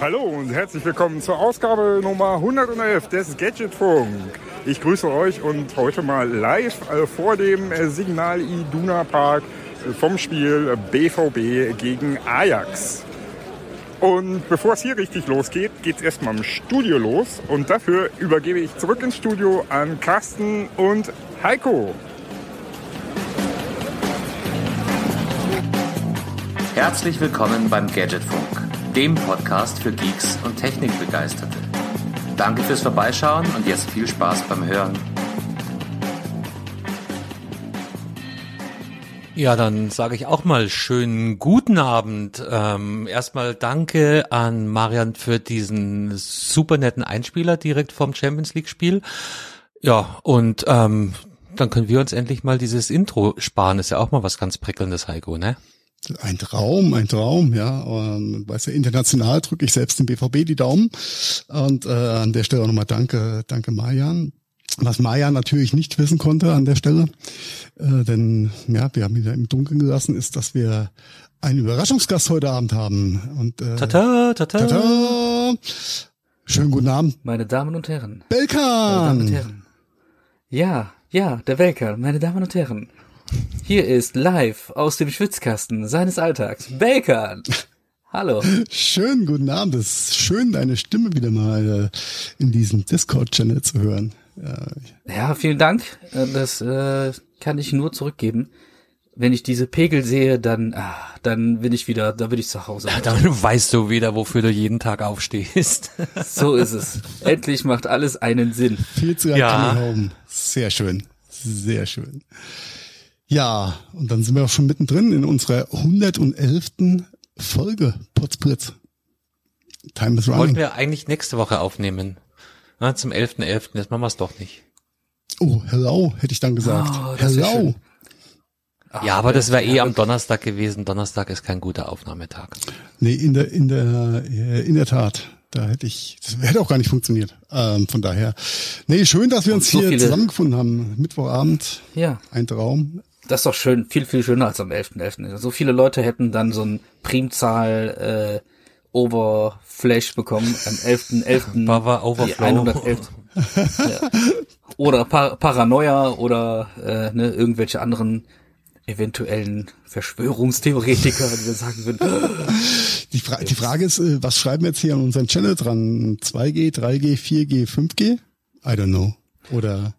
Hallo und herzlich willkommen zur Ausgabe Nummer 111 des Gadgetfunk. Ich grüße euch und heute mal live äh, vor dem äh, Signal Iduna Park äh, vom Spiel BVB gegen Ajax. Und bevor es hier richtig losgeht, geht es erstmal im Studio los. Und dafür übergebe ich zurück ins Studio an Carsten und Heiko. Herzlich willkommen beim Gadgetfunk, dem Podcast für Geeks und Technikbegeisterte. Danke fürs Vorbeischauen und jetzt viel Spaß beim Hören. Ja, dann sage ich auch mal schönen guten Abend. Ähm, erstmal danke an Marian für diesen super netten Einspieler direkt vom Champions League Spiel. Ja, und ähm, dann können wir uns endlich mal dieses Intro sparen. Ist ja auch mal was ganz prickelndes, Heiko, ne? Ein Traum, ein Traum, ja. Und, weißt du, international drücke ich selbst dem BVB die Daumen. Und äh, an der Stelle auch nochmal danke, danke Marian. Was Maya natürlich nicht wissen konnte an der Stelle, äh, denn ja, wir haben ihn ja im Dunkeln gelassen, ist, dass wir einen Überraschungsgast heute Abend haben. Und äh, tata, tata. tata. Schönen guten Abend. Meine Damen und Herren. Belkan. Meine Damen und Herren. Ja, ja, der Belkan, meine Damen und Herren. Hier ist live aus dem Schwitzkasten seines Alltags Belkan. Hallo. Schönen guten Abend. Es ist schön, deine Stimme wieder mal äh, in diesem Discord-Channel zu hören. Ja. ja, vielen Dank. Äh, das äh, kann ich nur zurückgeben. Wenn ich diese Pegel sehe, dann, ah, dann bin ich wieder, da bin ich zu Hause. Ja, dann weißt du wieder, wofür du jeden Tag aufstehst. So ist es. Endlich macht alles einen Sinn. Viel zu ja. Sehr schön. Sehr schön. Ja, und dann sind wir auch schon mittendrin in unserer 111. Folge Potzblitz. Time is running. Wollten wir eigentlich nächste Woche aufnehmen. Na, zum 11.11. .11. Jetzt machen wir es doch nicht. Oh, hello, hätte ich dann gesagt. Oh, hello. Ach, ja, aber das wäre eh am Donnerstag gewesen. Donnerstag ist kein guter Aufnahmetag. Nee, in der, in der, in der Tat. Da hätte ich, das hätte auch gar nicht funktioniert. Ähm, von daher. Nee, schön, dass wir uns so hier zusammengefunden haben. Mittwochabend. Ja. Ein Traum. Das ist doch schön, viel, viel schöner als am 11.11. .11. So viele Leute hätten dann so ein Primzahl, äh, Overflash bekommen am 11.11. .11. Bava Overflow. 111. ja. Oder Par Paranoia oder äh, ne, irgendwelche anderen eventuellen Verschwörungstheoretiker, die wir sagen würden. Die, Fra die Frage ist, äh, was schreiben wir jetzt hier an unseren Channel dran? 2G, 3G, 4G, 5G? I don't know. Oder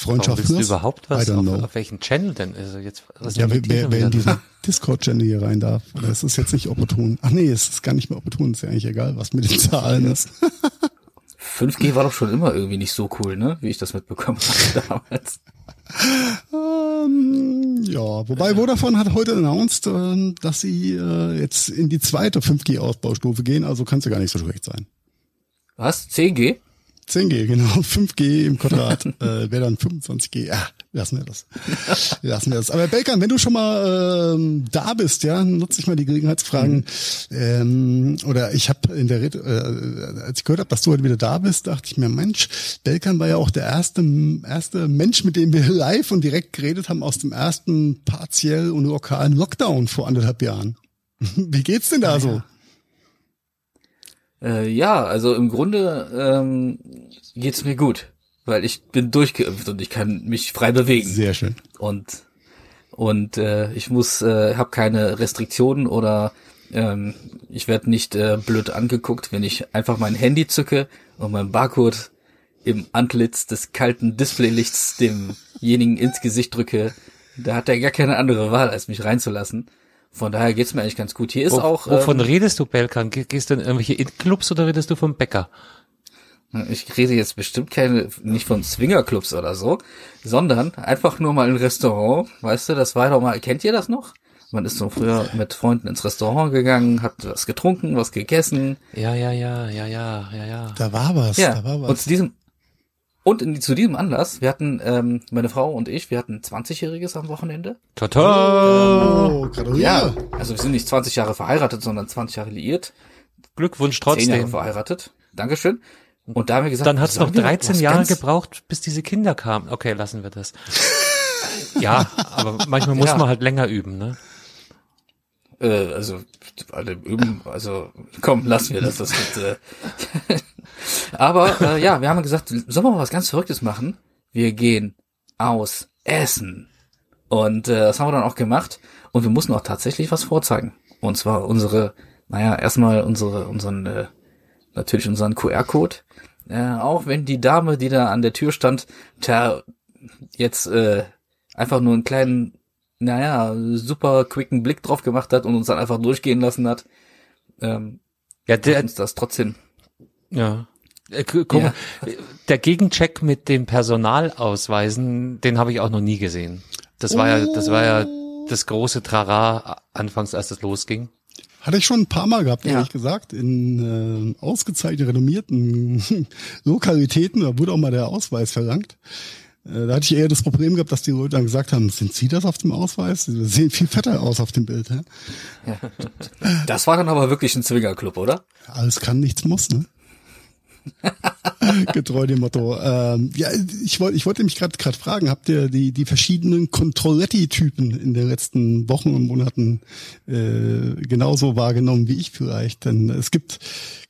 Freundschaft Warum willst du überhaupt was? Auf, auf, welchen Channel denn? Also jetzt, was ja, wer, wer, wer in diesen Discord-Channel hier rein darf. Das ist jetzt nicht opportun. Ach nee, es ist gar nicht mehr opportun. Ist ja eigentlich egal, was mit den Zahlen ist. 5G war doch schon immer irgendwie nicht so cool, ne? Wie ich das mitbekommen habe damals. ähm, ja, wobei Vodafone hat heute announced, äh, dass sie äh, jetzt in die zweite 5G-Ausbaustufe gehen, also kann es ja gar nicht so schlecht sein. Was? 10G? 10G, genau. 5G im Quadrat äh, wäre dann 25G. Ja, lassen wir das. lassen wir das. Aber Belkan, wenn du schon mal ähm, da bist, ja, nutze ich mal die Gelegenheit zu fragen. Mhm. Ähm, oder ich habe in der Red äh, als ich gehört habe, dass du heute wieder da bist, dachte ich mir, Mensch, Belkan war ja auch der erste erste Mensch, mit dem wir live und direkt geredet haben aus dem ersten partiell und lokalen Lockdown vor anderthalb Jahren. Wie geht's denn da ja, so? Äh, ja, also im Grunde ähm, geht's mir gut, weil ich bin durchgeimpft und ich kann mich frei bewegen. Sehr schön. Und und äh, ich muss, äh, habe keine Restriktionen oder ähm, ich werde nicht äh, blöd angeguckt, wenn ich einfach mein Handy zücke und mein Barcode im Antlitz des kalten Displaylichts demjenigen ins Gesicht drücke. Da hat er gar keine andere Wahl, als mich reinzulassen. Von daher geht's mir eigentlich ganz gut. Hier ist Wo, auch. Wovon ähm, redest du, Belkan? Gehst du in irgendwelche In-Clubs oder redest du vom Bäcker? Ich rede jetzt bestimmt keine, nicht von Swingerclubs oder so, sondern einfach nur mal ein Restaurant. Weißt du, das war doch mal, kennt ihr das noch? Man ist so früher mit Freunden ins Restaurant gegangen, hat was getrunken, was gegessen. Ja, ja, ja, ja, ja, ja, ja. Da war was, ja. da war was. Und zu diesem, und in, zu diesem Anlass, wir hatten, ähm, meine Frau und ich, wir hatten 20-Jähriges am Wochenende. Tata! Oh, ja, also wir sind nicht 20 Jahre verheiratet, sondern 20 Jahre liiert. Glückwunsch trotzdem. 10 Jahre verheiratet. Dankeschön. Und da haben wir gesagt, dann hat es noch 13 Jahre gebraucht, bis diese Kinder kamen. Okay, lassen wir das. ja, aber manchmal muss ja. man halt länger üben, ne? Äh, also alle üben, also komm, lassen wir das. das wird, äh. Aber äh, ja, wir haben gesagt, sollen wir mal was ganz Verrücktes machen? Wir gehen aus Essen. Und äh, das haben wir dann auch gemacht. Und wir mussten auch tatsächlich was vorzeigen. Und zwar unsere, naja, erstmal unsere, unseren, äh, natürlich unseren QR-Code. Äh, auch wenn die Dame, die da an der Tür stand, tja, jetzt äh, einfach nur einen kleinen, naja, super quicken Blick drauf gemacht hat und uns dann einfach durchgehen lassen hat. Ähm, Ja, der, uns das trotzdem. ja. Äh, Ja. mal, der Gegencheck mit den Personalausweisen, den habe ich auch noch nie gesehen. Das war ja, das war ja das große Trara anfangs, als es losging. Hatte ich schon ein paar Mal gehabt, Ja. ehrlich gesagt, in äh, ausgezeichneten, renommierten Lokalitäten. Da wurde auch mal der Ausweis verlangt. Äh, da hatte ich eher das Problem gehabt, dass die Leute dann gesagt haben, sind Sie das auf dem Ausweis? Sie sehen viel fetter aus auf dem Bild. Hä? Das war dann aber wirklich ein Zwingerclub, oder? Alles kann, nichts muss, ne? Getreu dem Motto. Ähm, ja, ich wollte ich wollte mich gerade gerade fragen, habt ihr die die verschiedenen Controlletti-Typen in den letzten Wochen und Monaten äh, genauso wahrgenommen wie ich vielleicht? Denn es gibt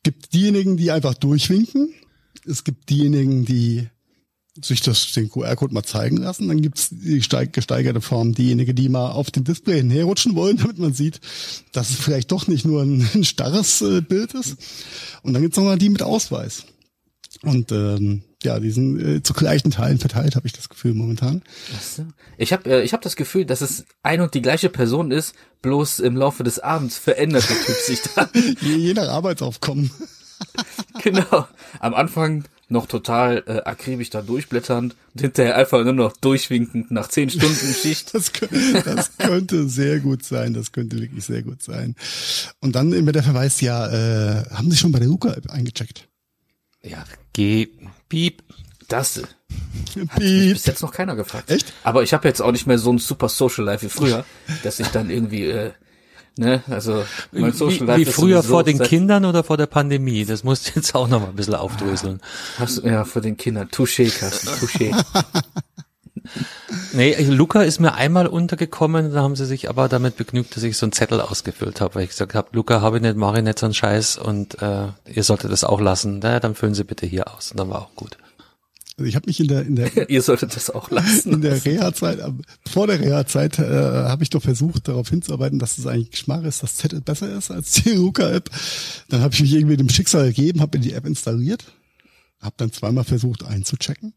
gibt diejenigen, die einfach durchwinken. Es gibt diejenigen, die sich das den QR-Code mal zeigen lassen. Dann gibt's die steig- gesteigerte Form, diejenigen, die mal auf dem Display hinherrutschen wollen, damit man sieht, dass es vielleicht doch nicht nur ein, ein starres äh, Bild ist. Und dann gibt's noch mal die mit Ausweis. Und ähm, ja, die sind äh, zu gleichen Teilen verteilt, habe ich das Gefühl momentan. Ich habe äh, ich hab das Gefühl, dass es ein und die gleiche Person ist, bloß im Laufe des Abends verändert der Typ sich da. Je, je nach Arbeitsaufkommen. genau. Am Anfang noch total äh, akribisch da durchblätternd und hinterher einfach nur noch durchwinkend nach zehn Stunden Schicht. Das, das könnte sehr gut sein. Das könnte wirklich sehr gut sein. Und dann immer der Verweis, ja, äh, haben Sie schon bei der Luca-App eingecheckt? Ja, geh, piep. Das hat mich Piep. bis jetzt noch keiner gefragt. Echt? Aber ich habe jetzt auch nicht mehr so ein super Social Life wie früher, dass ich dann irgendwie, äh, ne, also mein Social Wie, Life wie ist früher vor den Kindern oder vor der Pandemie? Das musst du jetzt auch noch mal ein bisschen aufdröseln. Hast, ja, vor den Kindern. Touché, Carsten, touché. Nee, Luca ist mir einmal untergekommen, da haben sie sich aber damit begnügt, dass ich so einen Zettel ausgefüllt habe, weil ich gesagt habe, Luca, habe ich nicht, mache ich nicht so einen Scheiß und äh, ihr solltet das auch lassen. Na, dann füllen sie bitte hier aus und dann war auch gut. Also ich habe mich in der in der Ihr solltet das auch lassen. in der Reha-Zeit, vor der Reha-Zeit äh, habe ich doch versucht, darauf hinzuarbeiten, dass es eigentlich Geschmack ist, dass Zettel besser ist als die Luca-App. Dann habe ich mich irgendwie dem Schicksal gegeben, habe mir die App installiert, habe dann zweimal versucht einzuchecken.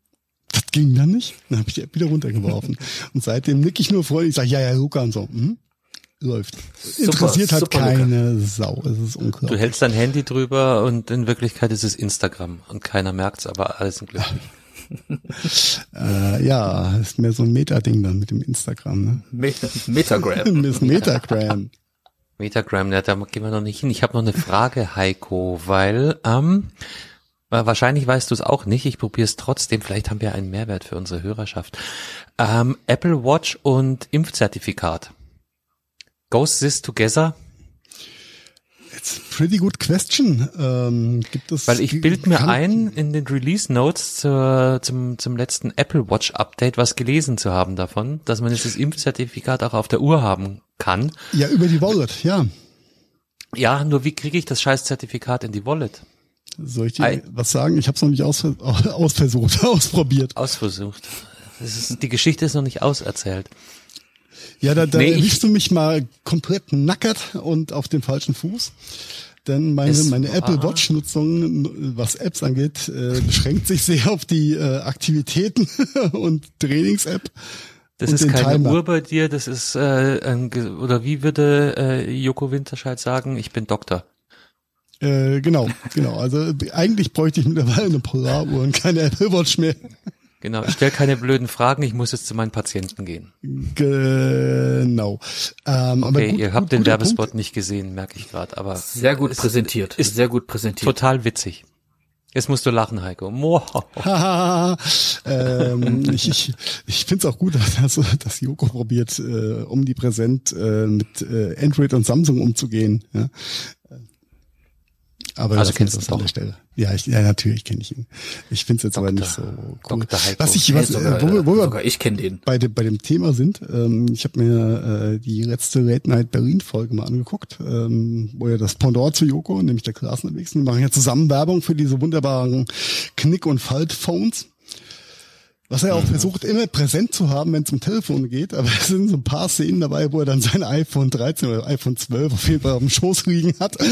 Das ging dann nicht. Dann habe ich die App wieder runtergeworfen. und seitdem nick ich nur freundlich, sage ja, ja, Luca und so. Hm? Läuft. Interessiert halt super, Luca. keine Sau. Es ist Du unglaublich. hältst dein Handy drüber und in Wirklichkeit ist es Instagram und keiner merkt's, aber alle sind glücklich. Äh, ja, ist mehr so ein Meta-Ding dann mit dem Instagram. Ne? Me- Metagram. Metagram. Metagram, ja, da gehen wir noch nicht hin. Ich habe noch eine Frage, Heiko, weil ähm, weil wahrscheinlich weißt du es auch nicht. Ich probiere es trotzdem. Vielleicht haben wir einen Mehrwert für unsere Hörerschaft. Ähm, Apple Watch und Impfzertifikat. Goes this together? It's pretty good question. Ähm, gibt es? Weil ich bild mir ein, in den Release Notes zur, zum, zum letzten Apple Watch Update was gelesen zu haben davon, dass man jetzt das Impfzertifikat auch auf der Uhr haben kann. Ja, über die Wallet, ja. Ja, nur wie kriege ich das scheiß Zertifikat in die Wallet? Soll ich dir Ei. was sagen? Ich habe es noch nicht aus, ausversucht, ausprobiert. Ausversucht. Ist, die Geschichte ist noch nicht auserzählt. Ja, da, da Nee, erwischst du mich mal komplett nackert und auf dem falschen Fuß. Denn meine, meine Apple Watch-Nutzung, was Apps angeht, äh, beschränkt sich sehr auf die äh, Aktivitäten und Trainings-App. Das ist keine Timer. Uhr bei dir, das ist äh, ein, oder wie würde äh, Joko Winterscheid sagen, ich bin Doktor. Äh, genau, genau. Also eigentlich bräuchte ich mittlerweile eine Polaruhr und keine Apple Watch mehr. Genau, ich stelle keine blöden Fragen, ich muss jetzt zu meinen Patienten gehen. Genau. Ähm, aber Okay, gut, ihr gut, habt den guter Werbespot Punkt. nicht gesehen, merke ich gerade, aber Sehr gut es präsentiert. ist sehr gut präsentiert. total witzig. Jetzt musst du lachen, Heiko. Moa. Haha, ähm, ich ich, ich finde es auch gut, dass, dass Joko probiert, äh, omnipräsent äh, mit äh, Android und Samsung umzugehen. Ja. Aber Also wir kennst du an der Stelle. Ja, ich, ja natürlich kenne ich ihn. Ich finde es jetzt aber nicht so cool. Was ich, was, sogar, äh, wo, wir- wo wir ich kenne den. bei dem, bei dem Thema sind, ähm, ich habe mir äh, die letzte Late Night Berlin Folge mal angeguckt, ähm, wo ja das Pendant zu Joko, nämlich der Klaas unterwegs, die machen ja zusammen Werbung für diese wunderbaren Knick- und Falt-Phones. Was er auch versucht, immer präsent zu haben, wenn es um Telefon geht, aber es sind so ein paar Szenen dabei, wo er dann sein iPhone 13 oder iPhone 12 auf jeden Fall auf dem Schoß liegen hat.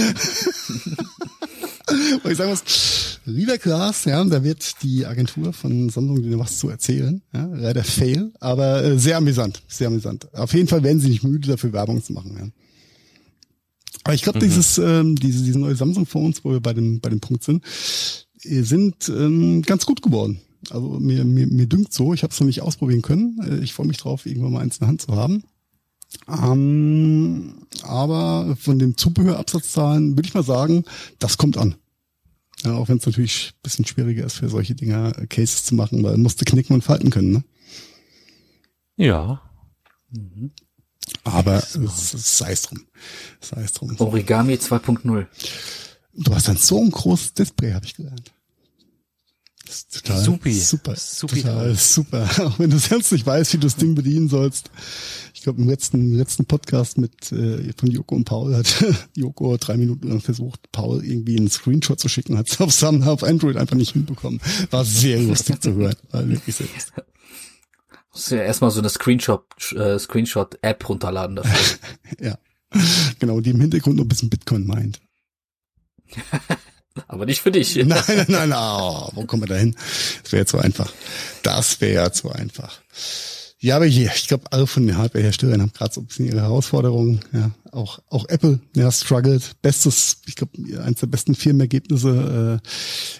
Wo ich sagen muss, lieber Klaas, ja, da wird die Agentur von Samsung dir was zu erzählen. Ja, leider fail, aber äh, sehr amüsant, sehr amüsant. Auf jeden Fall werden sie nicht müde, dafür Werbung zu machen. Ja. Aber ich glaube, dieses, ähm, diese, diese neue Samsung-Phones, wo wir bei dem, bei dem Punkt sind, äh, sind ähm, ganz gut geworden. Also mir, mir, mir dünkt so, ich habe es noch nicht ausprobieren können. Äh, Ich freue mich drauf, irgendwann mal eins in der Hand zu haben. Ähm, aber von den Zubehörabsatzzahlen würde ich mal sagen, das kommt an. Ja, auch wenn es natürlich ein bisschen schwieriger ist, für solche Dinger äh, Cases zu machen, weil musste knicken und falten können. Ne? Ja. Aber es, es sei es drum. Sei es drum. Origami 2.0. Du hast dann so ein großes Display, habe ich gelernt. Das ist total Supi. super. Supi. Total super. Auch wenn du selbst nicht weißt, wie du das Ding bedienen sollst. Ich glaube, im letzten, letzten Podcast mit äh, von Joko und Paul hat Joko drei Minuten lang versucht, Paul irgendwie einen Screenshot zu schicken, hat es auf, Sam- auf Android einfach nicht hinbekommen. War sehr lustig zu hören. War wirklich sehr lustig. Muss ja erstmal so eine Screenshot, äh, Screenshot-App runterladen dafür. Ja. Genau, die im Hintergrund noch ein bisschen Bitcoin meint. Aber nicht für dich. Nein, nein, nein, nein. Oh, wo kommen wir da hin? Das wäre zu einfach. Das wäre ja zu einfach. Ja, aber hier, ich glaube, alle von den Hardware-Herstellern haben gerade so ein bisschen ihre Herausforderungen. Ja, auch, auch Apple, ja, struggled. Bestes, ich glaube, eines der besten Firmenergebnisse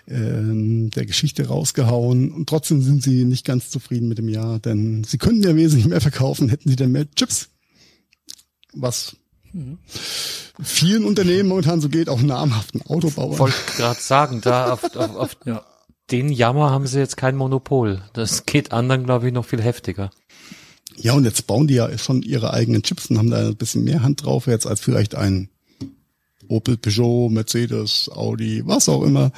äh, äh, der Geschichte rausgehauen. Und trotzdem sind sie nicht ganz zufrieden mit dem Jahr, denn sie könnten ja wesentlich mehr verkaufen, hätten sie denn mehr Chips. Was vielen Unternehmen momentan so geht, auch namhaften Autobauern. Wollte gerade sagen, da auf, auf, auf Ja. den Jammer haben sie jetzt kein Monopol. Das geht anderen, glaube ich, noch viel heftiger. Ja, und jetzt bauen die ja schon ihre eigenen Chips und haben da ein bisschen mehr Hand drauf jetzt als vielleicht ein Opel, Peugeot, Mercedes, Audi, was auch immer.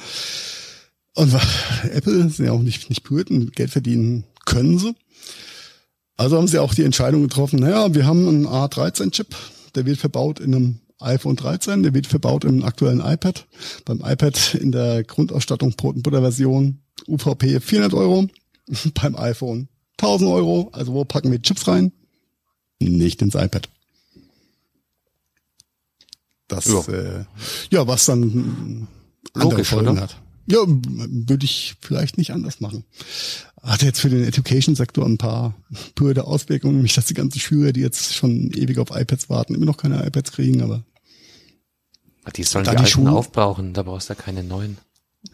Und Apple sind ja auch nicht, nicht berührt und Geld verdienen können sie. Also haben sie auch die Entscheidung getroffen, naja, wir haben einen A13-Chip, der wird verbaut in einem iPhone 13, der wird verbaut im aktuellen iPad. Beim iPad in der Grundausstattung Brot- und Butter-Version UVP 400 Euro, beim iPhone 1000 Euro. Also wo packen wir Chips rein? Nicht ins iPad. Das, Ja. äh, ja, was dann andere Logisch, Folgen oder? hat. Ja, würde ich vielleicht nicht anders machen. Hat jetzt für den Education-Sektor ein paar blöde Auswirkungen, nämlich dass die ganzen Schüler, die jetzt schon ewig auf iPads warten, immer noch keine iPads kriegen, aber Die sollen die, die alten Schulen- aufbrauchen, da brauchst du keine neuen.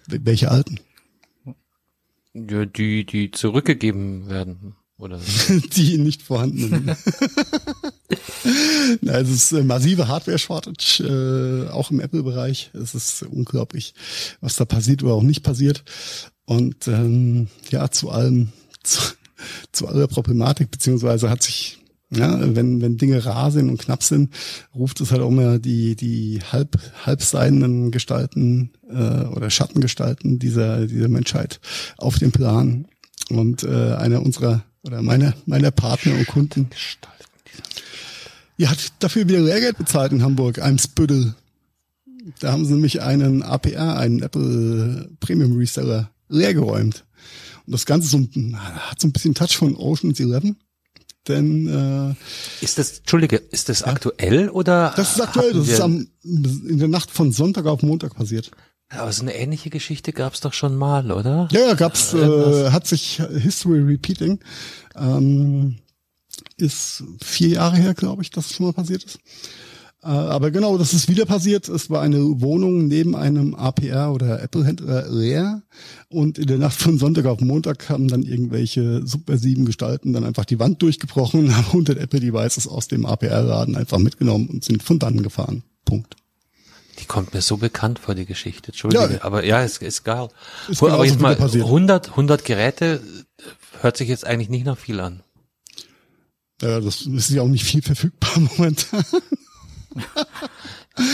welche alten? Ja, Die, die zurückgegeben werden. Oder die nicht vorhandenen. Na, es ist äh, massive Hardware-Shortage, äh, auch im Apple-Bereich. Es ist unglaublich, was da passiert oder auch nicht passiert. Und ähm, ja, zu allem, zu, zu aller Problematik, beziehungsweise hat sich, ja, wenn, wenn Dinge rar sind und knapp sind, ruft es halt auch immer die, die halb, halbseidenen Gestalten äh, oder Schattengestalten dieser, dieser Menschheit auf den Plan. Und äh, einer unserer oder meiner meiner Partner und Kunden ja, hat dafür wieder Lehrgeld bezahlt in Hamburg, Eimsbüttel. Da haben sie nämlich einen APR, einen Apple Premium Reseller, leergeräumt. Und das Ganze so, hat so ein bisschen Touch von Ocean's Eleven. Denn äh, ist das, Entschuldige, ist das aktuell oder? das ist aktuell, das ist am, in der Nacht von Sonntag auf Montag passiert. Aber so eine ähnliche Geschichte gab's doch schon mal, oder? Ja, ja, gab's, äh, hat sich History Repeating. Ähm, ist vier Jahre her, glaube ich, dass es schon mal passiert ist. Äh, aber genau, das ist wieder passiert. Es war eine Wohnung neben einem APR oder Apple-Händler leer. Und in der Nacht von Sonntag auf Montag haben dann irgendwelche subversiven Gestalten dann einfach die Wand durchgebrochen und haben 100 Apple-Devices aus dem APR-Laden einfach mitgenommen und sind von dann gefahren. Punkt. Die kommt mir so bekannt vor, die Geschichte. Entschuldige. Ja. Aber ja, ist, ist geil. Ist aber jetzt mal wieder passiert. 100, 100 Geräte äh, hört sich jetzt eigentlich nicht nach viel an. Ja, das ist ja auch nicht viel verfügbar momentan.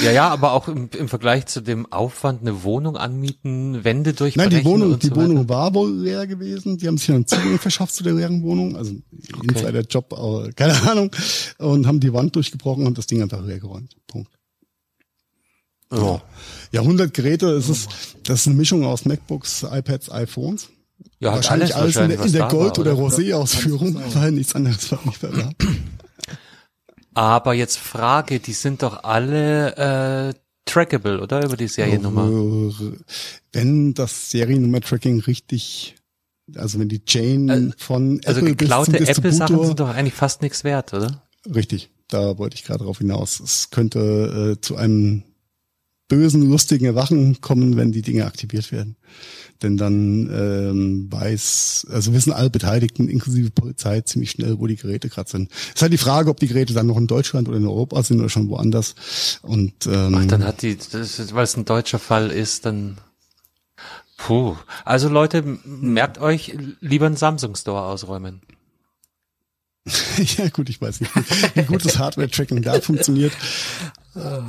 Ja, ja, aber auch im, im Vergleich zu dem Aufwand, eine Wohnung anmieten, Wände Nein, durchbrechen die Wohnung, die so weiter. Wohnung war wohl leer gewesen. Die haben sich einen Zugang verschafft zu der leeren Wohnung, also Insider-Job, aber keine Ahnung, und haben die Wand durchgebrochen und das Ding einfach leer geräumt. Punkt. Ja. Ja, 100 Geräte, es ist, das ist eine Mischung aus MacBooks, iPads, iPhones. Ja, wahrscheinlich alles, in wahrscheinlich, der, was in der Gold- war, oder Rosé-Ausführung, Alles, weil nichts anderes war nicht da. Aber jetzt Frage, die sind doch alle äh, trackable, oder? Über die Seriennummer. Wenn das Seriennummer-Tracking richtig, also wenn die Chain Äh, von Also Apple bis zum geklaute Apple-Sachen sind doch eigentlich fast nichts wert, oder? richtig, da wollte ich gerade drauf hinaus. Es könnte äh, zu einem bösen, lustigen Erwachen kommen, wenn die Dinge aktiviert werden. Denn dann ähm, weiß, also wissen alle Beteiligten, inklusive Polizei, ziemlich schnell, wo die Geräte gerade sind. ist halt die Frage, ob die Geräte dann noch in Deutschland oder in Europa sind oder schon woanders. Und ähm, Ach, dann hat die, weil es ein deutscher Fall ist, dann. Puh. Also Leute, merkt euch, lieber einen Samsung Store ausräumen. ja gut, ich weiß nicht, wie gut das Hardware-Tracking da funktioniert.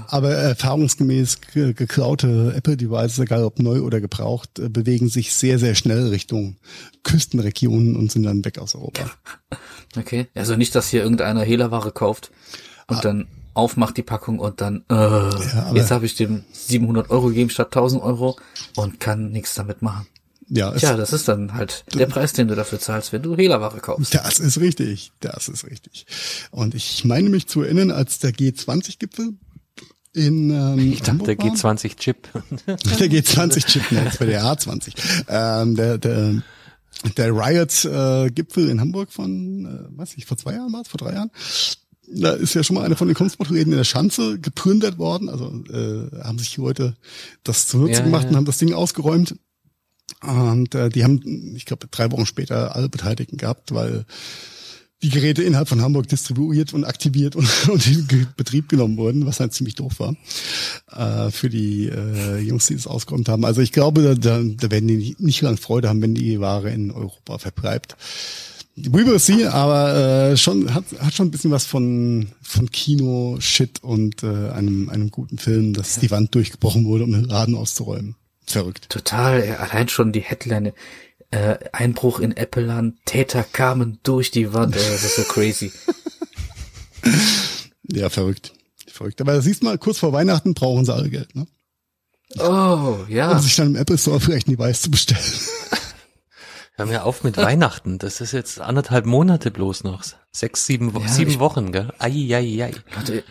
Aber erfahrungsgemäß ge geklaute Apple-Devices, egal ob neu oder gebraucht, äh, bewegen sich sehr, sehr schnell Richtung Küstenregionen und sind dann weg aus Europa. Okay. Also nicht, dass hier irgendeiner Hehlerware kauft und dann aufmacht die Packung und dann, äh, aber- jetzt habe ich dem 700 Euro gegeben statt 1000 Euro und kann nichts damit machen. Ja, Tja, das ist dann halt der Preis, den du dafür zahlst, wenn du Hehlerware kaufst. das ist richtig. Das ist richtig. Und ich meine mich zu erinnern, als der G20-Gipfel in ähm, Ich dachte, der Hamburg war. G20-Chip. Der G20-Chip, ne, das war der A20. Ähm, der, der, der Riot-Gipfel in Hamburg von, äh, weiß ich, vor zwei Jahren war es, vor drei Jahren. Da ist ja schon mal einer von den Kunstsportgeräten in der Schanze geplündert worden. Also äh, haben sich die Leute das zunutze Ja, gemacht ja. und haben das Ding ausgeräumt. Und äh, die haben, ich glaube, drei Wochen später alle Beteiligten gehabt, weil die Geräte innerhalb von Hamburg distribuiert und aktiviert und, und in Betrieb genommen wurden, was halt ziemlich doof war äh, für die äh, Jungs, die das ausgeräumt haben. Also ich glaube, da, da, da werden die nicht, nicht lang Freude haben, wenn die Ware in Europa verbleibt. We will see, aber äh, schon hat, hat schon ein bisschen was von von Kino, Shit und äh, einem einem guten Film, dass die Wand durchgebrochen wurde, um den Laden auszuräumen. Verrückt. Total, ja, allein schon die Headline, äh, Einbruch in Appleland, Täter kamen durch die Wand, äh, das ist so crazy. Ja, verrückt. Verrückt. Aber siehst mal, kurz vor Weihnachten brauchen sie alle Geld, ne? Oh, ja. Um sich dann im Apple Store vielleicht ein Device zu bestellen. Hör mir auf mit Weihnachten. Das ist jetzt anderthalb Monate bloß noch. Sechs, sieben, Wo Ja, sieben ich- Wochen, gell? Ai, ai, ai. Leute,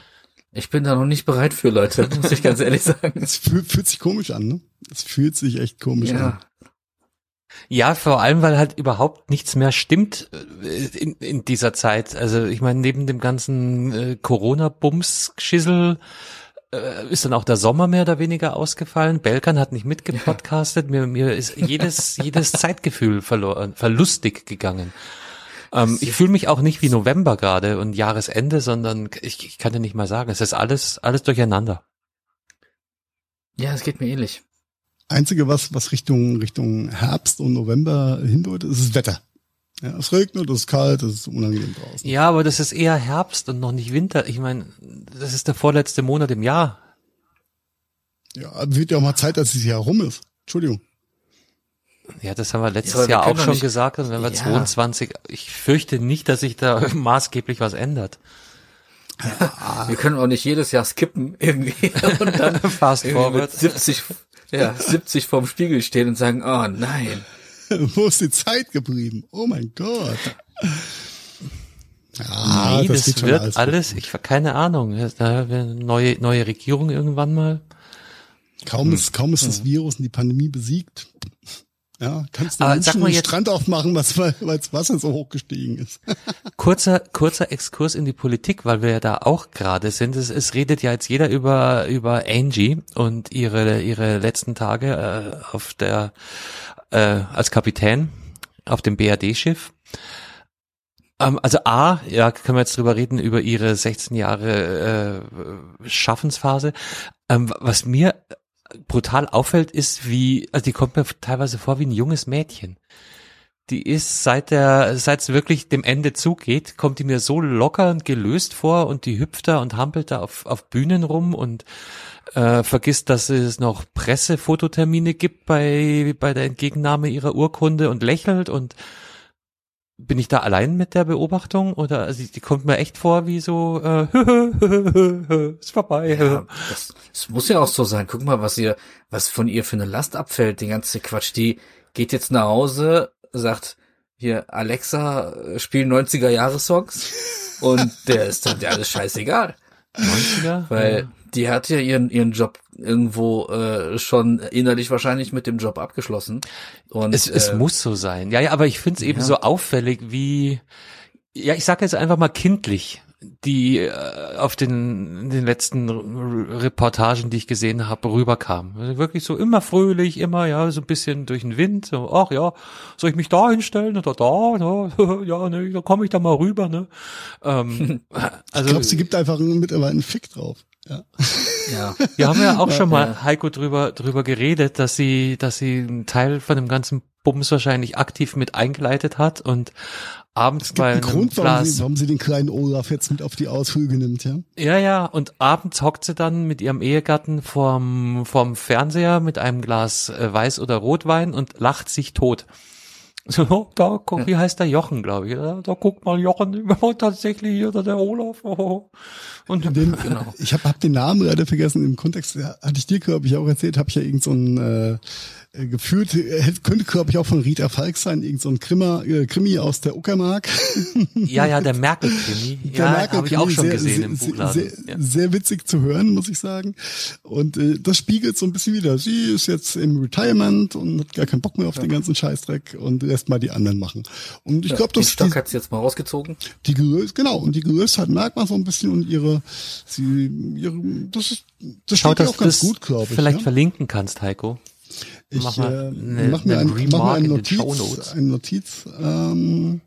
ich bin da noch nicht bereit für, Leute, muss ich ganz ehrlich sagen. Es fühlt, fühlt sich komisch an, ne? Es fühlt sich echt komisch an. Ja, vor allem, weil halt überhaupt nichts mehr stimmt äh, in, in dieser Zeit. Also ich meine, neben dem ganzen äh, Corona-Bums-Geschissel äh, ist dann auch der Sommer mehr oder weniger ausgefallen. Belkan hat nicht mitgepodcastet. Mir, mir ist jedes, jedes Zeitgefühl verloren, verlustig gegangen. Ähm, ich fühle mich auch nicht wie November gerade und Jahresende, sondern ich, ich kann dir nicht mal sagen. Es ist alles, alles durcheinander. ja, es geht mir ähnlich. Einzige, was, was Richtung, Richtung Herbst und November hindeutet, ist das Wetter. Ja, es regnet, es ist kalt, es ist unangenehm draußen. Ja, aber das ist eher Herbst und noch nicht Winter. Ich meine, das ist der vorletzte Monat im Jahr. Ja, wird ja auch mal Zeit, dass es Jahr rum ist. Entschuldigung. Ja, das haben wir letztes Ja, wir Jahr auch schon nicht- gesagt. Und wenn wir Ja. 22, ich fürchte nicht, dass sich da maßgeblich was ändert. Wir können auch nicht jedes Jahr skippen irgendwie und dann Fast irgendwie forward. mit 70, ja, 70 vorm Spiegel stehen und sagen, oh nein. Wo ist die Zeit geblieben? Oh mein Gott. Ja, nee, das, schon wird alles, gut. ich keine Ahnung. Da neue neue Regierung irgendwann mal. Kaum ist, kaum ist Hm. das Virus und die Pandemie besiegt. Ja, kannst du Aber Menschen den jetzt- Strand aufmachen, weil das Wasser so hoch gestiegen ist. Kurzer kurzer Exkurs in die Politik, weil wir ja da auch gerade sind. Es, es redet ja jetzt jeder über über Angie und ihre ihre letzten Tage äh, auf der äh, als Kapitän auf dem BRD-Schiff. Ähm, also A, ja, können wir jetzt drüber reden, über ihre 16 Jahre äh, Schaffensphase. Ähm, was mir brutal auffällt, ist, wie, also die kommt mir teilweise vor wie ein junges Mädchen. die ist seit der, seit es wirklich dem Ende zugeht, kommt die mir so locker und gelöst vor und die hüpft da und hampelt da auf, auf Bühnen rum und äh, vergisst, dass es noch Pressefototermine gibt bei, bei der Entgegennahme ihrer Urkunde und lächelt und bin ich da allein mit der Beobachtung oder also die kommt mir echt vor wie so äh, ist vorbei. Ja, das, das muss ja auch so sein. Guck mal, was ihr, was von ihr für eine Last abfällt, den ganzen Quatsch. Die geht jetzt nach Hause, sagt hier Alexa, spiel 90er Jahre Songs und der ist dann der alles scheißegal. 90er? Weil Ja. Die hat ja ihren ihren Job irgendwo äh, schon innerlich wahrscheinlich mit dem Job abgeschlossen. Und Es, es äh, muss so sein. Ja, ja, aber ich finde es eben ja. so auffällig, wie, ja, ich sage jetzt einfach mal kindlich, die äh, auf den, den letzten R- Reportagen, die ich gesehen habe, rüberkam. Also Wirklich so immer fröhlich, immer, ja, so ein bisschen durch den Wind, so, ach ja, soll ich mich da hinstellen oder da, ne? ja, ne, da komme ich da mal rüber, ne? Ähm, also, ich glaube, sie gibt einfach mittlerweile einen Fick drauf. Ja. ja. Wir haben ja auch schon mal, Ja. Heiko, drüber, drüber geredet, dass sie, dass sie einen Teil von dem ganzen Bums wahrscheinlich aktiv mit eingeleitet hat und abends bei einem Grund, warum Glas, sie, warum sie den kleinen Olaf jetzt mit auf die Ausflüge nimmt, ja. ja, ja, und abends hockt sie dann mit ihrem Ehegatten vorm, vorm Fernseher mit einem Glas äh, Weiß- oder Rotwein und lacht sich tot. So, da, guck, wie heißt der Jochen, glaube ich. Da, guckt mal Jochen, tatsächlich, oder der Olaf. Oh. Und Den, Genau. Ich habe hab den Namen leider vergessen. Im Kontext ja, hatte ich dir, glaube ich, auch erzählt, habe ich ja irgend so ein äh, äh, gefühlt, äh, könnte, glaube ich, auch von Rita Falk sein, irgend so ein Krimi, äh, Krimi aus der Uckermark. ja, ja, der Merkel-Krimi. Der Ja, Merkel habe ich auch schon sehr, gesehen sehr, im Buchladen. Sehr, ja. sehr witzig zu hören, muss ich sagen. Und äh, das spiegelt so ein bisschen wieder. Sie ist jetzt im Retirement und hat gar keinen Bock mehr auf den ganzen Scheißdreck und lässt mal die anderen machen. Und ich glaube, den dass Stock die, hat sie jetzt mal rausgezogen. die Gelöst, genau, und die Gelöstheit merkt man so ein bisschen und ihre, sie, ihre, das ist, das Schau, steht auch ganz gut, glaube ich. vielleicht ja? verlinken kannst, Heiko. Ich mach mal eine- mach mir, einen ein, mach mir Remark eine Notiz, eine Notiz, ähm,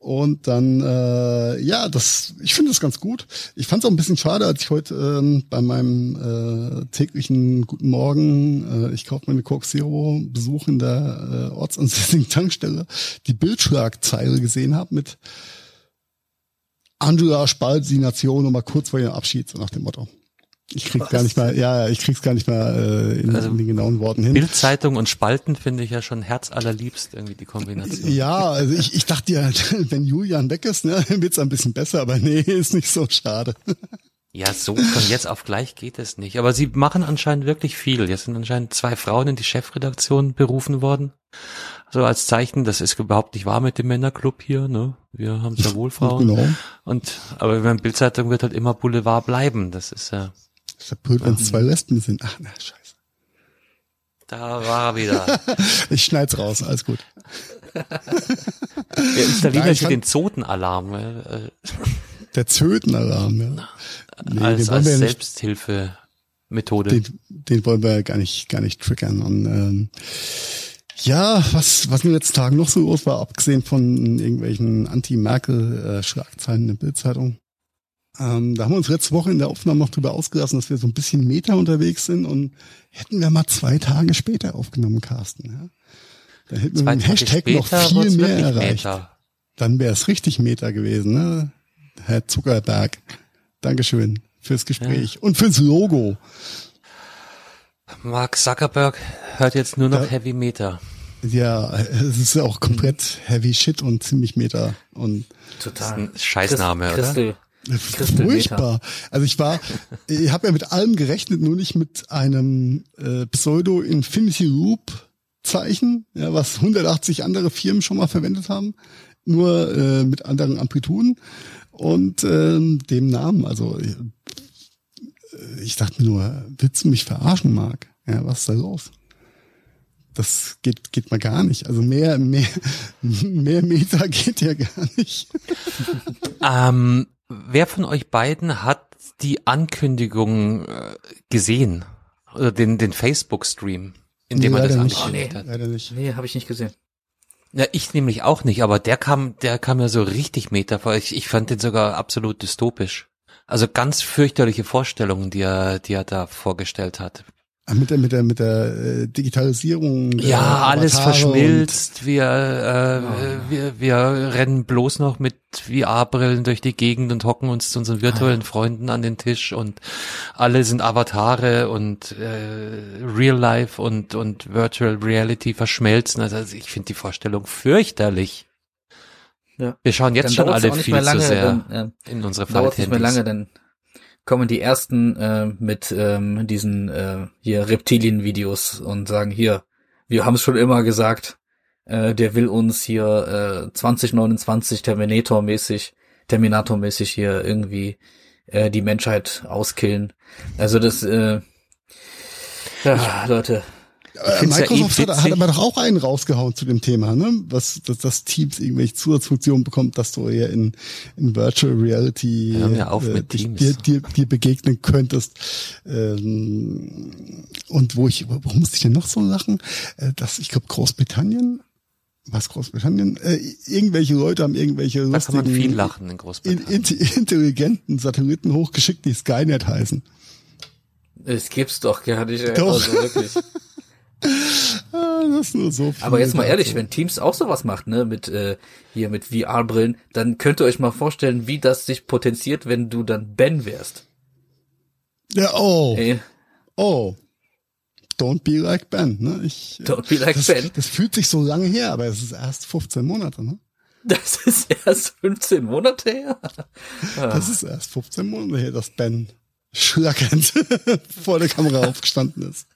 und dann, äh, ja, das, ich finde das ganz gut. Ich fand es auch ein bisschen schade, als ich heute ähm, bei meinem äh, täglichen Guten Morgen, äh, ich kaufe meine Coke Zero, Besuch in der äh, ortsansässigen Tankstelle, die Bildschlagzeile gesehen habe mit Angela spaltet die Nation und mal kurz vor ihrem Abschied, so nach dem Motto. Ich krieg's gar nicht mal, ja, ja, ich krieg's gar nicht mal äh, in, Also in den genauen Worten hin. Bildzeitung und Spalten finde ich ja schon herzallerliebst irgendwie die Kombination. Ja, also ich, ich dachte ja, wenn Julian weg ist, ne, wird's ein bisschen besser, aber nee, ist nicht so schade. Ja, so von jetzt auf gleich geht es nicht. Aber sie machen anscheinend wirklich viel. Jetzt sind anscheinend zwei Frauen in die Chefredaktion berufen worden. So als Zeichen, das ist überhaupt nicht wahr mit dem Männerclub hier, ne? Wir haben sehr wohl Frauen. Genau. Und, aber wenn Bildzeitung wird halt immer Boulevard bleiben. Das ist ja, Ist ja blöd, wenn es zwei Lesben sind. Ach, na, scheiße. da war er wieder. Ich schneid's raus, alles gut. Wir installieren Nein, ich den Zotenalarm, äh, Der Zötenalarm, ja. Nee, als, als ja Selbsthilfemethode. den, den wollen wir ja gar nicht, gar nicht triggern. Und, ähm, ja, was, was in den letzten Tagen noch so los war, abgesehen von irgendwelchen Anti-Merkel-Schlagzeilen in der Bildzeitung. Ähm, da haben wir uns letzte Woche in der Aufnahme noch drüber ausgelassen, dass wir so ein bisschen Meta unterwegs sind und hätten wir mal zwei Tage später aufgenommen, Carsten. Ja? Dann hätten wir mit dem Hashtag noch viel mehr erreicht. Meta. Dann wäre es richtig Meta gewesen, ne? Herr Zuckerberg. Dankeschön fürs Gespräch und fürs Logo. Mark Zuckerberg hört jetzt nur noch Ja. Heavy Meter. Ja, es ist ja auch komplett heavy shit und ziemlich Meta und Total. ein Scheißname, Christ, oder? Christel. Furchtbar. Also ich war, ich habe ja mit allem gerechnet, nur nicht mit einem äh, Pseudo Infinity Loop Zeichen, ja, was 180 andere Firmen schon mal verwendet haben, nur äh, mit anderen Amplituden und ähm, dem Namen. Also äh, ich dachte mir nur, willst du mich verarschen, Marc? Ja, was ist da los? Das geht, geht mal gar nicht. Also mehr, mehr, mehr Meter geht ja gar nicht. Ähm, wer von euch beiden hat die Ankündigung äh, gesehen? Oder den, den Facebook-Stream, in dem Nee, er das angekündigt hat? Leider nicht. Nee, habe ich nicht gesehen. Ja, ich nämlich auch nicht, aber der kam, der kam ja so richtig Meter vor. Ich, ich fand den sogar absolut dystopisch. Also ganz fürchterliche Vorstellungen, die er, die er da vorgestellt hat. Mit der, mit der, mit der äh, Digitalisierung. Der ja, alles Avatare verschmilzt. Wir, äh, wir, wir rennen bloß noch mit VR-Brillen durch die Gegend und hocken uns zu unseren virtuellen Freunden an den Tisch und alle sind Avatare und äh, Real Life und, und Virtual Reality verschmelzen. Also ich finde die Vorstellung fürchterlich. Ja. Wir schauen jetzt Dann schon alle viel mehr zu lange, sehr dann, äh, in unsere Dauert nicht mehr lange, dann kommen die ersten äh, mit ähm, diesen äh, hier Reptilien-Videos und sagen hier, wir haben es schon immer gesagt, äh, der will uns hier äh, 2029 Terminator-mäßig, Terminator-mäßig hier irgendwie äh, die Menschheit auskillen. Also das, äh, ja, Leute, Äh, find's ja eh Microsoft hat, hat aber doch auch einen rausgehauen zu dem Thema, ne? Was, dass das Teams irgendwelche Zusatzfunktionen bekommt, dass du ja in, in Virtual Reality Teams. dir, dir, dir begegnen könntest. Ähm, und wo ich, warum musste ich denn noch so lachen? Äh, dass ich glaube Großbritannien, was Großbritannien? Äh, irgendwelche Leute haben irgendwelche Da kann man lustigen, viel lachen in Großbritannien. in, intelligenten Satelliten hochgeschickt, die Skynet heißen. es gibt's doch gar nicht. ey. Doch. Also wirklich. Ah, das ist nur so. Aber viel jetzt mal ehrlich, wenn Teams auch sowas macht, ne, mit äh, hier mit VR-Brillen, dann könnt ihr euch mal vorstellen, wie das sich potenziert, wenn du dann Ben wärst. Ja, oh. Ey, Oh. Don't be like Ben, ne? Ich, Don't be like das, Ben. Das fühlt sich so lange her, aber es ist erst 15 Monate, ne? das ist erst 15 Monate her. Das ist erst 15 Monate her, dass Ben schlackernd vor der Kamera aufgestanden ist.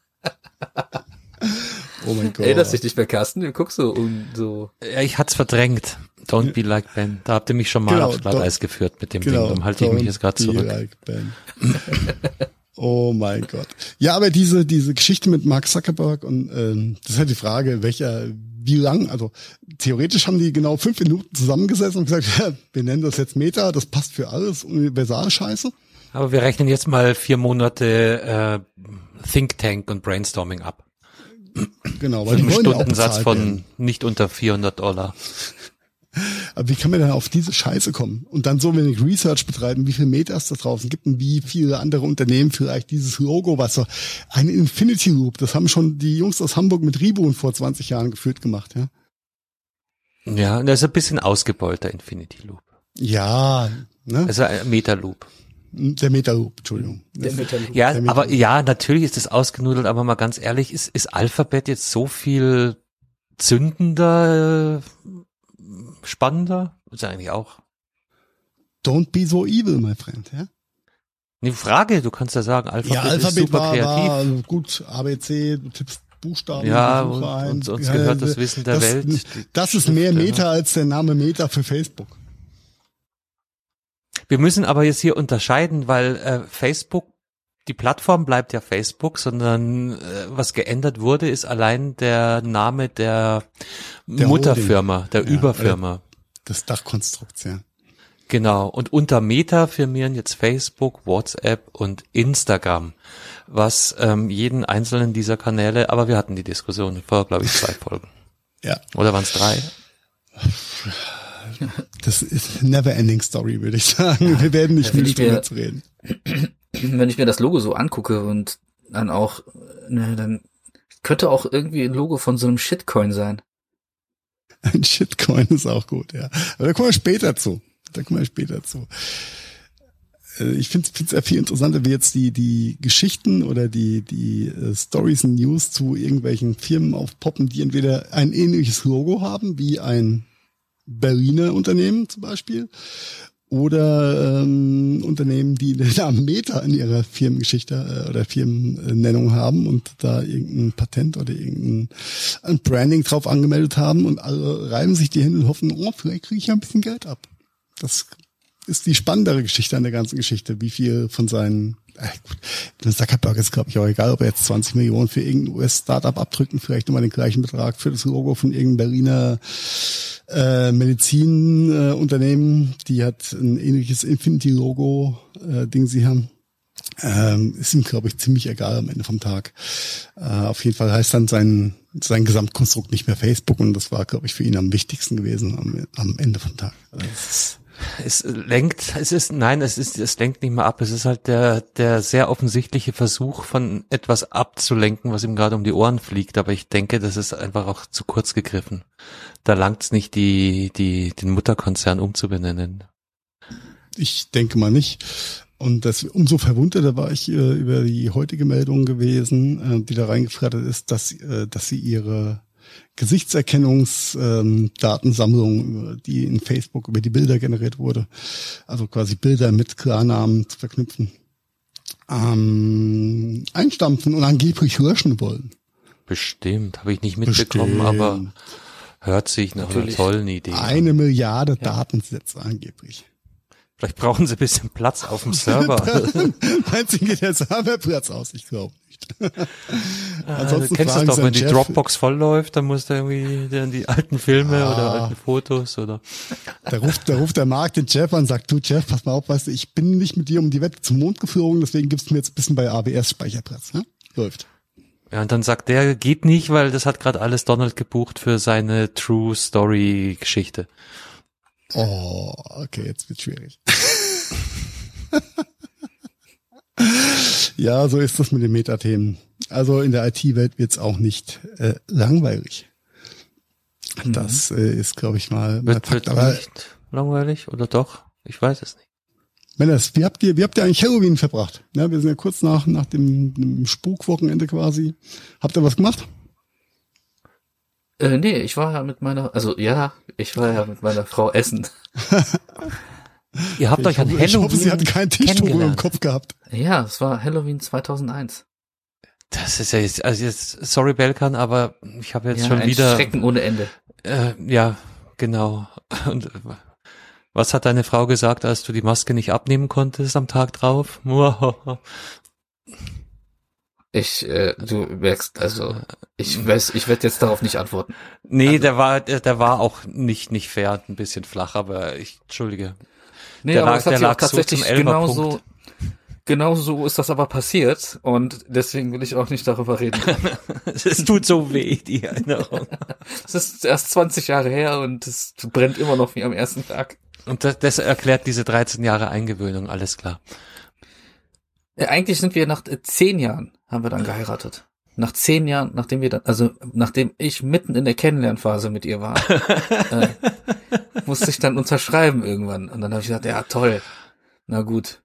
Oh mein Gott. Erinnerst dich nicht mehr, Carsten? Du guckst so und so. Ja, ich hat's verdrängt. Don't be like Ben. Da habt ihr mich schon mal Genau, aufs Glatteis geführt mit dem genau, Ding. Darum halte ich mich don't jetzt gerade be zurück. Like ben. oh mein Gott. Ja, aber diese, diese Geschichte mit Mark Zuckerberg und ähm, das ist halt die Frage, welcher, wie lang, also theoretisch haben die genau fünf Minuten zusammengesessen und gesagt, ja, wir nennen das jetzt Meta, das passt für alles, Universalscheiße. Aber wir rechnen jetzt mal vier Monate äh, Think Tank und Brainstorming ab. Genau, weil die wollen ja auch Stundensatz von werden. nicht unter 400 Dollar. Aber wie kann man denn auf diese Scheiße kommen? Und dann so wenig Research betreiben, wie viel Metas da draußen gibt und wie viele andere Unternehmen vielleicht dieses Logo, was so ein Infinity Loop, das haben schon die Jungs aus Hamburg mit Reboot vor 20 Jahren geführt gemacht, ja? Ja, das ist ein bisschen ausgebeulter Infinity Loop. Ja, ne? Also ein Meta Loop. Der Meta Loop, Entschuldigung. Der Metall Ja, Der aber ja, natürlich ist es ausgenudelt, aber mal ganz ehrlich, ist, ist Alphabet jetzt so viel zündender, äh, spannender? Ist ja eigentlich auch. Don't be so evil, my friend, ja? Eine Frage, du kannst ja sagen, Alphabet, Ja, ist Alphabet super war, kreativ. war also gut, ABC, du tippst Buchstaben. Ja, und- ein. und uns Ja, gehört das Wissen der das, Welt, Das ist mehr Meta als der Name Meta für Facebook. Wir müssen aber jetzt hier unterscheiden, weil äh, Facebook, die Plattform bleibt ja Facebook, sondern äh, was geändert wurde, ist allein der Name der, Der Mutterfirma, der Ja, Überfirma. Das Dachkonstrukt, ja. Genau. Und unter Meta firmieren jetzt Facebook, WhatsApp und Instagram, was ähm, jeden einzelnen dieser Kanäle, aber wir hatten die Diskussion vor, glaube ich, zwei Folgen. Ja, Oder waren es drei? das ist never ending story, würde ich sagen. Wir werden nicht Ja, müde drüber zu reden. wenn ich mir das Logo so angucke und dann auch, ne, dann könnte auch irgendwie ein Logo von so einem Shitcoin sein. Ein Shitcoin ist auch gut, ja. Aber da kommen wir später zu. Da kommen wir später zu. Äh, Ich finde es sehr viel interessanter, wie jetzt die, die Geschichten oder die, die äh, Stories und News zu irgendwelchen Firmen aufpoppen, die entweder ein ähnliches Logo haben, wie ein Berliner Unternehmen zum Beispiel, oder ähm, Unternehmen, die den Namen Meta in ihrer Firmengeschichte äh, oder Firmennennung haben und da irgendein Patent oder irgendein ein Branding drauf angemeldet haben und alle reiben sich die Hände und hoffen, oh, vielleicht kriege ich ja ein bisschen Geld ab. Das ist die spannendere Geschichte an der ganzen Geschichte, wie viel von seinen Zuckerberg ist, glaube ich, auch egal, ob er jetzt 20 Millionen für irgendein US-Startup abdrücken, vielleicht nochmal den gleichen Betrag für das Logo von irgendeinem Berliner äh, Medizinunternehmen, äh, die hat ein ähnliches Infinity-Logo, äh, sie haben. Ähm, ist ihm, glaube ich, ziemlich egal am Ende vom Tag. Äh, auf jeden Fall heißt dann sein, sein Gesamtkonstrukt nicht mehr Facebook und das war, glaube ich, für ihn am wichtigsten gewesen am, am Ende vom Tag. Also Es lenkt, es ist, nein, es ist, es lenkt nicht mehr ab. Es ist halt der, der sehr offensichtliche Versuch von etwas abzulenken, was ihm gerade um die Ohren fliegt. Aber ich denke, das ist einfach auch zu kurz gegriffen. Da langt es nicht, die, die, den Mutterkonzern umzubenennen. Ich denke mal nicht. Und das umso verwunderter war ich äh, über die heutige Meldung gewesen, äh, die da reingeflattert ist, dass, äh, dass sie ihre Gesichtserkennungsdatensammlung, ähm, die in Facebook über die Bilder generiert wurde, also quasi Bilder mit Klarnamen zu verknüpfen, ähm, einstampfen und angeblich löschen wollen. Bestimmt, habe ich nicht mitbekommen, Bestimmt. aber hört sich nach Natürlich. einer tollen Idee. Eine Milliarde ja. Datensätze angeblich. Vielleicht brauchen sie ein bisschen Platz auf dem Server. Meinst du, geht der Serverplatz aus? Ich glaube nicht. Ah, Ansonsten kennst du doch, wenn die Dropbox voll läuft, dann musst du irgendwie dann die alten Filme ah. oder alten Fotos oder. Da ruft, da ruft der Markt den Jeff an und sagt, du Jeff, pass mal auf, weißt du, ich bin nicht mit dir um die Wette zum Mond geflogen, deswegen gibst du mir jetzt ein bisschen bei ABS Speicherplatz. Ne? Läuft. Ja, und dann sagt der, geht nicht, weil das hat gerade alles Donald gebucht für seine True Story Geschichte. Oh, okay, jetzt wird schwierig. Ja, so ist das mit den Metathemen. Also in der IT-Welt wird's auch nicht äh, langweilig. Mhm. Das äh, ist, glaube ich, mal. Wird, Fakt, wird aber, nicht langweilig oder doch? Ich weiß es nicht. Männers, wie habt ihr, wie habt ihr eigentlich Halloween verbracht? Ja, wir sind ja kurz nach, nach dem, dem Spukwochenende quasi. Habt ihr was gemacht? Äh, nee, ich war ja mit meiner, also ja, ich war ja mit meiner Frau essen. Ihr habt ich euch an hoffe, Halloween. Ich hoffe, sie hat kein Tischtuch im Kopf gehabt. Ja, es war Halloween 2001. Das ist ja jetzt, also jetzt, sorry Belkan, aber ich habe jetzt ja, schon ein wieder. Schrecken ohne Ende. Äh, ja, genau. Und was hat deine Frau gesagt, als du die Maske nicht abnehmen konntest am Tag drauf? Ich, äh, du merkst, also ich weiß, ich werde jetzt darauf nicht antworten. Nee, also, der war, der, der war auch nicht nicht fair, ein bisschen flach, aber ich entschuldige. Nee, der aber lag, es hat sich auch tatsächlich so genauso, genau so ist das aber passiert und deswegen will ich auch nicht darüber reden. es tut so weh, die Erinnerung. Es ist erst 20 Jahre her und es brennt immer noch wie am ersten Tag. Und das, das erklärt diese 13 Jahre Eingewöhnung, alles klar. Ja, eigentlich sind wir nach äh, zehn Jahren haben wir dann geheiratet. Nach zehn Jahren, nachdem wir dann, also nachdem ich mitten in der Kennenlernphase mit ihr war, äh, musste ich dann unterschreiben irgendwann. Und dann habe ich gesagt, ja toll, na gut.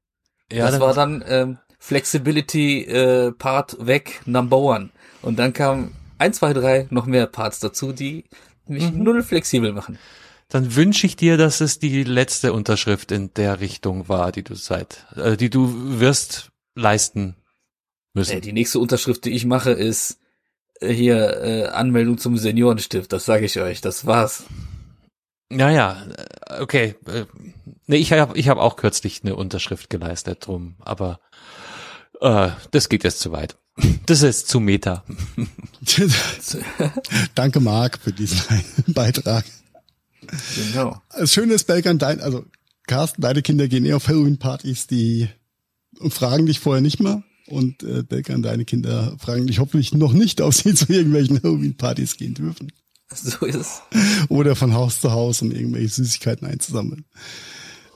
Ja, das war dann ähm, Flexibility äh, Part weg, Number One. Und dann kam ein, zwei, drei noch mehr Parts dazu, die mich mhm. null flexibel machen. Dann wünsche ich dir, dass es die letzte Unterschrift in der Richtung war, die du seit, äh, die du wirst leisten müssen. Äh, die nächste Unterschrift, die ich mache, ist äh, hier äh, Anmeldung zum Seniorenstift. Das sage ich euch. Das war's. Ja, ja, äh, okay. Äh, nee, ich habe ich hab auch kürzlich eine Unterschrift geleistet drum, aber äh, das geht jetzt zu weit. Das ist zu meta. Danke, Marc, für diesen Beitrag. Genau. Das Schöne ist, Belkan, dein, also Carsten, deine Kinder gehen eher auf Halloween-Partys, die und fragen dich vorher nicht mal. Und äh, Belkan, deine Kinder fragen dich hoffentlich noch nicht, ob sie zu irgendwelchen Halloween-Partys gehen dürfen. So ist es. Oder von Haus zu Haus, um irgendwelche Süßigkeiten einzusammeln.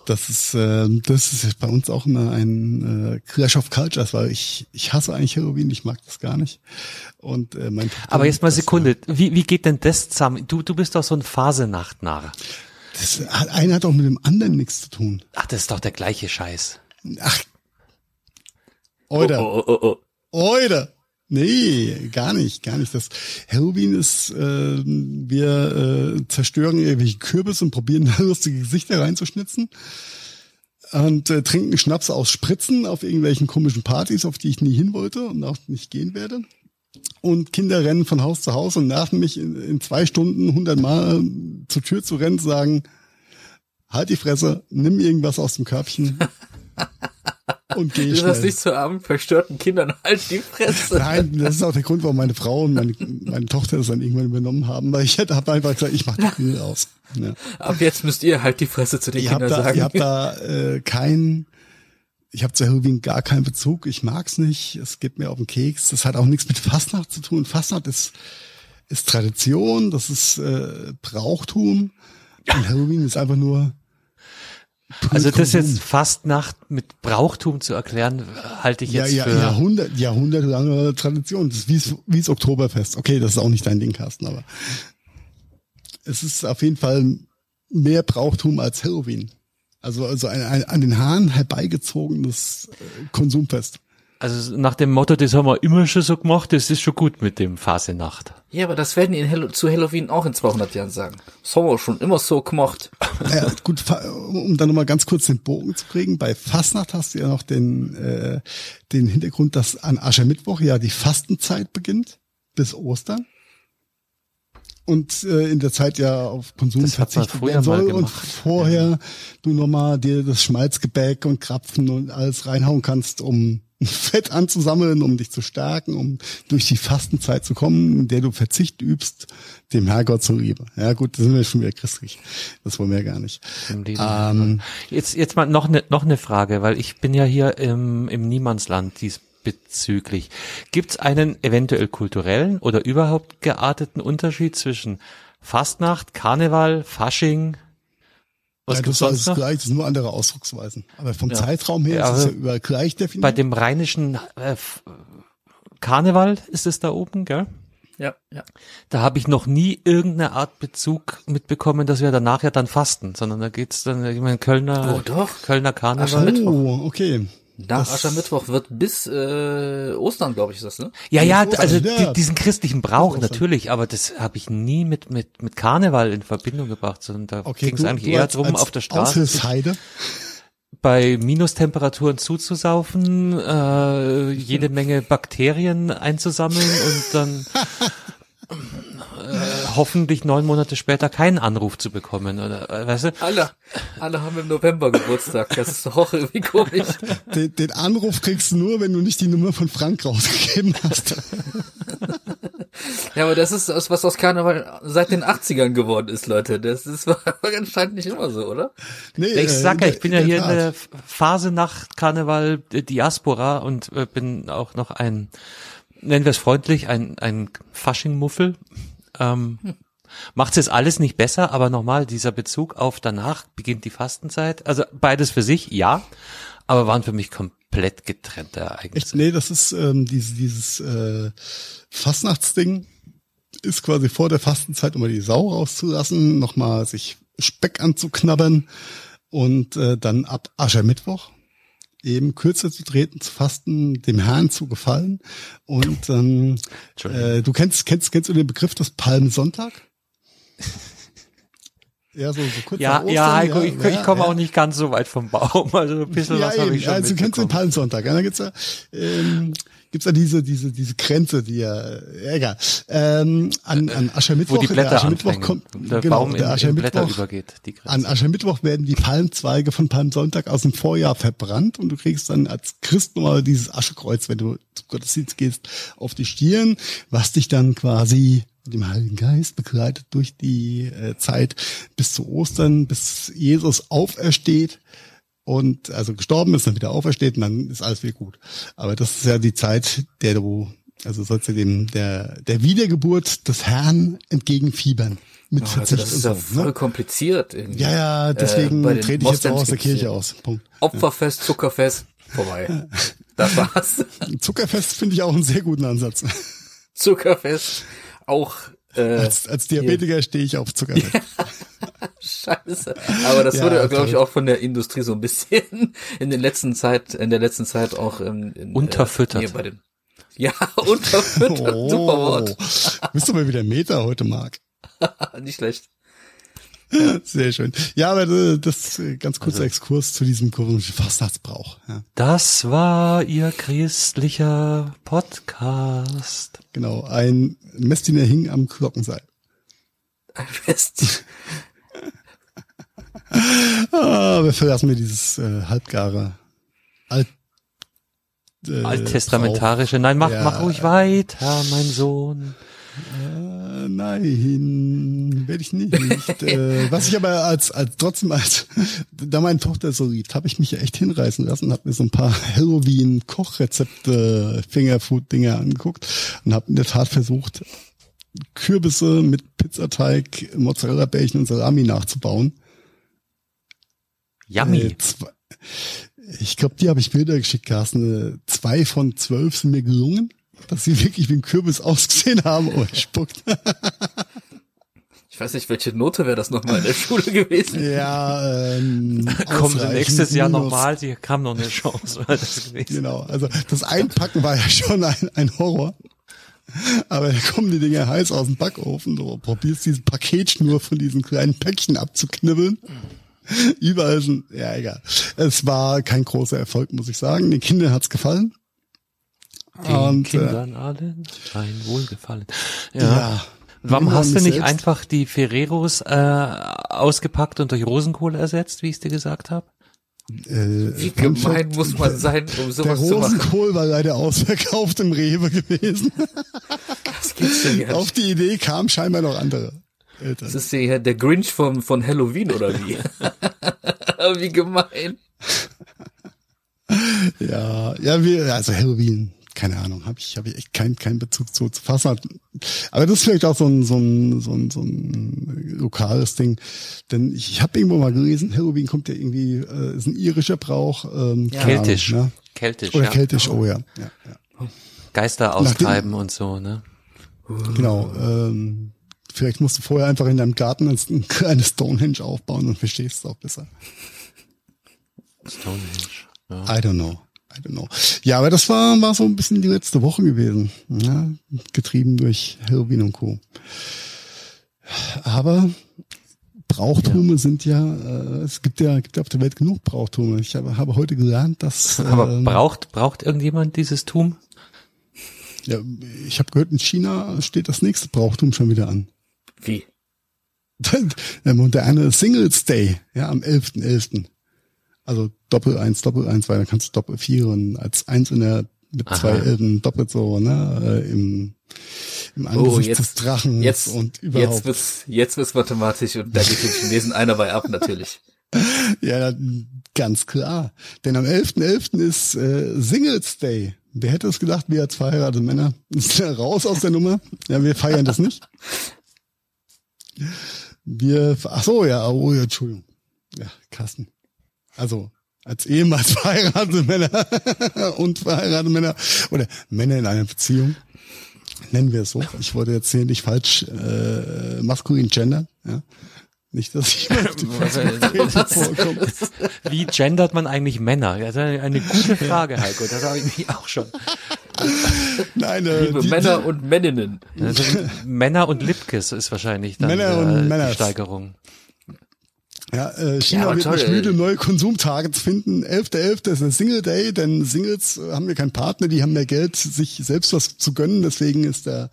Das ist, äh, das ist bei uns auch eine, ein äh, Clash of Cultures, weil ich, ich hasse eigentlich Halloween, ich mag das gar nicht. Und äh, mein Tochter Aber jetzt mal Sekunde, das, wie, wie geht denn das zusammen? Du, du bist doch so ein Phasenachtnarr. Das hat, einer hat doch mit dem anderen nichts zu tun. Ach, das ist doch der gleiche Scheiß. Ach, oder. Oh, oh, oh, oh. Oder. Nee, gar nicht, gar nicht. Das Halloween ist, äh, wir äh, zerstören irgendwelche Kürbis und probieren da lustige Gesichter reinzuschnitzen und äh, trinken Schnaps aus Spritzen auf irgendwelchen komischen Partys, auf die ich nie hin wollte und auch nicht gehen werde. Und Kinder rennen von Haus zu Haus und nach mich in, in zwei Stunden hundertmal zur Tür zu rennen, sagen, halt die Fresse, nimm irgendwas aus dem Körbchen und gehe schnell. Du das nicht zu armen, verstörten Kindern halt die Fresse. Nein, das ist auch der Grund, warum meine Frau und meine, meine Tochter das dann irgendwann übernommen haben, weil ich hätte hab einfach gesagt, ich mach die Grill aus. Ja. Ab jetzt müsst ihr halt die Fresse zu den ich Kindern da, sagen. Ich habe da äh, kein, ich habe zu Halloween gar keinen Bezug. Ich mag's nicht. Es geht mir auf den Keks. Das hat auch nichts mit Fastnacht zu tun. Fastnacht ist ist Tradition, das ist äh, Brauchtum. Und Halloween ist einfach nur Also das Konsum. jetzt Fastnacht mit Brauchtum zu erklären, halte ich Ja, jetzt ja, für... Jahrhundert, jahrhundertelange Tradition. Das ist wie es- wie es Oktoberfest. Okay, das ist auch nicht dein Ding, Carsten, aber es ist auf jeden Fall mehr Brauchtum als Halloween. Also, also ein, ein an den Haaren herbeigezogenes äh, Konsumfest. Also nach dem Motto, das haben wir immer schon so gemacht, das ist schon gut mit dem Phasenacht. Ja, aber das werden die in Hallo zu Halloween auch in 200 Jahren sagen. Das haben wir schon immer so gemacht. Ja, gut, um dann nochmal ganz kurz den Bogen zu kriegen. Bei Fastnacht hast du ja noch den, äh, den Hintergrund, dass an Aschermittwoch ja die Fastenzeit beginnt bis Ostern. Und äh, in der Zeit ja auf Konsum Das verzichtet werden soll und vorher du nochmal dir das Schmalzgebäck und Krapfen und alles reinhauen kannst, um Fett anzusammeln, um dich zu stärken, um durch die Fastenzeit zu kommen, in der du Verzicht übst, dem Herrgott zuliebe. Ja gut, da sind wir schon wieder christlich. Das wollen wir ja gar nicht. Ähm, Jetzt, jetzt mal noch eine noch eine Frage, weil ich bin ja hier im, im Niemandsland diesbezüglich. Gibt es einen eventuell kulturellen oder überhaupt gearteten Unterschied zwischen Fastnacht, Karneval, Fasching? Was ja, gibt's das ist sonst alles noch? gleich, das sind nur andere Ausdrucksweisen. Aber vom Ja. Zeitraum her Ja, ist es ja aber überall gleich definiert. Bei dem rheinischen äh, Karneval ist es da oben, gell? Ja, ja. Da habe ich noch nie irgendeine Art Bezug mitbekommen, dass wir danach ja dann fasten, sondern da geht's dann, ich meine, Kölner, Oh, doch. Kölner Karneval. Aschermittwoch. oh, okay. Nach Das- Aschermittwoch wird bis äh, Ostern, glaube ich, ist das, ne? Ja, ja, also ja. die, diesen christlichen Brauch natürlich, aber das habe ich nie mit mit mit Karneval in Verbindung gebracht, sondern da Okay, ging es eigentlich du eher als- drum, als auf der Straße bei Minustemperaturen zuzusaufen, äh, jede Menge Bakterien einzusammeln und dann äh, hoffentlich neun Monate später keinen Anruf zu bekommen, oder äh, weißt du? Alle, alle haben im November Geburtstag. Das ist doch auch irgendwie komisch. Den, den Anruf kriegst du nur, wenn du nicht die Nummer von Frank rausgegeben hast. Ja, aber das ist das, was aus Karneval seit den 80ern geworden ist, Leute. Das ist war anscheinend nicht immer so, oder? Ich Nee, äh, sag ja, ich bin ja hier in der Phase nach Karneval Diaspora und bin auch noch ein, nennen wir es freundlich, ein, ein Faschingmuffel. Ähm, Macht's jetzt alles nicht besser, aber nochmal, dieser Bezug auf danach beginnt die Fastenzeit. Also beides für sich, ja, aber waren für mich komplett getrennte Ereignisse. nee, das ist ähm, dieses, dieses äh, Fastnachtsding ist quasi vor der Fastenzeit, um mal die Sau rauszulassen, nochmal sich Speck anzuknabbern und äh, dann ab Aschermittwoch eben kürzer zu treten, zu fasten, dem Herrn zu gefallen. Und ähm, äh, du kennst, kennst, kennst du den Begriff des Palmsonntag? Ja, so, so kurz Ja, ja, Heiko, ich, ja, ich komme ja. auch nicht ganz so weit vom Baum. Also ein bisschen Ja, was habe ich schon also du kennst den. Palmsonntag. Ja, da gibt's ja, ähm, gibt's ja diese, diese, diese Grenze, die ja, äh, egal. Ähm, an, an Aschermittwoch, Wo die der Blätter Aschermittwoch anfangen. kommt, der genau, Baum der Aschermittwoch, übergeht. Die Grenze. an Aschermittwoch werden die Palmzweige von Palmsonntag aus dem Vorjahr verbrannt und du kriegst dann als Christ nochmal dieses Aschekreuz, wenn du zum Gottesdienst gehst, auf die Stirn, was dich dann quasi mit dem Heiligen Geist begleitet durch die äh, Zeit bis zu Ostern, bis Jesus aufersteht und also gestorben ist, dann wieder aufersteht und dann ist alles wieder gut. Aber das ist ja die Zeit, der du, also sollst du dem der der Wiedergeburt des Herrn entgegenfiebern mit Oh, also das ist ja so, voll ne? komplziert irgendwie. Ja, ja, deswegen Äh, bei den trete ich jetzt auch aus der Kirche aus. Punkt. Opferfest, Zuckerfest, vorbei. Das war's. Zuckerfest finde ich auch einen sehr guten Ansatz. Zuckerfest, auch äh, Als, als Diabetiker stehe ich auf Zuckerfest. Scheiße. Aber das Ja, wurde, glaube ich, auch von der Industrie so ein bisschen in den letzten Zeit, in der letzten Zeit auch ähm, in, Unterfüttert. Äh, hier bei den, ja, unterfüttert. Super Wort. Bist du mal wieder Meter heute, Marc? Nicht schlecht. Sehr schön. Ja, aber äh, das äh, ganz kurzer Also Exkurs zu diesem komischen Fastnachtsbrauch. Ja, Das war Ihr christlicher Podcast. genau, ein Messdiener hing am Glockenseil. Fest. Ah, aber verlassen wir dieses äh, halbgare Alt, äh, Alttestamentarische. Nein, mach, Ja. mach ruhig weiter, mein Sohn. Äh, nein, werde ich nicht. äh, was ich aber als, als trotzdem als, da meine Tochter so liebt, habe ich mich ja echt hinreißen lassen, habe mir so ein paar Halloween-Kochrezepte, Fingerfood-Dinger angeguckt und habe in der Tat versucht, Kürbisse mit Pizzateig, Mozzarella-Bärchen und Salami nachzubauen. Yummy. Äh, ich glaube, die habe ich Bilder geschickt, Carsten. Äh, Zwei von zwölf sind mir gelungen, dass sie wirklich wie ein Kürbis ausgesehen haben. Oh, er spuckt. Ich weiß nicht, welche Note wäre das nochmal in der Schule gewesen? Ja, ähm, Kommen Sie nächstes Jahr nochmal, Sie haben noch eine Chance. War das gewesen. Genau, also das Einpacken war ja schon ein, ein Horror. Aber da kommen die Dinger heiß aus dem Backofen. Du probierst dieses Paketschnur von diesen kleinen Päckchen abzuknibbeln. Überall sind, ja egal. Es war kein großer Erfolg, muss ich sagen. Den Kindern hat's gefallen. Den Und, äh, Kindern allen ein Wohlgefallen. Ja. Ja. Warum hast du nicht selbst. einfach die Ferreros äh, ausgepackt und durch Rosenkohl ersetzt, wie ich es dir gesagt habe? Äh, Wie gemein muss man sein, um Der sowas zu machen? Rosenkohl war leider ausverkauft im Rewe gewesen. Das gibt's ja gar Auf die Idee kamen scheinbar noch andere Eltern. Das ist ja der Grinch von, von Halloween oder wie? wie gemein. Ja, ja, wir, also Halloween, keine Ahnung, habe ich, habe ich echt keinen keinen Bezug zu, zu fassen. Aber das ist vielleicht auch so ein, so ein, so ein, so ein lokales Ding. Denn ich, ich habe irgendwo mal gelesen, Halloween kommt ja irgendwie, äh, ist ein irischer Brauch. Ähm, keine Keltisch. Ahnung, ne? Keltisch, Oder ja. keltisch, oh ja. ja, ja. Geister austreiben und so, ne? Genau. Ähm, vielleicht musst du vorher einfach in deinem Garten ein, ein kleines Stonehenge aufbauen und verstehst es auch besser. Stonehenge. Ja. I don't know. I don't know. Ja, aber das war, war so ein bisschen die letzte Woche gewesen. Ja, getrieben durch Halloween und Co. Aber Brauchtume sind ja, äh, es gibt ja, gibt ja auf der Welt genug Brauchtume. Ich habe, habe heute gelernt, dass Aber ähm, braucht, braucht irgendjemand dieses Tum? ja, ich habe gehört, in China steht das nächste Brauchtum schon wieder an. Wie? Der moderne Singles Day, ja, am 11.11. Also Doppel eins, Doppel eins, weil dann kannst du Doppel vier und als Einzelner mit Aha. zwei Elben doppelt so, ne, äh, im, im Angesicht Oh, jetzt- des Drachens Jetzt, und jetzt überhaupt. wird's, jetzt wird's mathematisch und da geht den Chinesen einer bei ab, natürlich. ja, ganz klar. Denn am 11.11. ist äh, Singles Day. Wer hätte es gedacht, wir als verheiratete Männer ist ja raus aus der Nummer. Ja, wir feiern das nicht. Wir, ach so, ja, oh, ja, Entschuldigung. Ja, Carsten. Also, als ehemals verheiratete Männer und verheiratete Männer oder Männer in einer Beziehung, nennen wir es so. Ich wollte jetzt hier nicht falsch äh, maskulin gendern, ja. Nicht, dass ich die vorkomme. Wie gendert man eigentlich Männer? Ja, Das ist eine gute Frage, Heiko. Das habe ich mich auch schon. Nein, äh, Liebe die, Männer und Männinnen. Also, Männer und Lipkes ist wahrscheinlich dann Männer und äh, die Steigerung. Ja, äh, China Ja, wird toll, nicht müde, neue Konsumtage zu finden. 11.11. ist ein Single Day, denn Singles äh, haben ja keinen Partner, die haben mehr Geld, sich selbst was zu gönnen. Deswegen ist der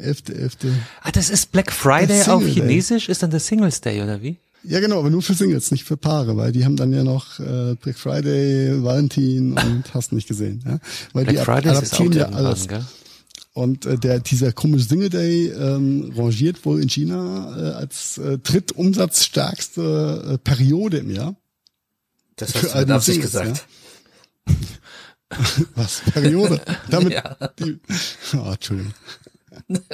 11.11. Ah, das ist Black Friday auf Day. Chinesisch? Ist dann der Singles Day, oder wie? Ja, genau, aber nur für Singles, nicht für Paare, weil die haben dann ja noch äh, Black Friday, Valentin und hast nicht gesehen. Ja? Weil Black die Friday ist auch adaptieren ja alles. gell? Und äh, der dieser komische Single Day ähm, rangiert wohl in China äh, als äh, drittumsatzstärkste äh, Periode im Jahr. Das hast du mit Absicht Singles, gesagt. Was? Periode? Damit Ja. die, oh, Entschuldigung.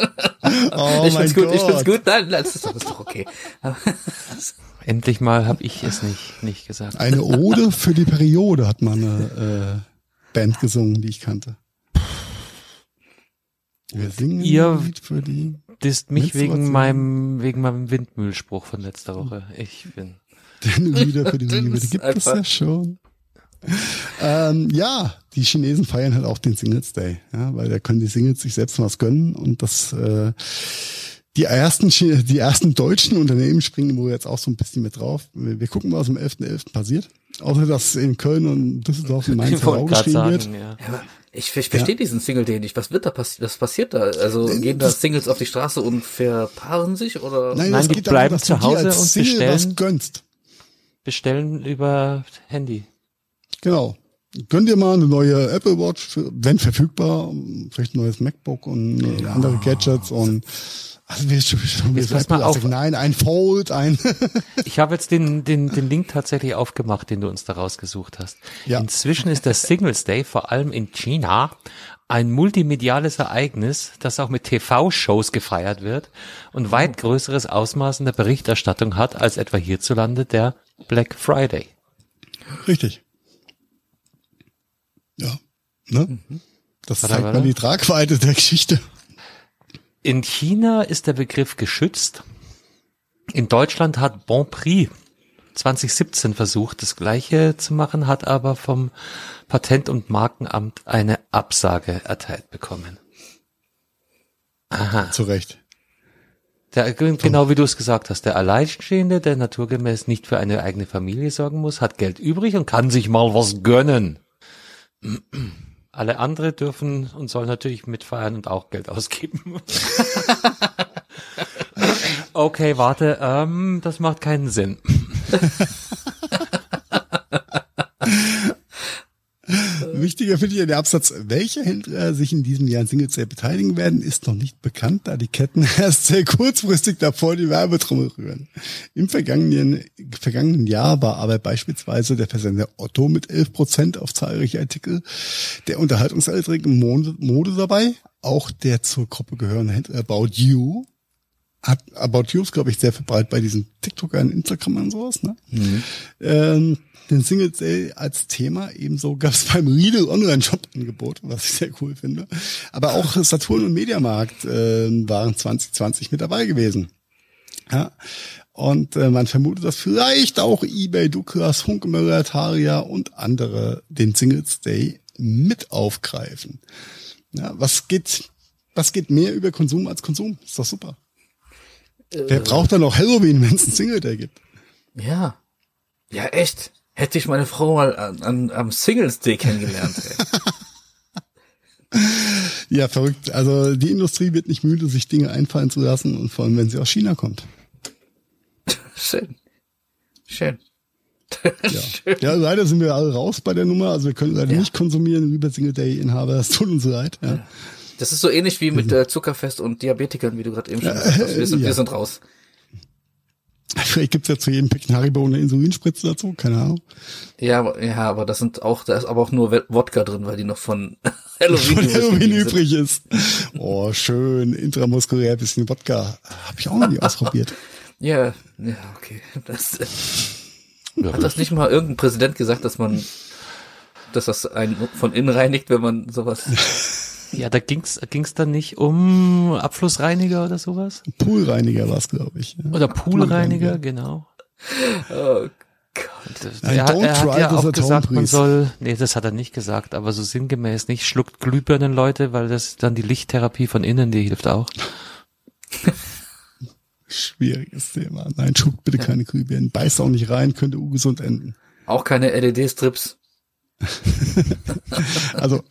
Oh ich mein find's gut, Gott. ich find's gut. Nein, das ist doch, das ist doch okay. Endlich mal habe ich es nicht, nicht gesagt. Eine Ode für die Periode hat mal eine äh, Band gesungen, die ich kannte. Wir singen Ihr- ein Lied für die. Disst mich wegen meinem, wegen meinem Windmühlspruch von letzter Woche. Ich bin. Denn Lieder für die Liebe, die gibt es ja schon. Ähm, ja, die Chinesen feiern halt auch den Singles Day, ja, weil da können die Singles sich selbst was gönnen und das äh, die ersten die ersten deutschen Unternehmen springen wohl jetzt auch so ein bisschen mit drauf. Wir, wir gucken, was am 11.11. passiert. Außer dass in Köln und Düsseldorf und Mainz geschrieben wird. ja. Ja, ich, ich verstehe diesen Single Day nicht. Was wird da passieren? Was passiert da? Also gehen da Singles auf die Straße und verpaaren sich oder? Nein, Nein, es die geht darum, bleiben dass zu Hause als und bestellen. was gönnst. Bestellen über Handy. Genau. Gönn dir mal eine neue Apple Watch, für, wenn verfügbar, vielleicht ein neues MacBook und äh, andere Gadgets und also wir schon, schon mal auf. Nein, ein Fold, ein Ich habe jetzt den, den, den Link tatsächlich aufgemacht, den du uns da rausgesucht hast. Ja. Inzwischen ist der Singles Day vor allem in China ein multimediales Ereignis, das auch mit TV-Shows gefeiert wird und weit größeres Ausmaß in der Berichterstattung hat als etwa hierzulande der Black Friday. Richtig. Ja. Ne? Das Warte, zeigt mal die Tragweite der Geschichte. In China ist der Begriff geschützt. In Deutschland hat Bonprix 2017 versucht, das gleiche zu machen, hat aber vom Patent- und Markenamt eine Absage erteilt bekommen. Zu Recht. Der, genau wie du es gesagt hast, der Alleinstehende, der naturgemäß nicht für eine eigene Familie sorgen muss, hat Geld übrig und kann sich mal was gönnen. Alle andere dürfen und sollen natürlich mitfeiern und auch Geld ausgeben. okay, warte, ähm, das macht keinen Sinn. Wichtiger finde ich ja der Absatz, welche Händler sich in diesem Jahr an Singles Day beteiligen werden, ist noch nicht bekannt, da die Ketten erst sehr kurzfristig davor die Werbetrommel rühren. Im vergangenen, vergangenen Jahr war aber beispielsweise der Versender Otto mit 11 Prozent auf zahlreiche Artikel der unterhaltungsaltrigen Mode, Mode dabei. Auch der zur Gruppe gehörende Händler About You hat About You ist, glaube ich, sehr verbreitet bei diesen TikTokern, Instagram und sowas, ne? Ähm, den Singles Day als Thema. Ebenso gab es beim Riedel Online-Shop Angebot, was ich sehr cool finde. Aber auch Saturn und Mediamarkt äh, waren 2020 mit dabei gewesen. Ja. Und äh, man vermutet, dass vielleicht auch eBay, Douglas, Hunkemöller, Taria und andere den Singles Day mit aufgreifen. Ja, was geht, was geht mehr über Konsum als Konsum? Ist doch super. Wer braucht dann noch Halloween, wenn es einen Single Day gibt? Ja. Ja, echt. Hätte ich meine Frau mal an, an, am Singles Day kennengelernt. Ja, verrückt. Also die Industrie wird nicht müde, sich Dinge einfallen zu lassen und vor allem, wenn sie aus China kommt. Schön. Schön. Ja. ja, leider sind wir alle raus bei der Nummer. Also wir können leider Ja. nicht konsumieren, lieber Single Day Inhaber. Es tut uns leid. Ja. Das ist so ähnlich wie mit äh, Zuckerfest und Diabetikern, wie du gerade eben schon gesagt hast. Wir sind, wir sind raus. Vielleicht gibt's ja zu jedem Päckchen Haribo eine Insulinspritze dazu, keine Ahnung. Ja, aber, ja, aber das sind auch, da ist aber auch nur Wodka drin, weil die noch von Halloween, Von übrig Halloween übrig ist. Oh, schön. Intramuskulär bisschen Wodka. Habe ich auch noch nie ausprobiert. Ja, ja, okay. Das, äh, hat das nicht mal irgendein Präsident gesagt, dass man, dass das einen von innen reinigt, wenn man sowas. Ja, da ging's ging's dann nicht um Abflussreiniger oder sowas? Poolreiniger war's, glaube ich. Ja. Oder Poolreiniger, genau. Oh Das, Nein, er, hat- don't er try hat ja auch gesagt, man soll, nee, das hat er nicht gesagt, aber so sinngemäß nicht, schluckt Glühbirnen Leute, weil das dann die Lichttherapie von innen, die hilft auch. Schwieriges Thema. Nein, schuckt bitte keine Glühbirnen. Beißt auch nicht rein, könnte ungesund enden. Auch keine LED-Strips. Also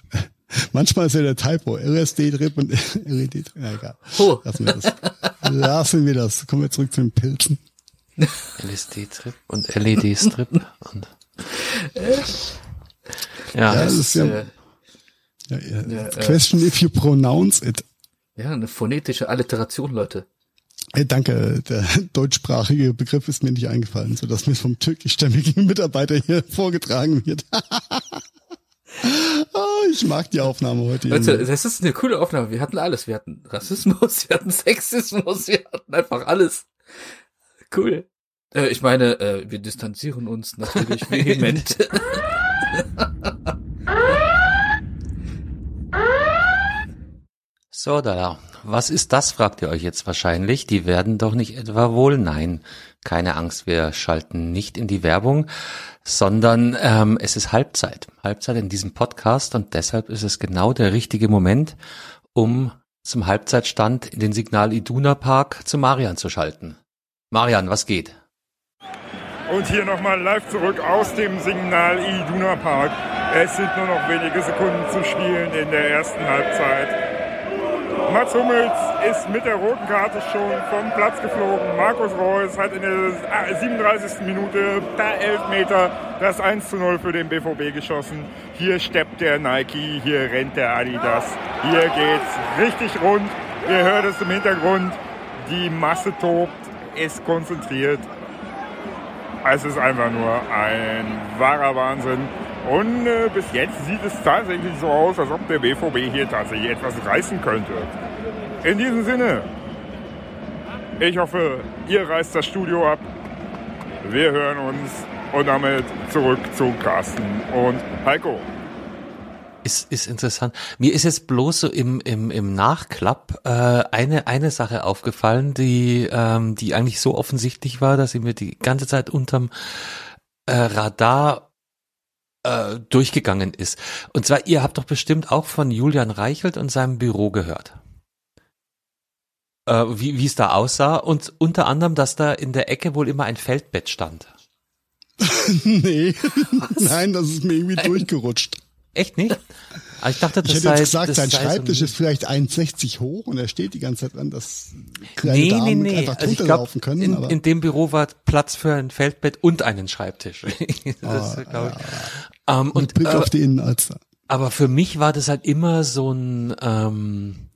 manchmal ist ja der Typo LSD-Trip und LED-Trip. Ja, egal. Oh. Lassen wir das. Lassen wir das. Kommen wir zurück zu den Pilzen. LSD-Trip und LED-Strip und ja, Ja, das ist ja, Äh, ja, ja, ja, äh. Question if you pronounce it. ja, eine phonetische Alliteration, Leute. Hey, danke, der deutschsprachige Begriff ist mir nicht eingefallen, so dass mir vom türkischstämmigen Mitarbeiter hier vorgetragen wird. Oh, ich mag die Aufnahme heute. Leute, irgendwie. das ist eine coole Aufnahme. Wir hatten alles. Wir hatten Rassismus, wir hatten Sexismus, wir hatten einfach alles. Cool. Äh, ich meine, äh, wir distanzieren uns natürlich vehement. So, da. Was ist das, fragt ihr euch jetzt wahrscheinlich. Die werden doch nicht etwa wohl? Nein, keine Angst, wir schalten nicht in die Werbung, sondern ähm, es ist Halbzeit. Halbzeit in diesem Podcast und deshalb ist es genau der richtige Moment, um zum Halbzeitstand in den Signal Iduna Park zu Marian zu schalten. Marian, was geht? Und hier nochmal live zurück aus dem Signal Iduna Park. Es sind nur noch wenige Sekunden zu spielen in der ersten Halbzeit. Mats Hummels ist mit der roten Karte schon vom Platz geflogen. Markus Reus hat in der 37. Minute per Elfmeter das 1 zu 0 für den BVB geschossen. Hier steppt der Nike, hier rennt der Adidas. Hier geht's richtig rund. Ihr hört es im Hintergrund. Die Masse tobt, ist konzentriert. Es ist einfach nur ein wahrer Wahnsinn. Und äh, bis jetzt sieht es tatsächlich so aus, als ob der BVB hier tatsächlich etwas reißen könnte. In diesem Sinne, ich hoffe, ihr reißt das Studio ab. Wir hören uns Und damit zurück zu Carsten und Heiko. Ist, ist interessant. Mir ist jetzt bloß so im, im, im Nachklapp äh, eine, eine Sache aufgefallen, die, ähm, die eigentlich so offensichtlich war, dass sie mir die ganze Zeit unterm äh, Radar äh, durchgegangen ist. Und zwar, ihr habt doch bestimmt auch von Julian Reichelt und seinem Büro gehört. Äh, wie wie es da aussah und unter anderem, dass da in der Ecke wohl immer ein Feldbett stand. nee, nein, das ist mir irgendwie durchgerutscht. Echt nicht? Aber ich dachte, das Ich hätte sei, jetzt gesagt, das sein sei Schreibtisch so ist vielleicht 1,60 hoch und er steht die ganze Zeit dran, dass kleine Nee, nee, Damen nee. einfach Also laufen können. in, in dem Büro war Platz für ein Feldbett und einen Schreibtisch. das glaube ich. Ähm, mit und, Blick äh, auf die Innenalster. aber für mich war das halt immer so ein ähm,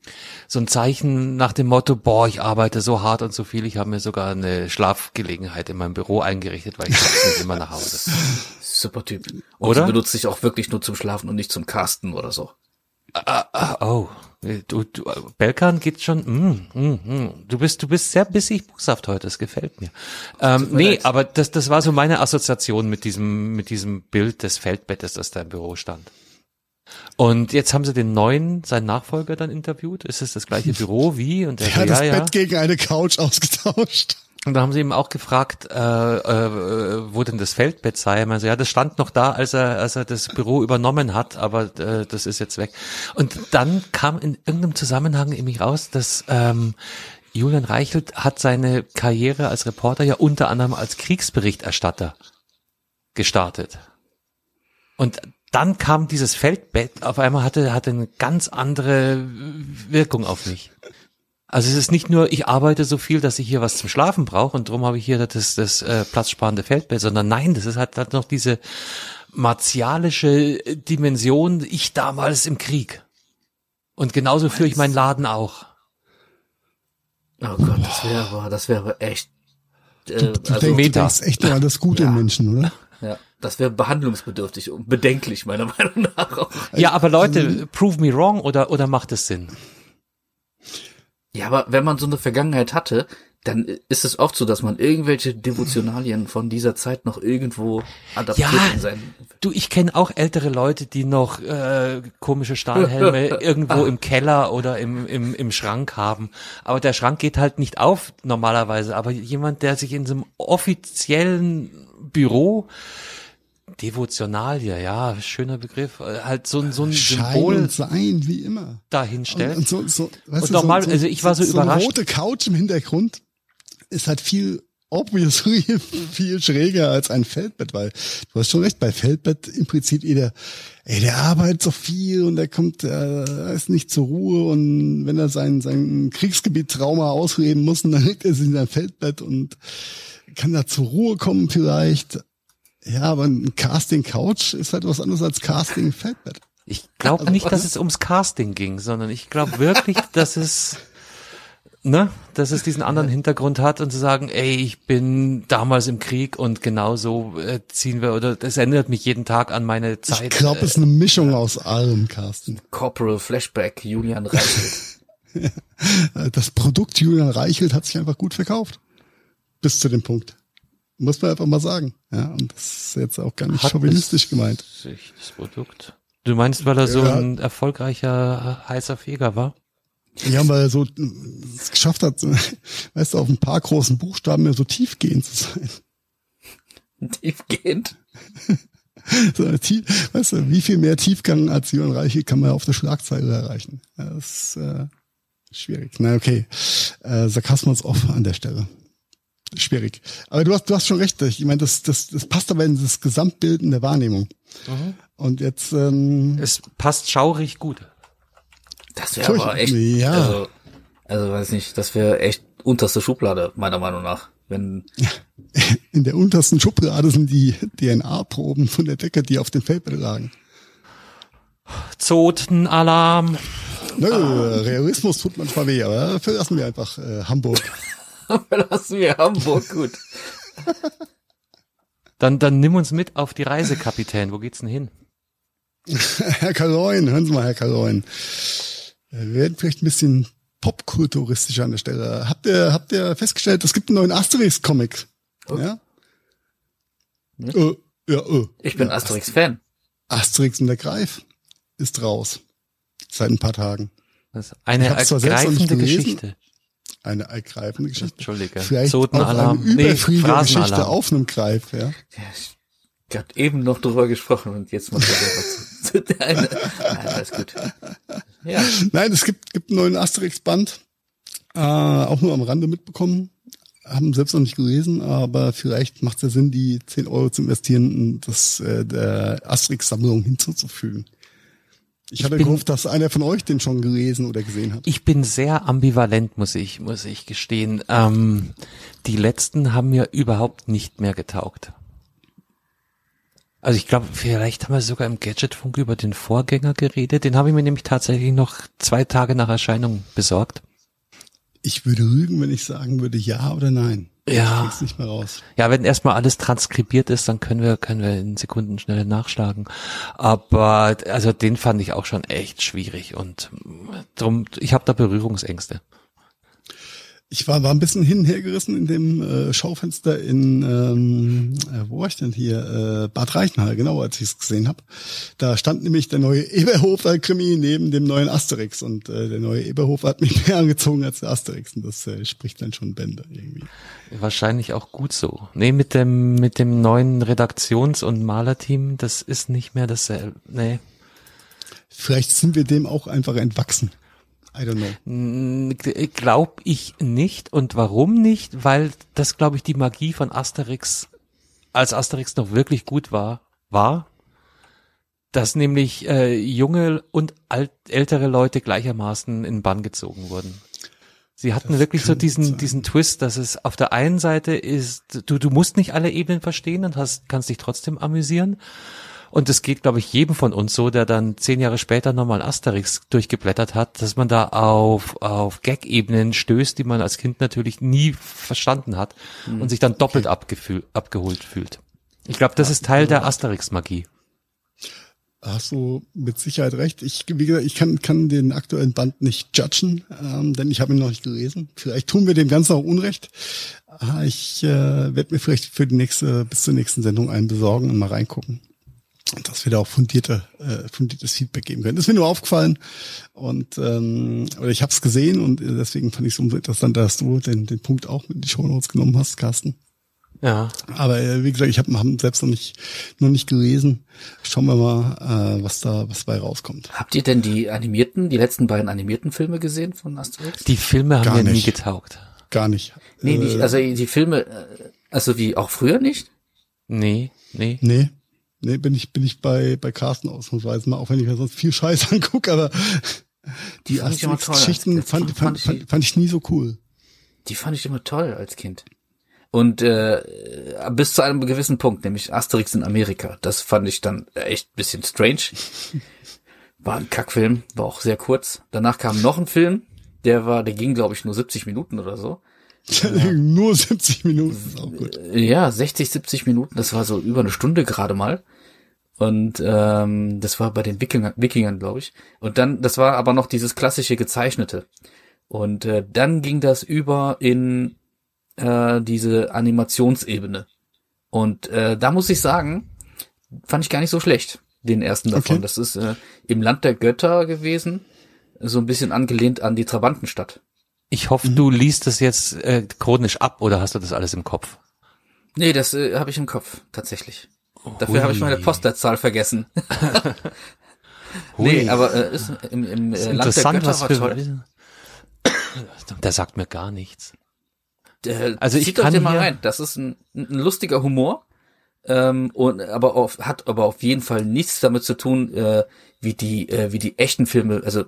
so ein Zeichen nach dem Motto, boah, ich arbeite so hart und so viel, ich habe mir sogar eine Schlafgelegenheit in meinem Büro eingerichtet, weil ich immer nach Hause. Super Typ. Und Oder? sie benutzt sich auch wirklich nur zum Schlafen und nicht zum Casten oder so. Ah, oh, du, du, Belkan geht schon. Mm, mm, mm. Du bist, du bist sehr bissig boshaft heute. Das gefällt mir. Ähm, mir nee, leid. aber das, das war so meine Assoziation mit diesem, mit diesem Bild des Feldbettes, das da im Büro stand. Und jetzt haben sie den neuen, seinen Nachfolger dann interviewt. Ist es das gleiche Büro wie? Und er Er so, hat das ja, ja. Bett gegen eine Couch ausgetauscht. Und da haben sie ihm auch gefragt, äh, äh, wo denn das Feldbett sei. Meinte, ja, das stand noch da, als er, als er das Büro übernommen hat, aber äh, das ist jetzt weg. Und dann kam in irgendeinem Zusammenhang irgendwie raus, dass ähm, Julian Reichelt hat seine Karriere als Reporter ja unter anderem als Kriegsberichterstatter gestartet. Und dann kam dieses Feldbett, auf einmal hatte, hatte eine ganz andere Wirkung auf mich. Also es ist nicht nur, ich arbeite so viel, dass ich hier was zum Schlafen brauche und darum habe ich hier das, das äh, platzsparende Feldbett, sondern nein, das ist halt, hat noch diese martialische Dimension, ich damals im Krieg. Und genauso führe ich meinen Laden auch. Oh Gott, das wäre aber, das wäre aber echt, äh, Du, also, denkst, du denkst echt nur an das Gute im Menschen, oder? ja, das wäre behandlungsbedürftig und bedenklich, meiner Meinung nach auch. Ja, aber Leute, prove me wrong oder, oder macht es Sinn? Ja, aber wenn man so eine Vergangenheit hatte, dann ist es oft so, dass man irgendwelche Devotionalien von dieser Zeit noch irgendwo adaptiert Ja. in sein. Du, ich kenne auch ältere Leute, die noch äh, komische Stahlhelme irgendwo im Keller oder im, im, im Schrank haben. Aber der Schrank geht halt nicht auf normalerweise. Aber jemand, der sich in so einem offiziellen Büro Devotionalie, ja, schöner Begriff, äh, halt so, ein so ein Schein Symbol und Sein, wie immer. dahinstellt. Und, und so, so, weißt Und du, normal- also ich war so so überrascht. Eine rote Couch im Hintergrund ist halt viel obviously viel schräger als ein Feldbett, weil du hast schon recht, bei Feldbett impliziert jeder, ey, der arbeitet so viel und der kommt, äh, ist nicht zur Ruhe und wenn er sein, sein Kriegsgebiet-Trauma ausleben muss, dann liegt er sich in sein Feldbett und kann da zur Ruhe kommen vielleicht. Ja, aber ein Casting Couch ist halt was anderes als Casting Feldbett. Ich glaube nicht, dass es ums Casting ging, sondern ich glaube wirklich, dass es, ne, dass es diesen anderen Hintergrund hat und zu sagen, ey, ich bin damals im Krieg und genauso äh, ziehen wir oder das erinnert mich jeden Tag an meine Zeit. Ich glaube, es ist eine Mischung aus allem, Carsten. Corporal Flashback, Julian Reichelt. Äh, Das Produkt Julian Reichelt hat sich einfach gut verkauft. Bis zu dem Punkt. Muss man einfach mal sagen. Ja, und das ist jetzt auch gar nicht Hat chauvinistisch gemeint. das Produkt. Du meinst, weil er so Ja. ein erfolgreicher heißer Feger war? Ja, weil er so es geschafft hat, weißt du, auf ein paar großen Buchstaben mehr so tiefgehend zu sein. Tiefgehend. So tief, weißt du, wie viel mehr Tiefgang als Julian Reichelt kann man auf der Schlagzeile erreichen? Das ist äh, schwierig. Na okay, äh, Sarkasmus off an der Stelle. Schwierig. Aber du hast, du hast schon recht. Ich meine, das, das, das passt aber in das Gesamtbild in der Wahrnehmung. Und jetzt, ähm, Es passt schaurig gut. Das wäre aber echt, ja. also, also weiß nicht, das wäre echt unterste Schublade, meiner Meinung nach. Wenn, in der untersten Schublade sind die DNA-Proben von der Decke, die auf dem Feldbett lagen. Zotenalarm. Nö, Realismus tut manchmal weh, aber verlassen wir einfach äh, Hamburg. verlassen wir Hamburg, gut. Dann, dann nimm uns mit auf die Reise, Kapitän. Wo geht's denn hin? Herr Kaloin, hören Sie mal, Herr Kaloin. Wir werden vielleicht ein bisschen popkulturistischer an der Stelle. Habt ihr, habt ihr festgestellt, es gibt einen neuen Asterix-Comic? Ja? Äh, ja, äh. Ich bin ja, Asterix-Fan. Asterix und der Greif ist raus. Seit ein paar Tagen. Das ist eine ergreifende gelesen. Geschichte. Eine ergreifende Geschichte. Entschuldige. Vielleicht auch Zotenalarm. eine Nee, überflügige Geschichte auf einem Greif, ja. Ja, ich hab eben noch drüber gesprochen und jetzt macht er selber zu, zu deine. Nein, alles gut. Ja. Nein, es gibt, gibt einen neuen Asterix-Band. Äh, auch nur am Rande mitbekommen. Haben selbst noch nicht gelesen, aber vielleicht macht es ja Sinn, die 10 Euro zu investieren und das äh, der Asterix-Sammlung hinzuzufügen. Ich, hatte bin- gehofft, dass einer von euch den schon gelesen oder gesehen hat. Ich bin sehr ambivalent, muss ich, muss ich gestehen. Ähm, die letzten haben mir überhaupt nicht mehr getaugt. Also ich glaube, vielleicht haben wir sogar im Gadgetfunk über den Vorgänger geredet. Den habe ich mir nämlich tatsächlich noch zwei Tage nach Erscheinung besorgt. Ich würde lügen, wenn ich sagen würde ja oder nein. Ja. Ich nicht mehr raus. Ja, wenn erstmal alles transkribiert ist, dann können wir, können wir in Sekunden schnell nachschlagen. Aber also den fand ich auch schon echt schwierig und drum, ich habe da Berührungsängste. Ich war, war ein bisschen hin und her gerissen in dem äh, Schaufenster in, ähm, äh, wo war ich denn hier? Äh, Bad Reichenhall, genau, als ich es gesehen habe. Da stand nämlich der neue Eberhofer Krimi neben dem neuen Asterix und äh, der neue Eberhofer hat mich mehr angezogen als der Asterix und das äh, spricht dann schon Bände irgendwie. Wahrscheinlich auch gut so. Nee, mit dem, mit dem neuen Redaktions- und Malerteam, das ist nicht mehr dasselbe. Nee. Vielleicht sind wir dem auch einfach entwachsen. I don't know. Glaub ich nicht. Und warum nicht? Weil das, glaube ich, die Magie von Asterix, als Asterix noch wirklich gut war, war, dass nämlich äh, junge und alt, ältere Leute gleichermaßen in Bann gezogen wurden. Sie hatten Das wirklich so diesen, sein. diesen Twist, dass es auf der einen Seite ist, du, du musst nicht alle Ebenen verstehen und hast, kannst dich trotzdem amüsieren. Und es geht, glaube ich, jedem von uns so, der dann zehn Jahre später nochmal Asterix durchgeblättert hat, dass man da auf, auf Gag-Ebenen stößt, die man als Kind natürlich nie verstanden hat und sich dann doppelt abgefühl, abgeholt fühlt. Ich glaube, das ist Teil der Asterix-Magie. Hast du mit Sicherheit recht. Ich, wie gesagt, ich kann, kann den aktuellen Band nicht judgen, ähm, denn ich habe ihn noch nicht gelesen. Vielleicht tun wir dem Ganzen auch Unrecht. Ah, Ich äh, werde mir vielleicht für die nächste, bis zur nächsten Sendung einen besorgen und mal reingucken. Und dass wir da auch fundierte, äh, fundiertes Feedback geben können. Das ist mir nur aufgefallen. Und ähm, oder ich habe es gesehen und äh, deswegen fand ich es umso interessanter, dass du den, den Punkt auch mit in die Show Notes genommen hast, Carsten. Ja. Aber äh, wie gesagt, ich habe hab selbst noch nicht noch nicht gelesen. Schauen wir mal, äh, was da was bei rauskommt. Habt ihr denn die animierten, die letzten beiden animierten Filme gesehen von Asterix? Die Filme haben Gar mir nie nicht. getaugt. Gar nicht. nee, Äh, nicht, also die Filme, äh, also wie auch früher nicht? Nee, nee. nee, nee, bin ich bin ich bei bei Carsten ausnahmsweise mal, auch wenn ich mir sonst viel Scheiß angucke, aber die, fand ich immer toll als Geschichten Kind. fand, Die fand, fand fand, ich- fand ich nie so cool. Die fand ich immer toll als Kind. Und äh, bis zu einem gewissen Punkt, nämlich Asterix in Amerika. Das fand ich dann echt ein bisschen strange. War ein Kackfilm, war auch sehr kurz. Danach kam noch ein Film, der war, der ging glaube ich nur 70 Minuten oder so. Nur 70 Minuten ist auch gut. Ja, 60, 70 Minuten, das war so über eine Stunde gerade mal. Und ähm, das war bei den Wikinger, Wikingern, glaube ich. Und dann, das war aber noch dieses klassische gezeichnete. Und äh, dann ging das über in äh, diese Animationsebene. Und äh, da muss ich sagen, fand ich gar nicht so schlecht, den ersten davon. Okay. Das ist äh, im Land der Götter gewesen, so ein bisschen angelehnt an die Trabantenstadt. Ich hoffe, du liest das jetzt äh, chronisch ab oder hast du das alles im Kopf? Nee, das äh, habe ich im Kopf, tatsächlich. Dafür habe ich meine. Postleitzahl vergessen. Nee, aber äh, ist im, im Das ist äh, Land der interessant, Götter was toll. Der sagt mir gar nichts. Äh, Also ich zieht euch kann den mal rein. Das ist ein, ein lustiger Humor. Ähm, und aber auf, hat aber auf jeden Fall nichts damit zu tun, äh, wie die äh, wie die echten Filme, also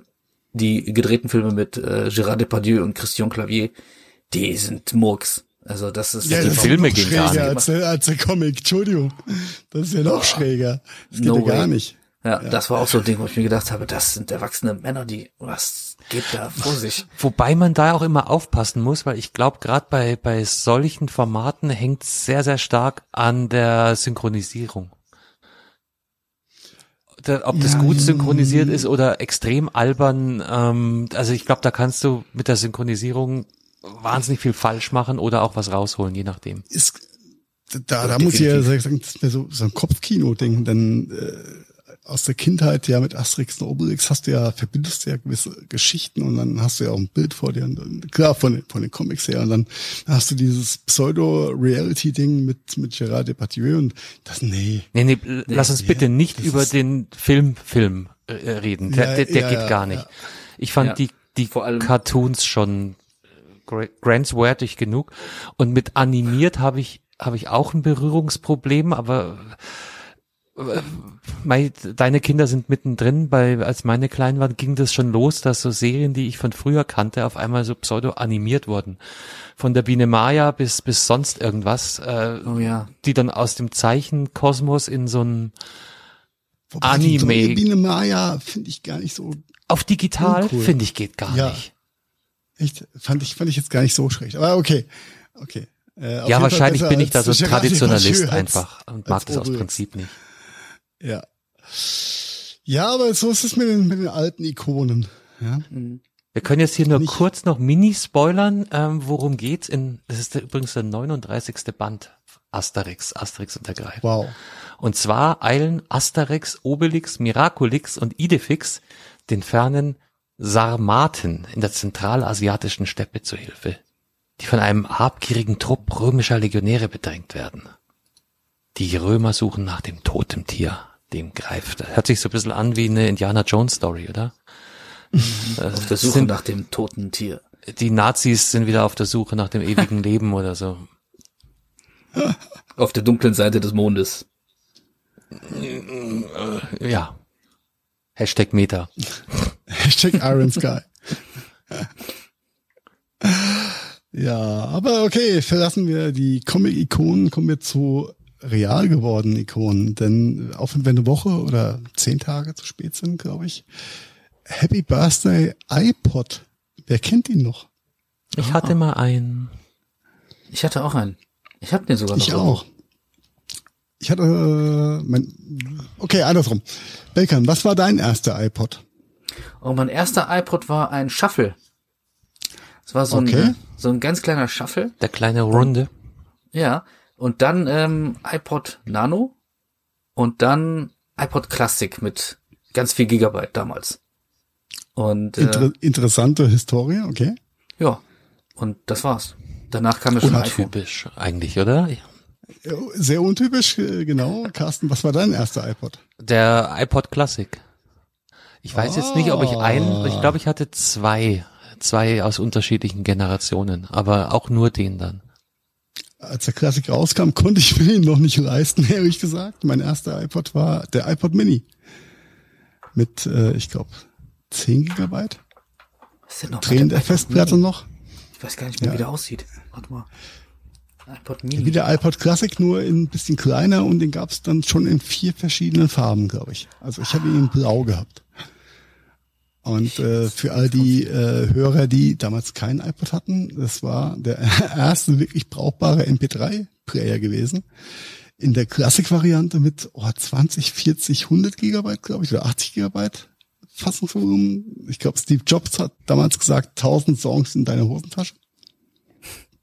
die gedrehten Filme mit äh, Gérard Depardieu und Christian Clavier, die sind Murks. Also das ist Ja, die das ist Filme noch gehen gar schräger nicht. als der, als der Comic. Entschuldigung. Das ist ja noch schräger. Das geht No ja gar way. nicht. ja, das war auch so ein Ding, wo ich mir gedacht habe, das sind erwachsene Männer, die was geht da vor sich? Wobei man da auch immer aufpassen muss, weil ich glaube, gerade bei, bei solchen Formaten hängt sehr, sehr stark an der Synchronisierung. Der, ob das Ja, gut ja. synchronisiert ist oder extrem albern, ähm, also ich glaube, da kannst du mit der Synchronisierung wahnsinnig viel falsch machen oder auch was rausholen, je nachdem. ist, da, da muss ich ja sagen, das ist mir so, so ein Kopfkino-Ding, denn äh, aus der Kindheit, ja, mit Asterix und Obelix hast du ja, verbindest du ja gewisse Geschichten und dann hast du ja auch ein Bild vor dir, und, klar, von den, von den Comics her, und dann hast du dieses Pseudo-Reality-Ding mit, mit Gerard Depardieu und das, nee. Nee, nee, lass uns bitte nicht über den Film, Film äh, reden. Der, Ja, der, der ja, geht ja, gar nicht. ja. Ich fand Ja, die, die vor allem- Cartoons schon grenzwertig genug. Und mit animiert habe ich, habe ich auch ein Berührungsproblem, aber äh, mei, deine Kinder sind mittendrin, bei, als meine klein waren, ging das schon los, dass so Serien, die ich von früher kannte, auf einmal so pseudo animiert wurden. Von der Biene Maya bis, bis sonst irgendwas, äh, Oh ja. die dann aus dem Zeichenkosmos in so ein, Wobei die Anime. neue Biene Maya finde ich gar nicht so, auf digital, finde ich, geht gar Ja. nicht. Echt, fand ich, fand ich jetzt gar nicht so schlecht, aber okay, okay. Äh, Ja, wahrscheinlich bin ich da so Gerard Traditionalist als- einfach und mag als das aus. Prinzip nicht. Ja. Ja, aber so ist es mit den, mit den alten Ikonen. Ja. Wir können jetzt hier nur Nicht- kurz noch mini spoilern, ähm, worum geht's in, das ist der, übrigens der 39. Band Asterix, Asterix und der Greif. Wow. Und zwar eilen Asterix, Obelix, Miraculix und Idefix den fernen Sarmaten in der zentralasiatischen Steppe zu Hilfe, die von einem habgierigen Trupp römischer Legionäre bedrängt werden. Die Römer suchen nach dem Totemtier, dem Greif. Das hört sich so ein bisschen an wie eine Indiana Jones Story, oder? Auf der Suche sind- nach dem toten Tier. Die Nazis sind wieder auf der Suche nach dem ewigen Leben oder so. Auf der dunklen Seite des Mondes. Ja. Hashtag Meta. Hashtag Iron Sky. ja, aber okay, verlassen wir die Comic-Ikonen, kommen wir zu real gewordenen Ikonen. Denn auch wenn wir eine Woche oder zehn Tage zu spät sind, glaube ich, Happy Birthday iPod. Wer kennt ihn noch? Ich hatte mal einen. Ich hatte auch einen. Ich habe den sogar noch. Ich auch. Ich hatte, äh, mein, okay, andersrum. Belkan, was war dein erster iPod? Und mein erster iPod war ein Shuffle. Es war so, Okay. ein, so ein ganz kleiner Shuffle. Der kleine Runde. Ja. Und dann ähm, iPod Nano und dann iPod Classic mit ganz viel Gigabyte damals. Und äh, Inter interessante Historie, okay. ja, und das war's. Danach kam ja schon ein iPhone. Untypisch eigentlich, oder? Sehr untypisch, äh, genau. Carsten, was war dein erster iPod? Der iPod Classic. Ich weiß jetzt nicht, ob ich einen, Ah. ich glaube, ich hatte zwei. Zwei aus unterschiedlichen Generationen, aber auch nur den dann. Als der Klassik rauskam, konnte ich mir ihn noch nicht leisten, ehrlich gesagt. Mein erster iPod war der iPod Mini. Mit, äh, ich glaube, 10 Gigabyte. Was ist denn noch Drehen der Festplatte noch. Ich weiß gar nicht mehr, wie der aussieht. Warte mal. iPod Mini. Wie der iPod Classic, nur ein bisschen kleiner und den gab es dann schon in vier verschiedenen Farben, glaube ich. Also ich habe ihn in blau gehabt. Und äh, für all die äh, Hörer, die damals keinen iPod hatten, das war der erste wirklich brauchbare MP3-Player gewesen. In der Classic-Variante mit oh, 20, 40, 100 Gigabyte, glaube ich, oder 80 Gigabyte Fassungsvolumen. Ich glaube, Steve Jobs hat damals gesagt, 1000 Songs in deiner Hosentasche.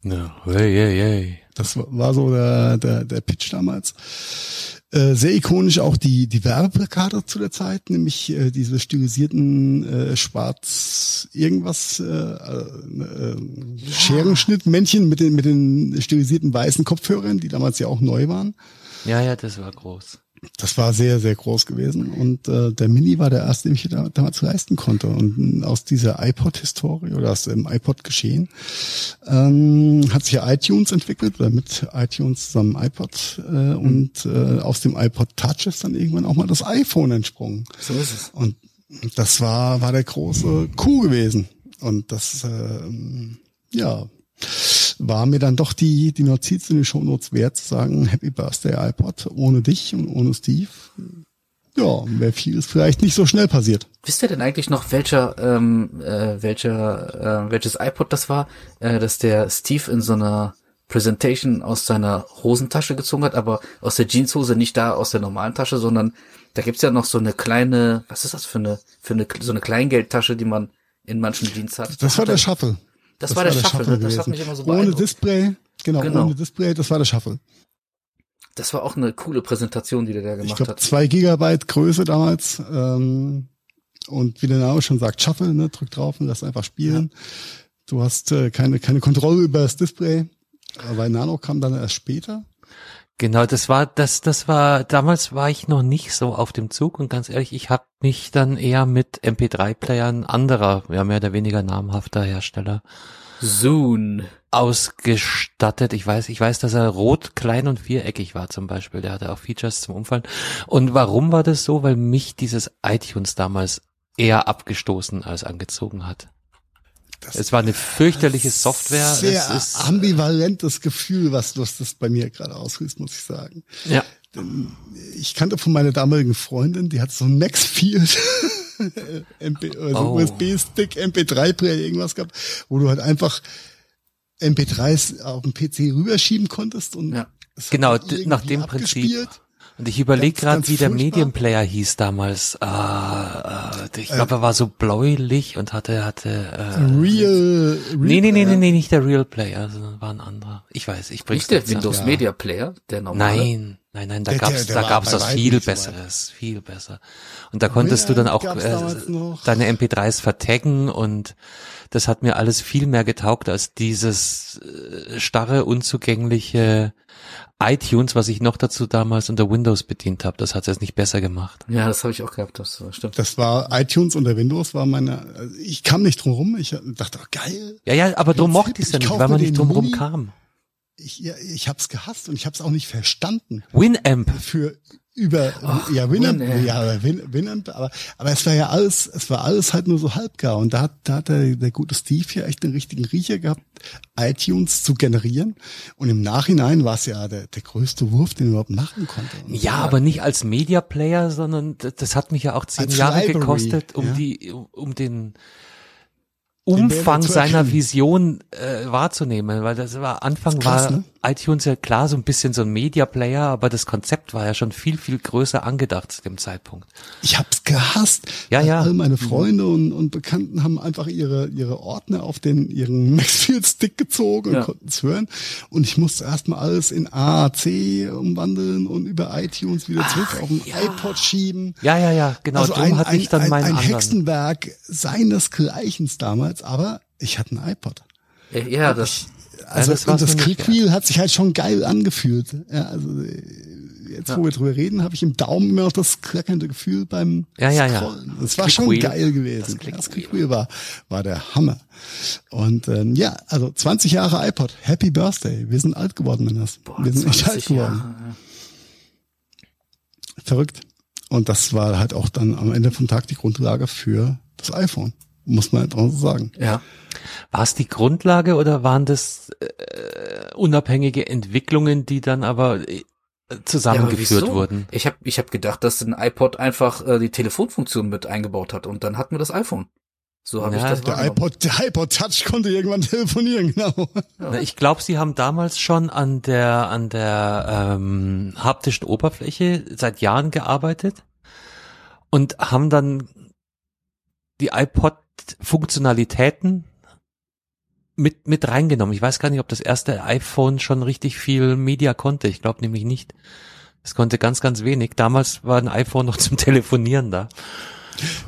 Ja, hey, hey, hey. Das war- so der, der, der Pitch damals. Äh, sehr ikonisch auch die, die Werbeplakate zu der Zeit, nämlich äh, diese stilisierten äh, schwarz irgendwas äh, äh, Scherenschnittmännchen mit den, mit den stilisierten weißen Kopfhörern, die damals ja auch neu waren. Ja, ja, das war groß. Das war sehr, sehr groß gewesen. Und äh, der Mini war der erste, den ich da, damals leisten konnte. Und aus dieser iPod-Historie oder aus dem iPod-Geschehen ähm, hat sich ja iTunes entwickelt, oder mit iTunes zusammen iPod. Äh, Und äh, aus dem iPod Touch ist dann irgendwann auch mal das iPhone entsprungen. So ist es. Und das war, war der große Coup gewesen. Und das, ähm, ja, war mir dann doch die, die Notiz in den Shownotes wert, zu sagen, Happy Birthday iPod, ohne dich und ohne Steve. Ja, wäre vieles vielleicht nicht so schnell passiert. Wisst ihr denn eigentlich noch, welcher, ähm, äh, welcher, äh, welches iPod das war, äh, dass der Steve in so einer Presentation aus seiner Hosentasche gezogen hat, aber aus der Jeanshose nicht da aus der normalen Tasche, sondern da gibt's ja noch so eine kleine, was ist das für eine, für eine, so eine Kleingeldtasche, die man in manchen Jeans hat. Das war Hat der er- Shuffle. Das, war der Shuffle, ne? das hat mich immer so Ohne. Display, genau, Genau. ohne Display, das war der Shuffle. Das war auch eine coole Präsentation, die der da Ich gemacht glaube, hat. zwei Gigabyte Größe damals. Ähm, und wie der Name schon sagt, Shuffle, ne? drück drauf und lass einfach spielen. Du hast äh, keine, keine Kontrolle über das Display. Aber Nano kam dann erst später. Genau, das war das das war damals war ich noch nicht so auf dem Zug und ganz ehrlich, ich habe mich dann eher mit MP3-Playern anderer, ja mehr oder weniger namhafter Hersteller Zoom. ausgestattet. Ich weiß, ich weiß, dass er rot, klein und viereckig war zum Beispiel. Der hatte auch Features zum Umfallen. Und warum war das so? Weil mich dieses iTunes damals eher abgestoßen als angezogen hat. Das Es war eine fürchterliche Software. Sehr es ist, ambivalentes Gefühl, was was das bei mir gerade auslöst, muss ich sagen. ja. Ich kannte von meiner damaligen Freundin, die hat so ein Maxfield. MP, also Oh. USB-Stick, MP3-Player, irgendwas gehabt, wo du halt einfach MP3s auf dem PC rüberschieben konntest und Ja. Genau, irgendwie nach dem Prinzip. Und ich überlege gerade, wie der. Medienplayer hieß damals. Ah, äh, ich glaube, er war so bläulich und hatte hatte. Äh, Real, Real nee, nee, nee, nee, nee, nicht der Real Player, sondern war ein anderer. Ich weiß, ich bring's Nicht der. Windows Ja. Media Player, der normale. Nein, nein, nein, da Der- gab's, der da gab's was viel. Besseres, viel besser. Und da konntest du dann auch äh, deine MP3s vertaggen und das hat mir alles viel mehr getaugt als dieses äh, starre, unzugängliche iTunes, was ich noch dazu damals unter Windows bedient habe. Das hat es nicht besser gemacht. Ja, das habe ich auch gehabt, das stimmt. Das war iTunes unter Windows war meine, also ich kam nicht drum rum. Ich dachte, oh, geil. Ja, ja, aber drum mochte ich es ja ich nicht, weil man nicht drum rum kam. Ich, ja, ich hab's gehasst und ich hab's auch nicht verstanden. Winamp. Für über ja Winamp, ja Win, Winamp, aber aber es war ja alles, es war alles halt nur so halbgar und da hat da hat der, der gute Steve ja echt den richtigen Riecher gehabt, iTunes zu generieren und im Nachhinein war es ja der der größte Wurf, den er überhaupt machen konnte. Und Ja, aber nicht als Media Player, sondern das, das hat mich ja auch zehn Jahre Library, gekostet, um ja. die, um, den Umfang seiner. Vision äh, wahrzunehmen, weil das war Anfang Krass, war ne? iTunes ja klar so ein bisschen so ein Media Player, aber das Konzept war ja schon viel viel größer angedacht zu dem Zeitpunkt. Ich hab's gehasst. Ja, ja. All meine Freunde und, und Bekannten haben einfach ihre, ihre Ordner auf den, ihren Maxfield-Stick gezogen und Ja. konnten es hören. Und ich musste erstmal alles in AAC umwandeln und über iTunes wieder zurück auf den iPod schieben. Ja, ja, ja, genau. also drum ein, hatte ein, ich dann ein, meinen ein anderen. Hexenwerk seinesgleichens damals, aber ich hatte einen iPod. Äh, Ja, das, Also das und das nicht, Quick-Wheel hat sich halt schon geil angefühlt. Ja, also jetzt, wo wir drüber reden, habe ich im Daumen immer noch das klackernde Gefühl beim Ja, ja, ja. Scrollen. Das Das war schon geil gewesen. Das Ja, Das. Quick-Wheel war, war der Hammer. Und ähm, ja, also 20 Jahre iPod. Happy Birthday. Wir sind alt geworden, Männers. Wir sind echt alt 20 geworden. Jahre. Verrückt. Und das war halt auch dann am Ende vom Tag die Grundlage für das iPhone. Muss man einfach so sagen. Ja. War es die Grundlage oder waren das äh, unabhängige Entwicklungen, die dann aber äh, Ja, zusammengeführt wieso? wurden? Ich habe ich hab gedacht, dass ein iPod einfach äh, die Telefonfunktion mit eingebaut hat und dann hatten wir das iPhone. So habe Ja, ich das Der iPod, der iPod Touch konnte irgendwann telefonieren, genau. Na, Ich glaube, sie haben damals schon an der an der ähm, haptischen Oberfläche seit Jahren gearbeitet und haben dann die iPod-Funktionalitäten mit mit reingenommen. Ich weiß gar nicht, ob das erste iPhone schon richtig viel Media konnte. Ich glaube nämlich nicht. Es konnte ganz, ganz wenig. Damals war ein iPhone noch zum Telefonieren da.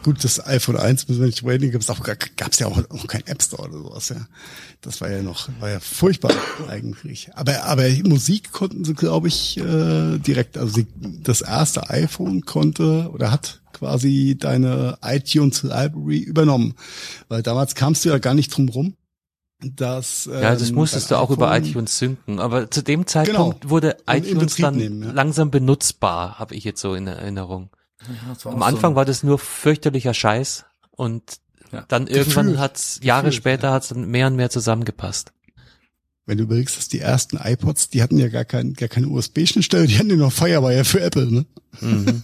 Gut, das iPhone 1 müssen wir nicht reden, gab's auch gab's ja auch noch kein App Store oder sowas, ja. Das war ja noch, war ja furchtbar eigentlich. Aber aber Musik konnten sie, glaube ich, äh, direkt. Also sie, das erste iPhone konnte oder hat quasi deine iTunes Library übernommen, weil damals kamst du ja gar nicht drum rum. Dass, Ja, das ähm, musstest du auch über iPhone- iTunes synken. Aber zu dem Zeitpunkt Genau. wurde iTunes dann nehmen, ja. langsam benutzbar, habe ich jetzt so in Erinnerung. Ja, Am Anfang so war das nur fürchterlicher Scheiß und Ja. dann irgendwann Gefühlt. hat's Jahre Gefühlt, später hat's dann mehr und mehr zusammengepasst. Wenn du überlegst, dass die ersten iPods, die hatten ja gar, kein, gar keine USB-Schnittstelle, die hatten ja noch Firewire für Apple, ne? Mhm.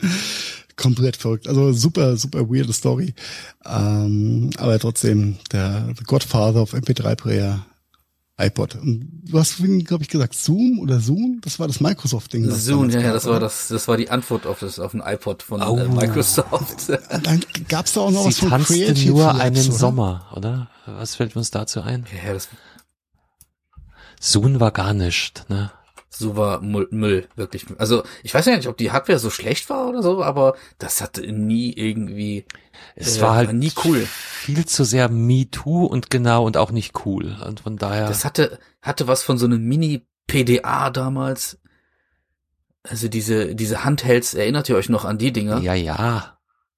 Komplett verrückt. Also super, super weirde Story. Ähm, aber trotzdem, der The Godfather of MP3-Player, iPod. Und du hast vorhin, glaube ich, gesagt, Zoom oder Zoom? Das war das Microsoft-Ding. was Zoom, ja, ja, das war das, das war die Antwort auf das, auf ein iPod von Oh. äh, Microsoft. Dann gab's da auch noch was Sie von tanzte Creative nur Labs, einen oder? Sommer, oder? Was fällt uns dazu ein? ja, das, Soon war gar nicht, ne? So war Müll, Müll, wirklich. Also ich weiß ja nicht, ob die Hardware so schlecht war oder so, aber das hatte nie irgendwie. Es äh, war halt nie cool. Viel zu sehr Me Too und genau und auch nicht cool. Und von daher. Das hatte hatte was von so einem Mini PDA damals. Also diese diese Handhelds, erinnert ihr euch noch an die Dinger? ja, ja.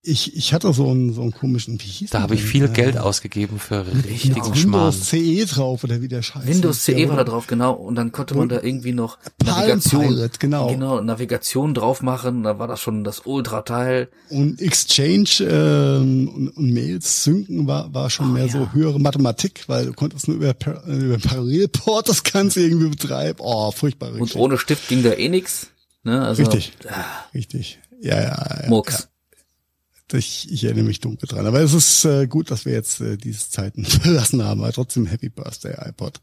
Ich, ich hatte so einen, so einen komischen, wie hieß Da habe ich viel Äh, Geld ausgegeben für richtigen mit Schmarrn. Windows CE drauf oder wie der Scheiß. Windows CE war da drauf, genau. Und dann konnte man da irgendwie noch Palm Navigation, Pilot, genau. genau, Navigation drauf machen. Da war das schon das Ultra-Teil. Und Exchange ähm, und, und Mails synken war, war schon Oh, mehr ja. so höhere Mathematik, weil du konntest nur über, über Parallelport das Ganze irgendwie betreiben. Oh, furchtbare Und ohne Stift ging da eh nix. Ne? Also, Richtig. Ah, Richtig. Ja, ja, ja. Murks. Ich, ich erinnere mich dunkel dran. Aber es ist äh, gut, dass wir jetzt äh, diese Zeiten verlassen haben. Aber trotzdem Happy Birthday iPod.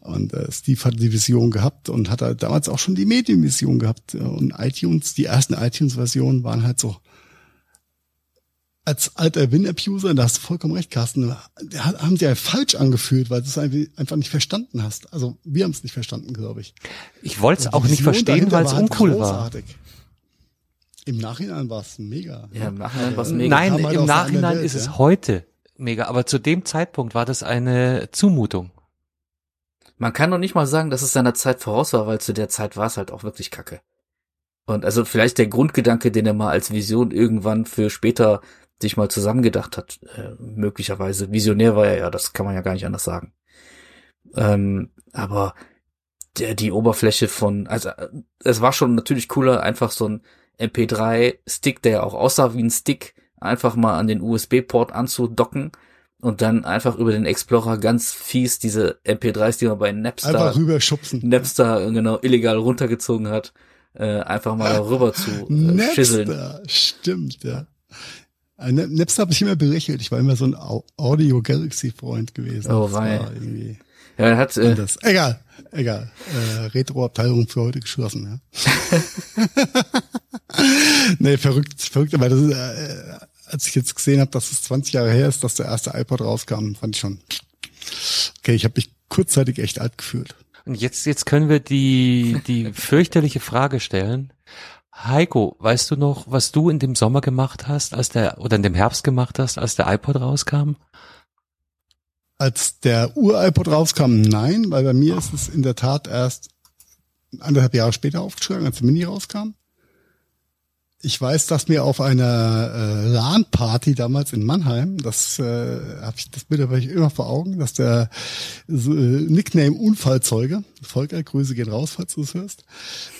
Und äh, Steve hat die Vision gehabt und hat halt damals auch schon die Medienvision gehabt. Und iTunes, die ersten iTunes-Versionen waren halt so als alter Win-App-User, da hast du vollkommen recht, Carsten, haben sie ja falsch angefühlt, weil du es einfach nicht verstanden hast. Also wir haben es nicht verstanden, glaube ich. Ich wollte es auch nicht verstehen, weil es halt uncool war. großartig. Im Nachhinein war es mega. Ja, im Nachhinein war's mega. Nein, halt im Nachhinein Welt, ist es ja. heute mega. Aber zu dem Zeitpunkt war das eine Zumutung. Man kann noch nicht mal sagen, dass es seiner Zeit voraus war, weil zu der Zeit war es halt auch wirklich kacke. Und also vielleicht der Grundgedanke, den er mal als Vision irgendwann für später sich mal zusammengedacht hat, äh, möglicherweise. Visionär war er ja, das kann man ja gar nicht anders sagen. Ähm, aber der, die Oberfläche von, also äh, es war schon natürlich cooler, einfach so ein MP3-Stick, der ja auch aussah wie ein Stick, einfach mal an den USB-Port anzudocken und dann einfach über den Explorer ganz fies diese MP3s, die man bei Napster, Einfach rüberschubsen. Napster genau illegal runtergezogen hat, äh, einfach mal darüber zu äh, schisseln. Napster, stimmt, ja. Äh, Nap- Napster habe ich immer belächelt. Ich war immer so ein Au- Audio Galaxy Freund gewesen. Oh, wei. Ja, er hat, äh, anders. Egal, egal. Äh, Retro-Abteilung für heute geschlossen, ja. nee, verrückt, verrückt, aber das ist, äh, als ich jetzt gesehen habe, dass es 20 Jahre her ist, dass der erste iPod rauskam, fand ich schon. Okay, ich habe mich kurzzeitig echt alt gefühlt. Und jetzt, jetzt können wir die, die fürchterliche Frage stellen. Heiko, weißt du noch, was du in dem Sommer gemacht hast, als der, oder in dem Herbst gemacht hast, als der iPod rauskam? Als der Ur-iPod rauskam, nein, weil bei mir ist es in der Tat erst anderthalb Jahre später aufgeschlagen, als der Mini rauskam. Ich weiß, dass mir auf einer äh, LAN-Party damals in Mannheim, das äh, habe ich das Bild aber ich immer vor Augen, dass der äh, Nickname Unfallzeuge, Volker, Grüße gehen raus, falls du es hörst,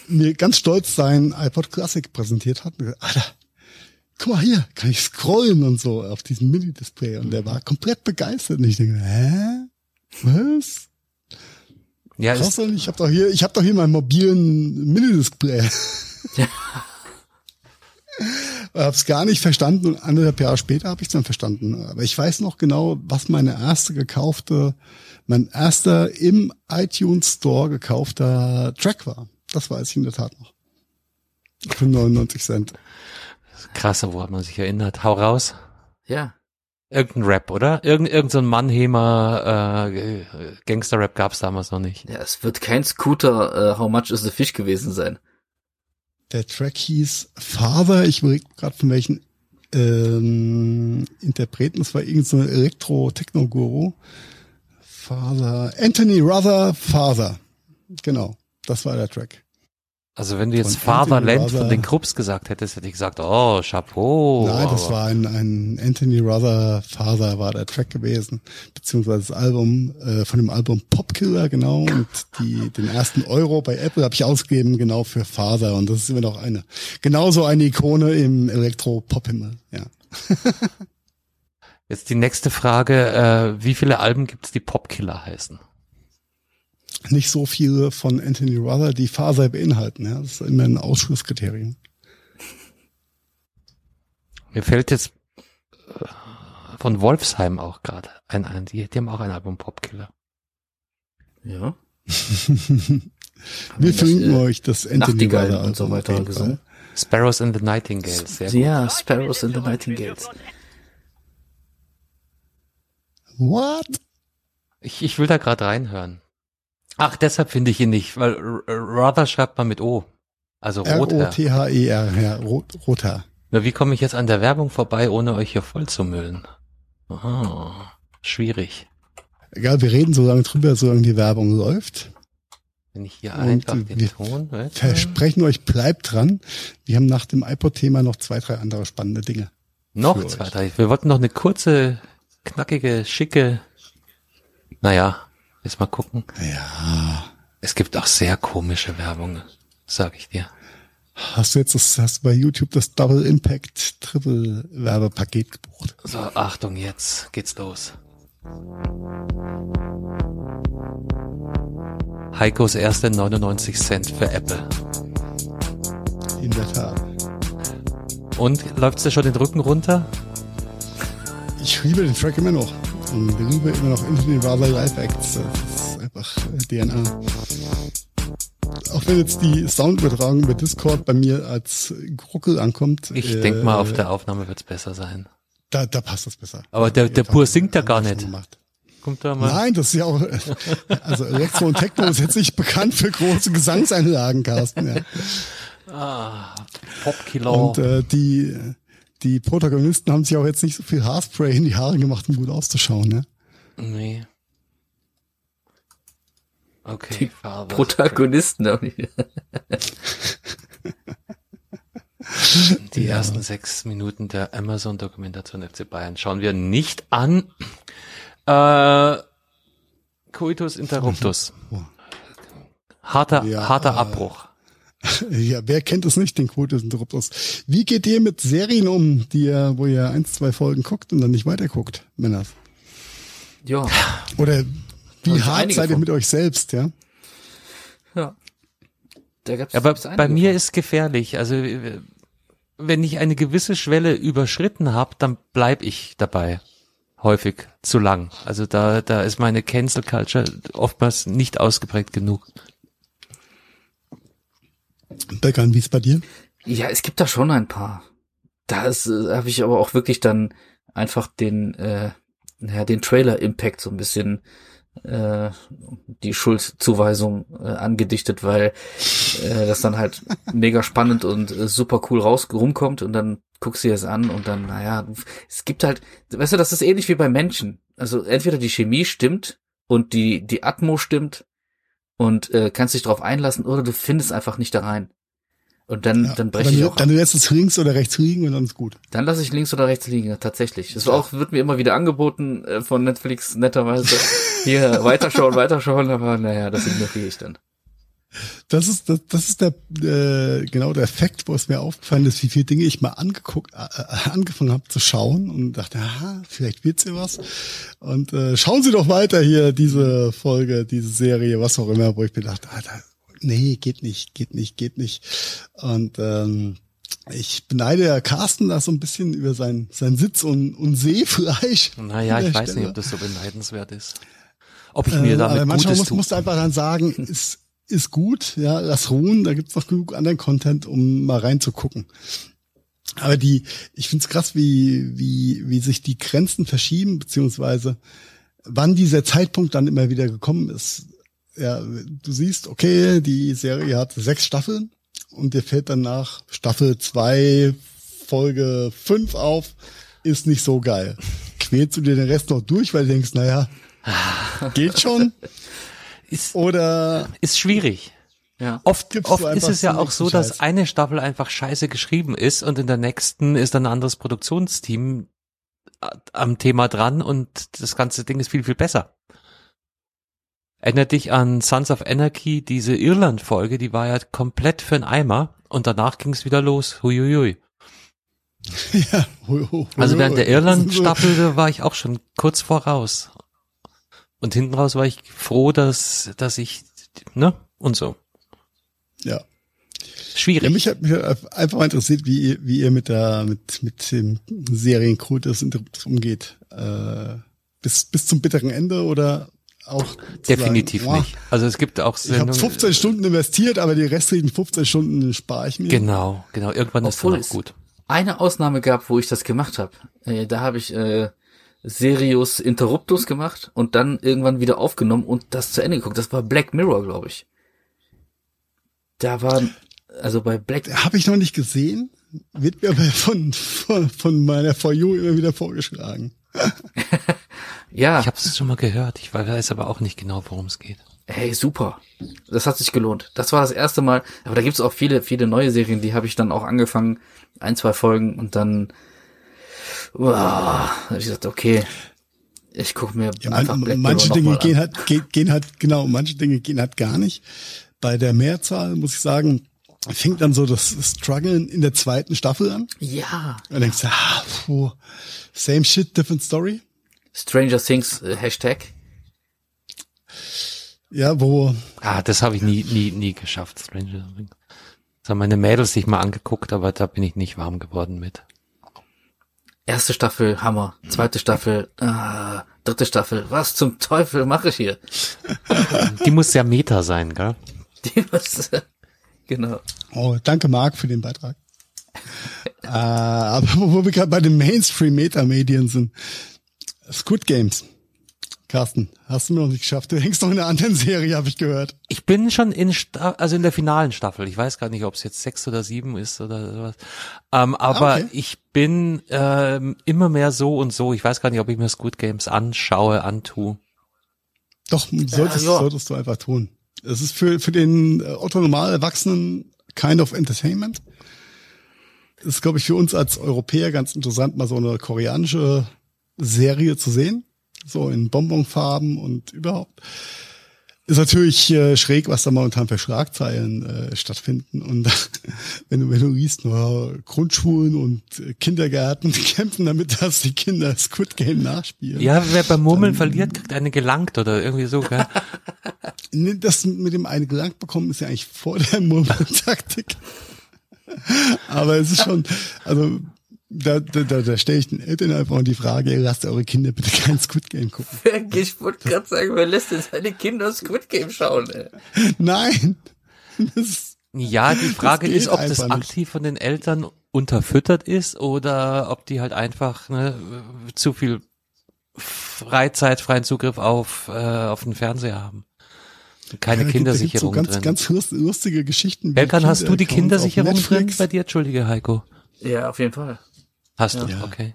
mir ganz stolz sein iPod Classic präsentiert hat. Und gesagt, Alter, guck mal hier, kann ich scrollen und so auf diesem Mini-Display. Und der war komplett begeistert. Und ich denke, hä? Was? Ja, Krass, ich habe doch hier, ich habe doch hier meinen mobilen Mini-Display. Ja. Hab's gar nicht verstanden und anderthalb Jahre später habe ich dann verstanden. Aber ich weiß noch genau, was meine erste gekaufte, mein erster im iTunes Store gekaufter Track war. Das weiß ich in der Tat noch. Für 99 Cent. krass, wo hat man sich erinnert? Hau raus. ja. Irgendein Rap, oder? Irgend, irgend so ein Mannheimer äh, Gangster-Rap gab's damals noch nicht. Ja, es wird kein Scooter, äh, How Much is the Fish gewesen sein. Der Track hieß Father. Ich überlege gerade von welchen ähm, Interpreten. Das war irgendein so Elektro-Techno-Guru. Father. Anthony Ruther Father. Genau. Das war der Track. Also wenn du jetzt Fatherland von Rother. den Krupps gesagt hättest, hätte ich gesagt, oh, Chapeau. Nein, das war ein, ein Anthony Ruther Father war der Track gewesen, beziehungsweise das Album äh, von dem Album Popkiller genau und die den ersten Euro bei Apple habe ich ausgegeben genau für Father und das ist immer noch eine genauso eine Ikone im Elektro Pop Himmel. Ja, Jetzt die nächste Frage, äh, wie viele Alben gibt's, die Popkiller heißen? Nicht so viele von Anthony Ruther, die Father beinhalten. Ja, das ist immer ein Ausschlusskriterium. Mir fällt jetzt äh, von Wolfsheim auch gerade ein ein. Die, die haben auch ein Album Popkiller. Ja. Wir verlinken äh, euch das Anthony Ruther und so weiter gesungen. Sparrows and the Nightingales. Sehr gut. Ja, Sparrows and the Nightingales. What? Ich, ich will da gerade reinhören. Ach, deshalb finde ich ihn nicht, weil Rother schreibt man mit O. Also Rother. R-O-T-H-E-R, E ja, Rot, Rother. Na, wie komme ich jetzt an der Werbung vorbei, ohne euch hier voll zu müllen? Aha, schwierig. Egal, wir reden so lange drüber, solange die Werbung läuft. Wenn ich hier Und einfach den Ton, weißt du? Versprechen euch, bleibt dran. Wir haben nach dem iPod-Thema noch zwei, drei andere spannende Dinge. Noch zwei, euch. drei. Wir wollten noch eine kurze, knackige, schicke. Naja, jetzt mal gucken. Ja. Es gibt auch sehr komische Werbung, sag ich dir. Hast du jetzt das, hast du bei YouTube das Double Impact Triple Werbepaket gebucht? So, Achtung, jetzt geht's los. Heikos erste 99 Cent für Apple. In der Tat. Und läuft's dir schon den Rücken runter? Ich liebe den Track immer noch. Und liebe immer noch Into the Rather Live Acts. Das ist einfach äh, DNA. Auch wenn jetzt die Soundübertragung über Discord bei mir als Gruckel ankommt. Ich äh, denk mal, auf der Aufnahme wird's besser sein. Da, da passt das besser. Aber der, der Pur singt ja gar nicht. gemacht. Kommt da mal. Nein, das ist ja auch, also Elektro und Techno ist jetzt nicht bekannt für große Gesangseinlagen, Carsten. Ja. Ah, Popkilo. Und äh, die, die Protagonisten haben sich auch jetzt nicht so viel Haarspray in die Haare gemacht, um gut auszuschauen. Ne? nee. Okay, Father. Protagonisten. Die ersten sechs Minuten der Amazon-Dokumentation FC Bayern schauen wir nicht an. Äh, Coitus Interruptus. Harter, Ja, harter äh, Abbruch. Ja, wer kennt es nicht, den Quotes Interruptus? Wie geht ihr mit Serien um, die ihr, wo ihr eins, zwei Folgen guckt und dann nicht weiter guckt, Männer? Ja, Oder wie hart seid ihr mit euch selbst, ja? ja. Da gab's, Aber einige bei mir von. ist gefährlich. Also äh, wenn ich eine gewisse Schwelle überschritten habe, dann bleib ich dabei. Häufig zu lang. Also da, da ist meine Cancel Culture oftmals nicht ausgeprägt genug. Beckern, wie ist bei dir? Ja, es gibt da schon ein paar. Da äh, habe ich aber auch wirklich dann einfach den, äh, naja, den Trailer-Impact so ein bisschen äh, die Schuldzuweisung äh, angedichtet, weil äh, das dann halt mega spannend und äh, super cool raus rumkommt und dann guckst du dir das an und dann, naja, es gibt halt, weißt du, das ist ähnlich wie bei Menschen. Also entweder die Chemie stimmt und die, die Atmo stimmt und äh, kannst dich drauf einlassen oder du findest einfach nicht da rein. Und dann, Ja, dann breche dann, ich auch ab. dann lässt es links oder rechts liegen und dann ist gut. Dann lasse ich links oder rechts liegen, ja, tatsächlich. Das war auch, wird mir immer wieder angeboten äh, von Netflix netterweise. Hier, weiterschauen, weiterschauen, aber naja, das ignoriere ich dann. Das ist, das, das ist der, äh, genau der Effekt, wo es mir aufgefallen ist, wie viele Dinge ich mal angeguckt, äh, äh, angefangen habe zu schauen und dachte, aha, vielleicht wird's ja was. Und äh, schauen Sie doch weiter hier, diese Folge, diese Serie, was auch immer, wo ich mir dachte, Alter, nee, geht nicht, geht nicht, geht nicht. Und ähm, ich beneide ja Carsten da so ein bisschen über sein, sein Sitz und, und Sehfleisch. Naja, ich weiß nicht, Stelle. ob das so beneidenswert ist. Ob ich mir Äh, aber damit manchmal Gutes muss, tue. musst du einfach dann sagen, ist, ist gut, ja, lass ruhen, da gibt's noch genug anderen Content, um mal reinzugucken. Aber die, ich find's krass, wie, wie, wie sich die Grenzen verschieben, beziehungsweise wann dieser Zeitpunkt dann immer wieder gekommen ist. Ja, du siehst, okay, die Serie hat sechs Staffeln und dir fällt dann nach Staffel zwei Folge fünf auf, ist nicht so geil. Quälst du dir den Rest noch durch, weil du denkst, naja, geht schon. Ist, Oder ist schwierig. Ja. Oft, Gibst oft ist es ja auch so, dass Scheiß. eine Staffel einfach scheiße geschrieben ist und in der nächsten ist dann ein anderes Produktionsteam äh, am Thema dran und das ganze Ding ist viel, viel besser. Erinnert dich an Sons of Anarchy, diese Irland-Folge, die war ja komplett für einen Eimer und danach ging es wieder los. Huiuiui. ja, hui, hui, Also während der. Irland-Staffel war ich auch schon kurz voraus. Und hinten raus war ich froh, dass, dass ich, ne, und so. Ja. Schwierig. ja, mich hat mich einfach mal interessiert, wie ihr, wie ihr mit der mit mit dem Serienkult des Interrupts umgeht. Äh, bis bis zum bitteren Ende oder auch Definitiv sagen, nicht. Also es gibt auch Ich habe 15 Stunden investiert, aber die restlichen 15 Stunden spare ich mir. Genau, genau. Irgendwann ist Obwohl es gut. eine Ausnahme gab, wo ich das gemacht habe. Äh, da habe ich äh, Serius Interruptus gemacht und dann irgendwann wieder aufgenommen und das zu Ende geguckt. Das war Black Mirror, glaube ich. Da war, also bei Black. Habe ich noch nicht gesehen, wird mir aber von, von, von meiner For You immer wieder vorgeschlagen. ja. Ich habe es schon mal gehört, ich weiß aber auch nicht genau, worum es geht. Hey, super. Das hat sich gelohnt. Das war das erste Mal. Aber da gibt's auch viele, viele neue Serien, die habe ich dann auch angefangen. Ein, zwei Folgen und dann wow, ich gesagt, okay, ich gucke mir ja, einfach man, Manche Dinge gehen halt, gehen, gehen halt, genau, manche Dinge gehen halt gar nicht. Bei der Mehrzahl muss ich sagen, fängt dann so das Struggeln in der zweiten Staffel an. Ja. Und denkst, ah, puh, same shit, different story. Stranger Things äh, Hashtag. Ja, wo. Ah, das habe ich nie, nie, nie geschafft, Stranger Things. Das haben meine Mädels sich mal angeguckt, aber da bin ich nicht warm geworden mit. Erste Staffel, Hammer. Zweite Staffel, ah, dritte Staffel, was zum Teufel mache ich hier? Die muss ja Meta sein, gell? Die muss, genau. Oh, danke Marc für den Beitrag. äh, aber wo wir gerade bei den Mainstream-Meta-Medien sind. Squid Games. Carsten, hast du mir noch nicht geschafft. Du hängst noch in einer anderen Serie, habe ich gehört. Ich bin schon in Sta also in der finalen Staffel. Ich weiß gar nicht, ob es jetzt sechs oder sieben ist oder sowas. Ähm, aber okay. ich bin ähm, immer mehr so und so. Ich weiß gar nicht, ob ich mir Squid Games anschaue, antue. Doch, solltest, ja, ja. solltest du einfach tun. Es ist für, für den äh, Otto normal Erwachsenen kind of Entertainment. Das ist, glaube ich, für uns als Europäer ganz interessant, mal so eine koreanische Serie zu sehen so in Bonbonfarben und überhaupt. Ist natürlich äh, schräg, was da momentan für Schlagzeilen äh, stattfinden. Und wenn du, wenn du liest, nur Grundschulen und Kindergärten kämpfen damit, dass die Kinder Squid Game nachspielen. Ja, wer beim Murmeln verliert, kriegt eine gelangt oder irgendwie so, gell? das mit dem eine gelangt bekommen ist ja eigentlich vor der Murmeltaktik. Aber es ist schon, also da, da, da, da stelle ich den Eltern einfach die Frage, lasst eure Kinder bitte kein Squid Game gucken. Ich wollte gerade sagen, wer lässt denn seine Kinder Squid Game schauen? Ey? Nein. Das, ja, die Frage ist, ob das aktiv nicht. von den Eltern unterfüttert ist oder ob die halt einfach ne, zu viel Freizeit, freien Zugriff auf, äh, auf den Fernseher haben. Keine ja, Kindersicherung da so ganz, drin. Ganz lustige Geschichten. Elkan, hast du die Kindersicherung drin bei dir? Entschuldige, Heiko. Ja, auf jeden Fall. Hast du, ja. okay.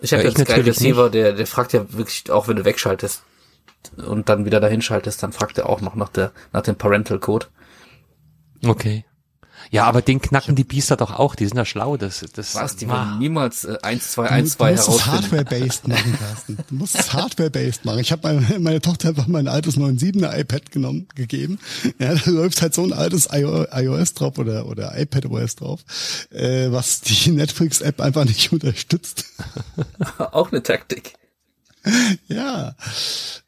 Ich habe jetzt Sky Receiver, der, der fragt ja wirklich, auch wenn du wegschaltest und dann wieder dahin schaltest, dann fragt er auch noch nach der, nach dem Parental Code. Okay. Ja, aber den knacken die Biester doch auch, die sind ja schlau, das, das. Was, die werden niemals äh, 1, 2, 1, 2 herausfinden. Du musst es Hardware-based machen, Carsten. Du musst es Hardware-based machen. Ich habe meine, meine Tochter einfach mein altes 9.7er iPad genommen, gegeben. Ja, da läuft halt so ein altes iOS drauf oder, oder iPadOS drauf, äh, was die Netflix-App einfach nicht unterstützt. auch eine Taktik. Ja,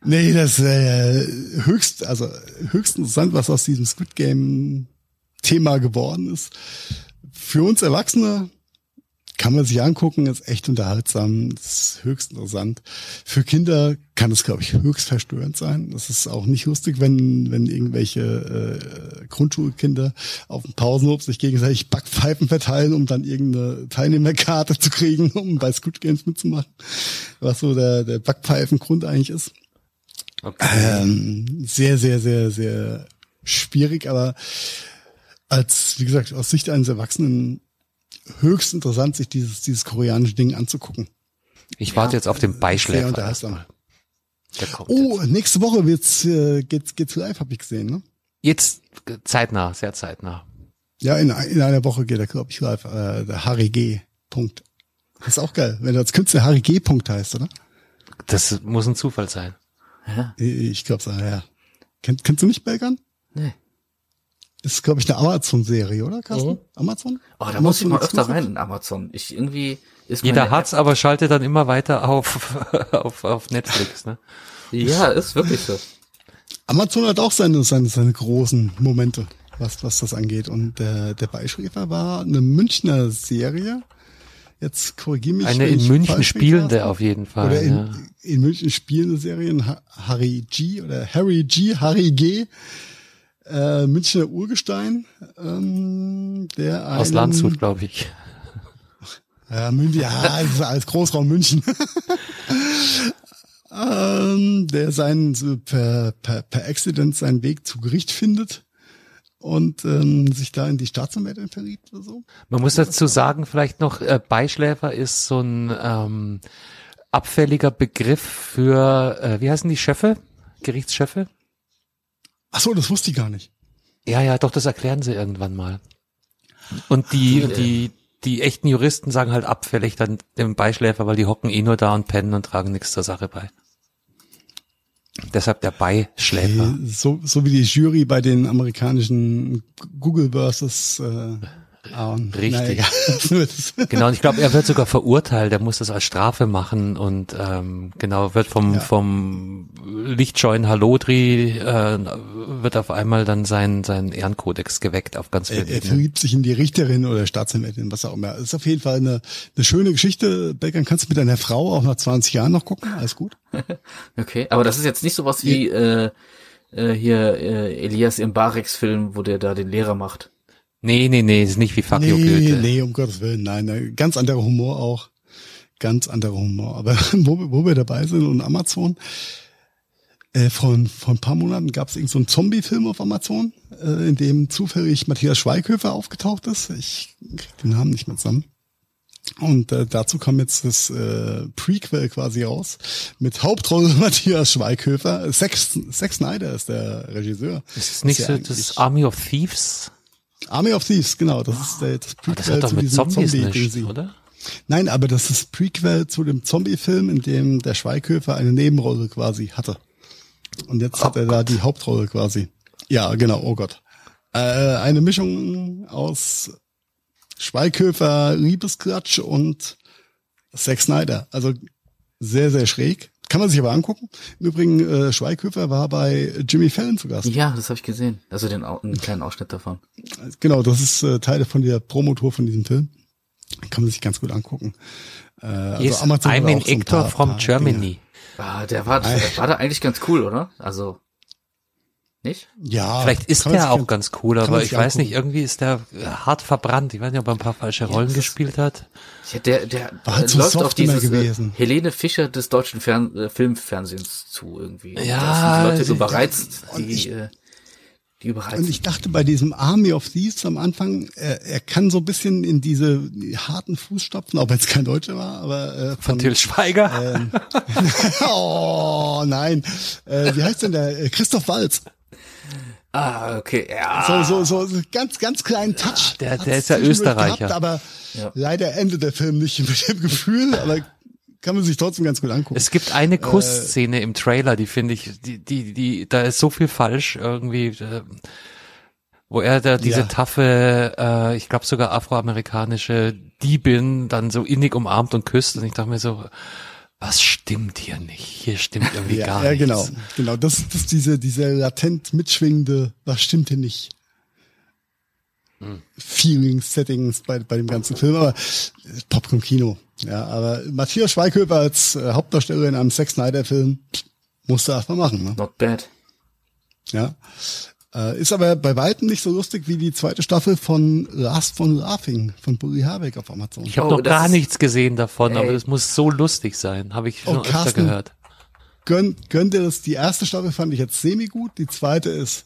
nee, das äh, höchst, also höchst interessant, was aus diesem Squid Game Thema geworden ist. Für uns Erwachsene kann man sich angucken, ist echt unterhaltsam, ist höchst interessant. Für Kinder kann es, glaube ich, höchst verstörend sein. Das ist auch nicht lustig, wenn, wenn irgendwelche äh, Grundschulkinder auf dem Pausenhof sich gegenseitig Backpfeifen verteilen, um dann irgendeine Teilnehmerkarte zu kriegen, um bei Squid Games mitzumachen. Was so der, der Backpfeifengrund eigentlich ist. Okay. Ähm, sehr, sehr, sehr, sehr schwierig, aber als, wie gesagt, aus Sicht eines Erwachsenen höchst interessant, sich dieses, dieses koreanische Ding anzugucken. Ich ja, warte jetzt auf den Beischläfer. Erstmal. Oh, jetzt. nächste Woche wird's, äh, geht's, geht's live, habe ich gesehen, ne? Jetzt zeitnah, sehr zeitnah. Ja, in, in einer Woche geht er, glaube ich, live. Äh, der Harry G. Punkt. Das ist auch geil, wenn du als Künstler Harry G. Punkt heißt, oder? Das muss ein Zufall sein. Ja. Ich glaube, ja. Kennt, kennst du nicht Belgern? Nee ist, glaube ich, eine Amazon-Serie, oder, Carsten? Mhm. Amazon? Oh, da Amazon muss ich mal öfter rein in Amazon. Ich irgendwie ist Jeder hat's, App aber schaltet dann immer weiter auf, auf, auf Netflix, ne? Ja, ist wirklich so. Amazon hat auch seine, seine, seine großen Momente, was, was das angeht. Und der, der Beischläfer war eine Münchner Serie. Jetzt korrigiere mich. Eine in München spielende auf jeden Fall. Oder in, ja. in München spielende Serien. Harry G oder Harry G, Harry G äh, Münchner Urgestein, ähm, der aus Landshut, glaube ich. Ja, München, ja, das ist als Großraum München. ähm, der seinen per, per, per Accident seinen Weg zu Gericht findet und ähm, sich da in die Staatsanwältin verliebt oder so. Man muss dazu sagen, vielleicht noch, äh, Beischläfer ist so ein ähm, abfälliger Begriff für, äh, wie heißen die Schöffe? Gerichtschöffe? Ach so, das wusste ich gar nicht. Ja, ja, doch, das erklären sie irgendwann mal. Und die, die, die echten Juristen sagen halt abfällig dann dem Beischläfer, weil die hocken eh nur da und pennen und tragen nichts zur Sache bei. Deshalb der Beischläfer. So, so wie die Jury bei den amerikanischen Google versus äh, ähm, Richtig. Genau, und ich glaube, er wird sogar verurteilt, er muss das als Strafe machen und ähm, genau, wird vom, Ja. vom lichtscheuen Halodri äh, wird auf einmal dann sein, sein Ehrenkodex geweckt auf ganz er, vielen er Ebenen. verliebt sich in die Richterin oder Staatsanwältin, was auch immer. Das ist auf jeden Fall eine, eine schöne Geschichte. Belgern kannst du mit deiner Frau auch nach 20 Jahren noch gucken. Alles gut. Okay, aber das ist jetzt nicht sowas wie äh, äh, hier äh, Elias im Barex-Film, wo der da den Lehrer macht. Nee, nee, nee, ist nicht wie Fuck Nee, Goethe. nee, um Gottes Willen. Nein, nein, ganz anderer Humor auch. Ganz anderer Humor. Aber wo, wir- wo wir dabei sind und Amazon, äh, von, vor ein paar Monaten gab es irgend so einen Zombie-Film auf Amazon, äh, in dem zufällig Matthias Schweighöfer aufgetaucht ist. Ich krieg den Namen nicht mehr zusammen. Und äh, dazu kam jetzt das äh, Prequel quasi raus mit Hauptrolle Matthias Schweighöfer. Zack, Zack Snyder ist der Regisseur. Ist es nicht so das Army of Thieves? Army of Thieves, genau. Das ist der, das Aber Prequel das zu diesem nichts, oder? Nein, aber das ist Prequel zu dem Zombie-Film, in dem der Schweighöfer eine Nebenrolle quasi hatte. Und jetzt hat er da die Hauptrolle quasi. Ja, genau, oh Gott. Äh, eine Mischung aus Schweighöfer, Liebesklatsch und Zack Snyder. Also sehr, sehr schräg. Kann man sich aber angucken. Im Übrigen, äh, Schweighöfer war bei Jimmy Fallon zu Gast. Ja, das habe ich gesehen. Also den einen kleinen Ausschnitt davon. Genau, das ist äh, Teile von der Promotour von diesem Film. Kann man sich ganz gut angucken. Äh, also Yes, Amazon I'm an auch so ein actor paar- from paar Germany. Dinge. Ah, der war, der war da eigentlich ganz cool, oder? Also nicht? Ja. Vielleicht ist der auch ganz- cool, aber ich weiß angucken. nicht, irgendwie ist der äh, hart verbrannt. Ich weiß nicht, ob er ein paar falsche Rollen das ist- gespielt hat. Ja, der, der War halt äh, so läuft auf dieses immer gewesen. Äh, Helene Fischer des deutschen Fern äh, Filmfernsehens zu irgendwie. Ja, da sind die Leute überreizt, und die, ich- äh, die überreizt. Und ich dachte bei diesem Army of Thieves am Anfang, er, er kann so ein bisschen in diese harten Fußstapfen, auch wenn es kein Deutscher war, aber äh, Von Till Schweiger. ähm, oh nein, äh, wie heißt denn der? Äh, Christoph Walz. Ah, okay, ja. So, so, so ganz, ganz kleinen Touch. der- hat's der ist ja Österreicher. Gehabt, aber Ja. leider endet der Film nicht mit dem Gefühl, aber kann man sich trotzdem ganz gut angucken. Es gibt eine Kussszene im Trailer, die finde ich, die, die, die, da ist so viel falsch irgendwie, äh, wo er da diese Ja. taffe, äh, ich glaube sogar afroamerikanische Diebin dann so innig umarmt und küsst und ich dachte mir so, was stimmt hier nicht? Hier stimmt irgendwie ja, gar ja, nichts. genau, genau. Das, das ist diese, diese latent mitschwingende, was stimmt hier nicht? Feelings, Settings bei, bei dem ganzen Film, aber äh, Popcorn-Kino. Ja, aber Matthias Schweighöfer als äh, Hauptdarsteller in einem Zack Snyder-Film musste erstmal machen. Ne? Not bad. Ja. Äh, ist aber bei weitem nicht so lustig wie die zweite Staffel von Last von Laughing von Bully Harbeck auf Amazon. Ich habe Oh, noch gar nichts gesehen davon, aber Ey. das muss so lustig sein. Habe ich schon Oh, öfter Carsten. gehört. Gönn, gönnt ihr das? Die erste Staffel fand ich jetzt semi-gut, die zweite ist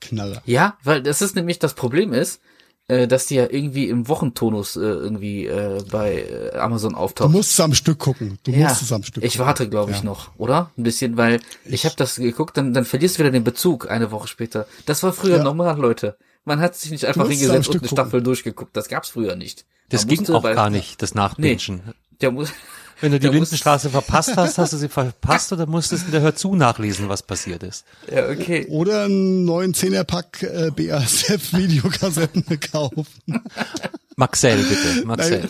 Knaller. Ja, weil das ist nämlich das Problem ist, äh, dass die ja irgendwie im Wochentonus äh, irgendwie äh, bei äh, Amazon Du auftaucht. musst es am Stück gucken. Du ja, musst es am Stück ich gucken. warte, glaube ich, Ja. noch, oder? Ein bisschen, weil ich, habe das geguckt, dann, dann verlierst du wieder den Bezug eine Woche später. Das war früher Ja. normal, Leute. Man hat sich nicht einfach hingesetzt und Stück eine gucken. Staffel durchgeguckt. Das gab's früher nicht. Das ging auch bei- gar nicht, das Nachbingen. Der muss, Wenn du die Lindenstraße verpasst hast, hast du sie verpasst oder musstest in der Hör zu nachlesen, was passiert ist. ja, okay. Oder einen neuen Zehnerpack äh, BASF-Videokassetten kaufen. Maxell, bitte. Maxell.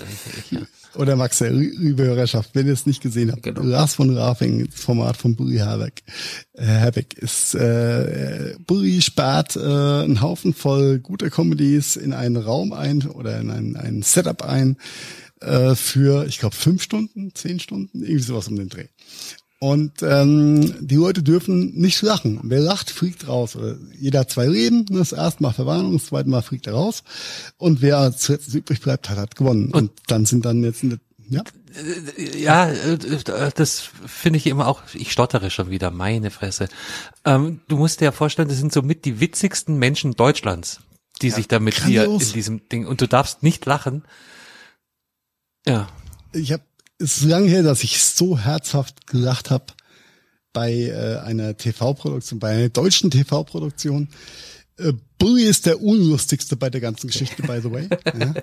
Oder Maxel, liebe Hörerschaft, wenn ihr es nicht gesehen habt. Genau. Lars von Rafing, das Format von Bully Herbeck. Äh, Herbeck ist, äh, Bully spart äh, einen Haufen voll guter Comedies in einen Raum ein oder in ein, ein Setup ein äh, für, ich glaube, fünf Stunden, zehn Stunden, irgendwie sowas um den Dreh. Und ähm, die Leute dürfen nicht lachen. Wer lacht, fliegt raus. Oder jeder hat zwei Leben. Das erste Mal Verwarnung, das zweite Mal fliegt er raus. Und wer zuletzt übrig bleibt, hat, hat gewonnen. Und, dann sind dann jetzt eine, ja. Ja, äh, das finde ich immer auch, ich stottere schon wieder, meine Fresse. Ähm, du musst dir ja vorstellen, das sind somit die witzigsten Menschen Deutschlands, die sich da mit dir in diesem Ding, und du darfst nicht lachen. Ja. Ich habe es ist lange her, dass ich so herzhaft gelacht habe bei äh, einer TV-Produktion, bei einer deutschen TV-Produktion. Äh, Bully ist der unlustigste bei der ganzen Geschichte, by the way. ja.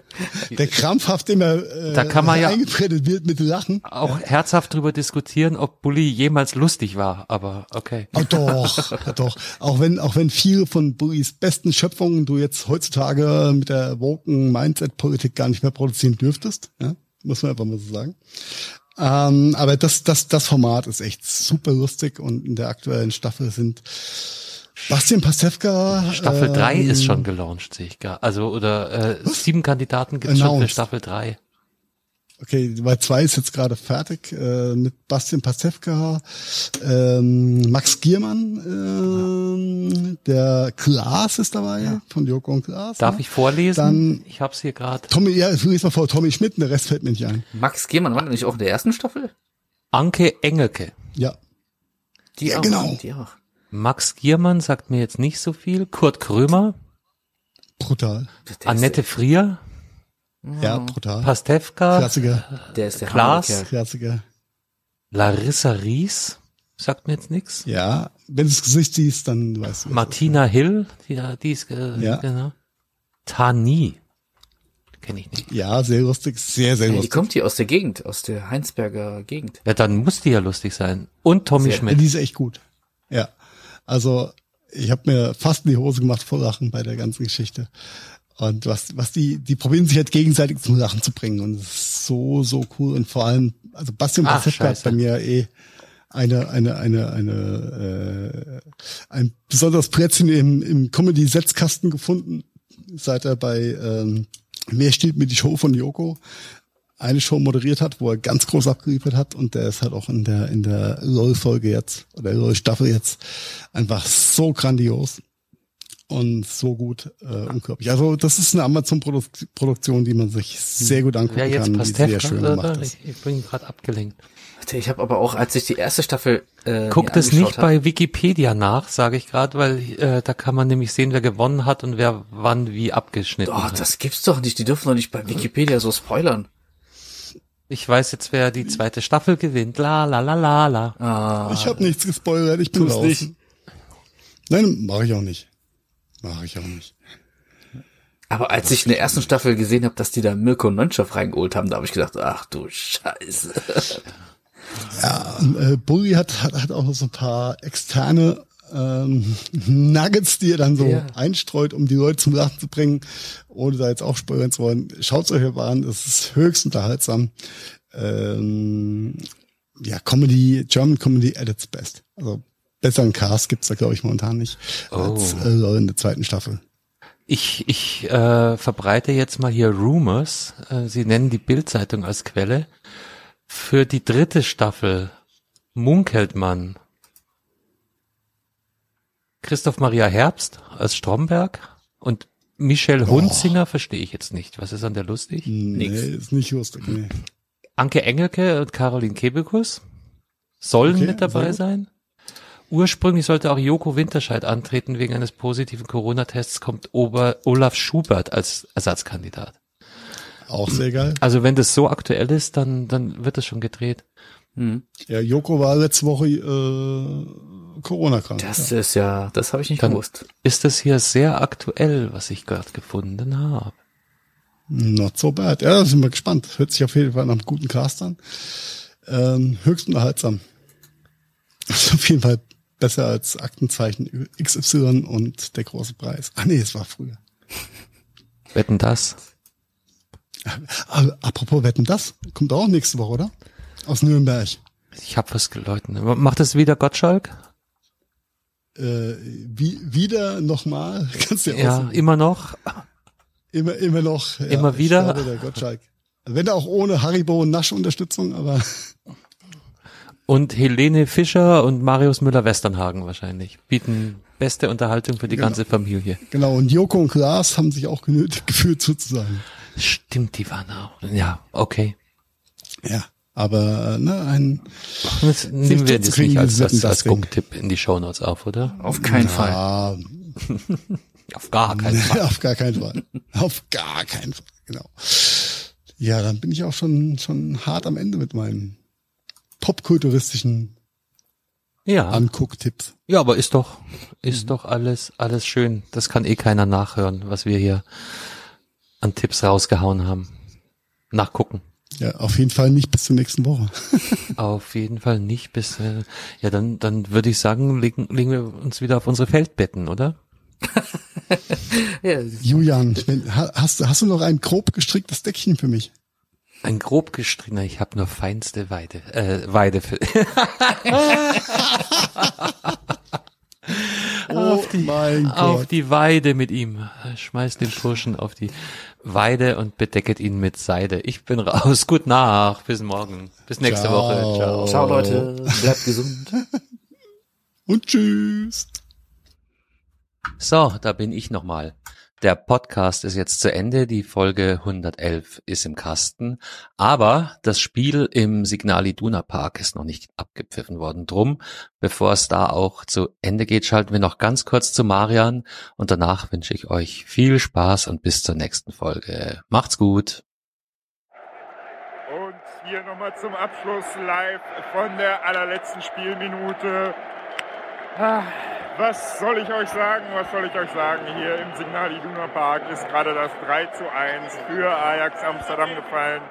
Der krampfhaft immer äh, Da kann man ja- wird mit Lachen. Auch herzhaft drüber diskutieren, ob Bully jemals lustig war, aber okay. Oh, doch, ja, doch. Auch wenn, auch wenn viele von Bullys besten Schöpfungen du jetzt heutzutage mit der woken Mindset-Politik gar nicht mehr produzieren dürftest, ja, muss man einfach mal so sagen. Ähm, aber das, das, das Format ist echt super lustig und in der aktuellen Staffel sind Bastian Pastewka. Staffel ähm, 3 ist schon gelauncht, sehe ich gar. Also, oder äh, sieben Kandidaten gibt schon für. Staffel 3. Okay, weil zwei ist jetzt gerade fertig äh, mit Bastian Pastewka, ähm, Max Giermann, ähm, der Klaas ist dabei von Joko und Klaas. Darf ne? ich vorlesen? Dann- ich hab's hier gerade. Tommy, ja, lies mal vor, Tommy Schmidt, der Rest fällt mir nicht ein. Max Gehmann war nicht auch in der ersten Staffel? Anke Engelke. Ja, Die Ja, auch. genau. Die auch. Max Giermann sagt mir jetzt nicht so viel. Kurt Krömer, brutal. Annette Frier, Ja, brutal. Pastewka, Klassiker, Der, ist der Klaas. Klassiker. Larissa Ries, sagt mir jetzt nichts. Ja, wenn du das Gesicht siehst, dann weißt du. Martina Hill, die, die ist, äh, Ja. genau. Tani, kenne ich nicht. Ja, sehr lustig, sehr, sehr Ja, die lustig. kommt hier aus der Gegend, aus der Heinsberger Gegend. Ja, dann muss die ja lustig sein. Und Tommy Sehr- Schmidt. die ist echt gut. Ja, also ich habe mir fast in die Hose gemacht vor Lachen bei der ganzen Geschichte. Und was, was die, die probieren sich halt gegenseitig zum Lachen zu bringen. Und es ist so, so cool. Und vor allem, also Bastian Pastewka hat bei mir eh eine, eine, eine, eine, äh, ein besonderes Plätzchen im, im Comedy-Setzkasten gefunden, seit er bei ähm, Wer stiehlt mir die Show von Joko eine Show moderiert hat, wo er ganz groß abgeliefert hat und der ist halt auch in der in der LOL-Folge jetzt oder LOL-Staffel jetzt einfach so grandios und so gut, äh, unglaublich. Also das ist eine Amazon-Produktion, die man sich sehr gut angucken jetzt kann, die sehr schön gemacht ist. Ich, ich bin gerade abgelenkt. Warte, Ich habe aber auch, als ich die erste Staffel äh, Guck mir das angeschaut nicht hab- bei Wikipedia nach, sage ich gerade, weil äh, da kann man nämlich sehen, wer gewonnen hat und wer wann wie abgeschnitten Oh, hat. das gibt's doch nicht. Die dürfen doch nicht bei Wikipedia so spoilern. Ich weiß jetzt, wer die zweite Staffel gewinnt. La la la la la. Ah, Ich habe nichts gespoilert, ich bin raus. nicht. Nein, mache ich auch nicht. Mache ich auch nicht. aber als ich in der ersten Staffel gesehen habe, dass die da Mirko Nonchov reingeholt haben, da habe ich gedacht, ach du Scheiße. Ja, äh, Bully hat, hat, hat auch noch so ein paar externe ähm, Nuggets, die er dann so Ja. einstreut, um die Leute zum Lachen zu bringen, ohne da jetzt auch spoilern zu wollen. Schaut's euch aber an, es ist höchst unterhaltsam. Ähm, ja, Comedy, German Comedy at its best. Also besseren Cast gibt's da, glaube ich, momentan nicht als äh, in der zweiten Staffel. Ich, ich äh, verbreite jetzt mal hier Rumors. Äh, Sie nennen die Bildzeitung als Quelle. Für die dritte Staffel munkelt man Christoph Maria Herbst als Stromberg und Michelle Hunzinger verstehe ich jetzt nicht. Was ist an der lustig? Nee, ist nicht lustig. Nee. Anke Engelke und Caroline Kebekus sollen Okay, mit dabei sein. Ursprünglich sollte auch Joko Winterscheid antreten. Wegen eines positiven Corona-Tests kommt Ober Olaf Schubert als Ersatzkandidat. Auch sehr geil. Also wenn das so aktuell ist, dann, dann wird das schon gedreht. Hm. Ja, Joko war letzte Woche äh, Corona-krank. Das ist ja, das habe ich nicht Dann- gewusst. Ist das hier sehr aktuell, was ich gerade gefunden habe? Not so bad. Ja, da sind wir gespannt. Hört sich auf jeden Fall nach einem guten Cast an. Ähm, höchst unterhaltsam. Ist auf jeden Fall besser als Aktenzeichen XY und der große Preis. Ah nee, es war früher. Wetten das? Apropos Wetten, das kommt auch nächste Woche, oder? Aus Nürnberg. Ich habe was geläuten. Macht das wieder Gottschalk? Äh, wie, wieder nochmal, kannst du Ja, aussuchen. immer noch. immer, immer noch. Ja, Immer wieder? Glaube, der Gottschalk. Wenn auch ohne Haribo und Nasch-Unterstützung, aber Und Helene Fischer und Marius Müller-Westernhagen wahrscheinlich bieten beste Unterhaltung für die Genau. ganze Familie. Genau, und Joko und Klaas haben sich auch genötigt gefühlt sozusagen. Stimmt, die waren auch. Ja, okay. Ja, aber äh, ne, ein Das nehmen wir kriegen, nicht als, als, als. Gucktipp in die Shownotes auf, oder? Auf keinen Fall. ah, Auf gar keinen Fall. auf gar keinen Fall. auf gar keinen Fall, genau. Ja, dann bin ich auch schon schon hart am Ende mit meinen popkulturistischen Ja. Angucktipps. Ja, aber ist doch, ist doch alles, alles schön. Das kann eh keiner nachhören, was wir hier an Tipps rausgehauen haben. Nachgucken. Ja, auf jeden Fall nicht bis zur nächsten Woche. Auf jeden Fall nicht bis, äh, ja, dann, dann würde ich sagen, legen, legen wir uns wieder auf unsere Feldbetten, oder? Ja, Julian, wenn, ha- hast, du- hast du noch ein grob gestricktes Deckchen für mich? Ein grob gestrickener, ich habe nur feinste Weide, äh, Weide für, Oh mein auf Gott. die Weide mit ihm. Schmeißt den Burschen auf die Weide und bedecket ihn mit Seide. Ich bin raus. Gut nach. Bis morgen. Bis nächste Ciao. Woche. Ciao. ciao Leute, bleibt gesund. Und tschüss. So, da bin ich nochmal. Der Podcast ist jetzt zu Ende, die Folge 111 ist im Kasten, aber das Spiel im Signal Iduna Park ist noch nicht abgepfiffen worden. Drum, bevor es da auch zu Ende geht, schalten wir noch ganz kurz zu Marian und danach wünsche ich euch viel Spaß und bis zur nächsten Folge. Macht's gut. Und hier nochmal zum Abschluss live von der allerletzten Spielminute. Ah, Was soll ich euch sagen? Was soll ich euch sagen? Hier im Signal Iduna Park ist gerade das 3 zu 1 für Ajax Amsterdam gefallen.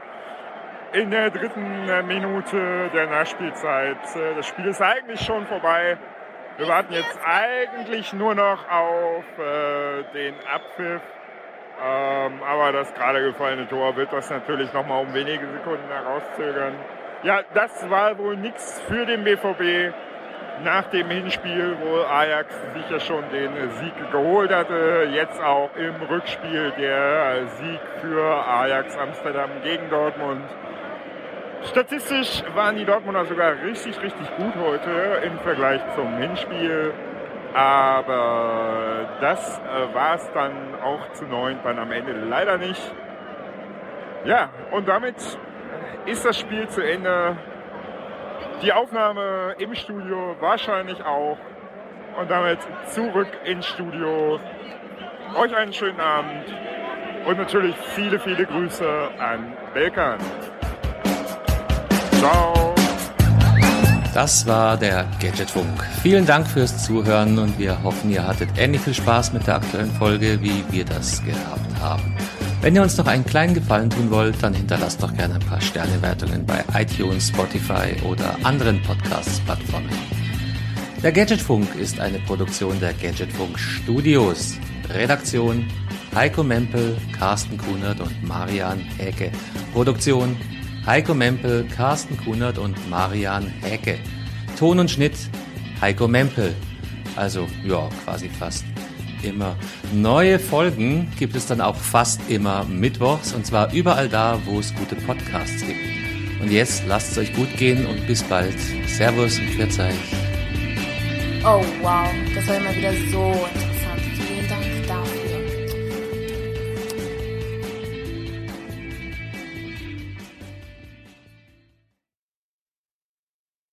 In der dritten äh, Minute der Nachspielzeit. Äh, Das Spiel ist eigentlich schon vorbei. Wir warten jetzt eigentlich nur noch auf äh, den Abpfiff. Ähm, aber das gerade gefallene Tor wird das natürlich nochmal um wenige Sekunden herauszögern. Ja, das war wohl nichts für den BVB nach dem Hinspiel, wo Ajax sich ja schon den Sieg geholt hatte. Jetzt auch im Rückspiel der Sieg für Ajax Amsterdam gegen Dortmund. Statistisch waren die Dortmunder sogar richtig, richtig gut heute im Vergleich zum Hinspiel. Aber das äh, war es dann auch zu neun dann am Ende leider nicht. Ja, und damit ist das Spiel zu Ende. Die Aufnahme im Studio wahrscheinlich auch. Und damit zurück ins Studio. Euch einen schönen Abend und natürlich viele, viele Grüße an Belkan. Ciao. Das war der Gadgetfunk. Vielen Dank fürs Zuhören und wir hoffen, ihr hattet ähnlich viel Spaß mit der aktuellen Folge, wie wir das gehabt haben. Wenn ihr uns noch einen kleinen Gefallen tun wollt, dann hinterlasst doch gerne ein paar Sternewertungen bei iTunes, Spotify oder anderen Podcast-Plattformen. Der Gadgetfunk ist eine Produktion der Gadgetfunk Studios. Redaktion Heiko Mempel, Carsten Kunert und Marian Häke. Produktion Heiko Mempel, Carsten Kunert und Marian Häke. Ton und Schnitt Heiko Mempel. Also ja, quasi fast immer. Neue Folgen gibt es dann auch fast immer mittwochs und zwar überall da, wo es gute Podcasts gibt. Und jetzt lasst es euch gut gehen und bis bald. Servus und Pfiat euch. Oh wow, das war immer wieder so interessant.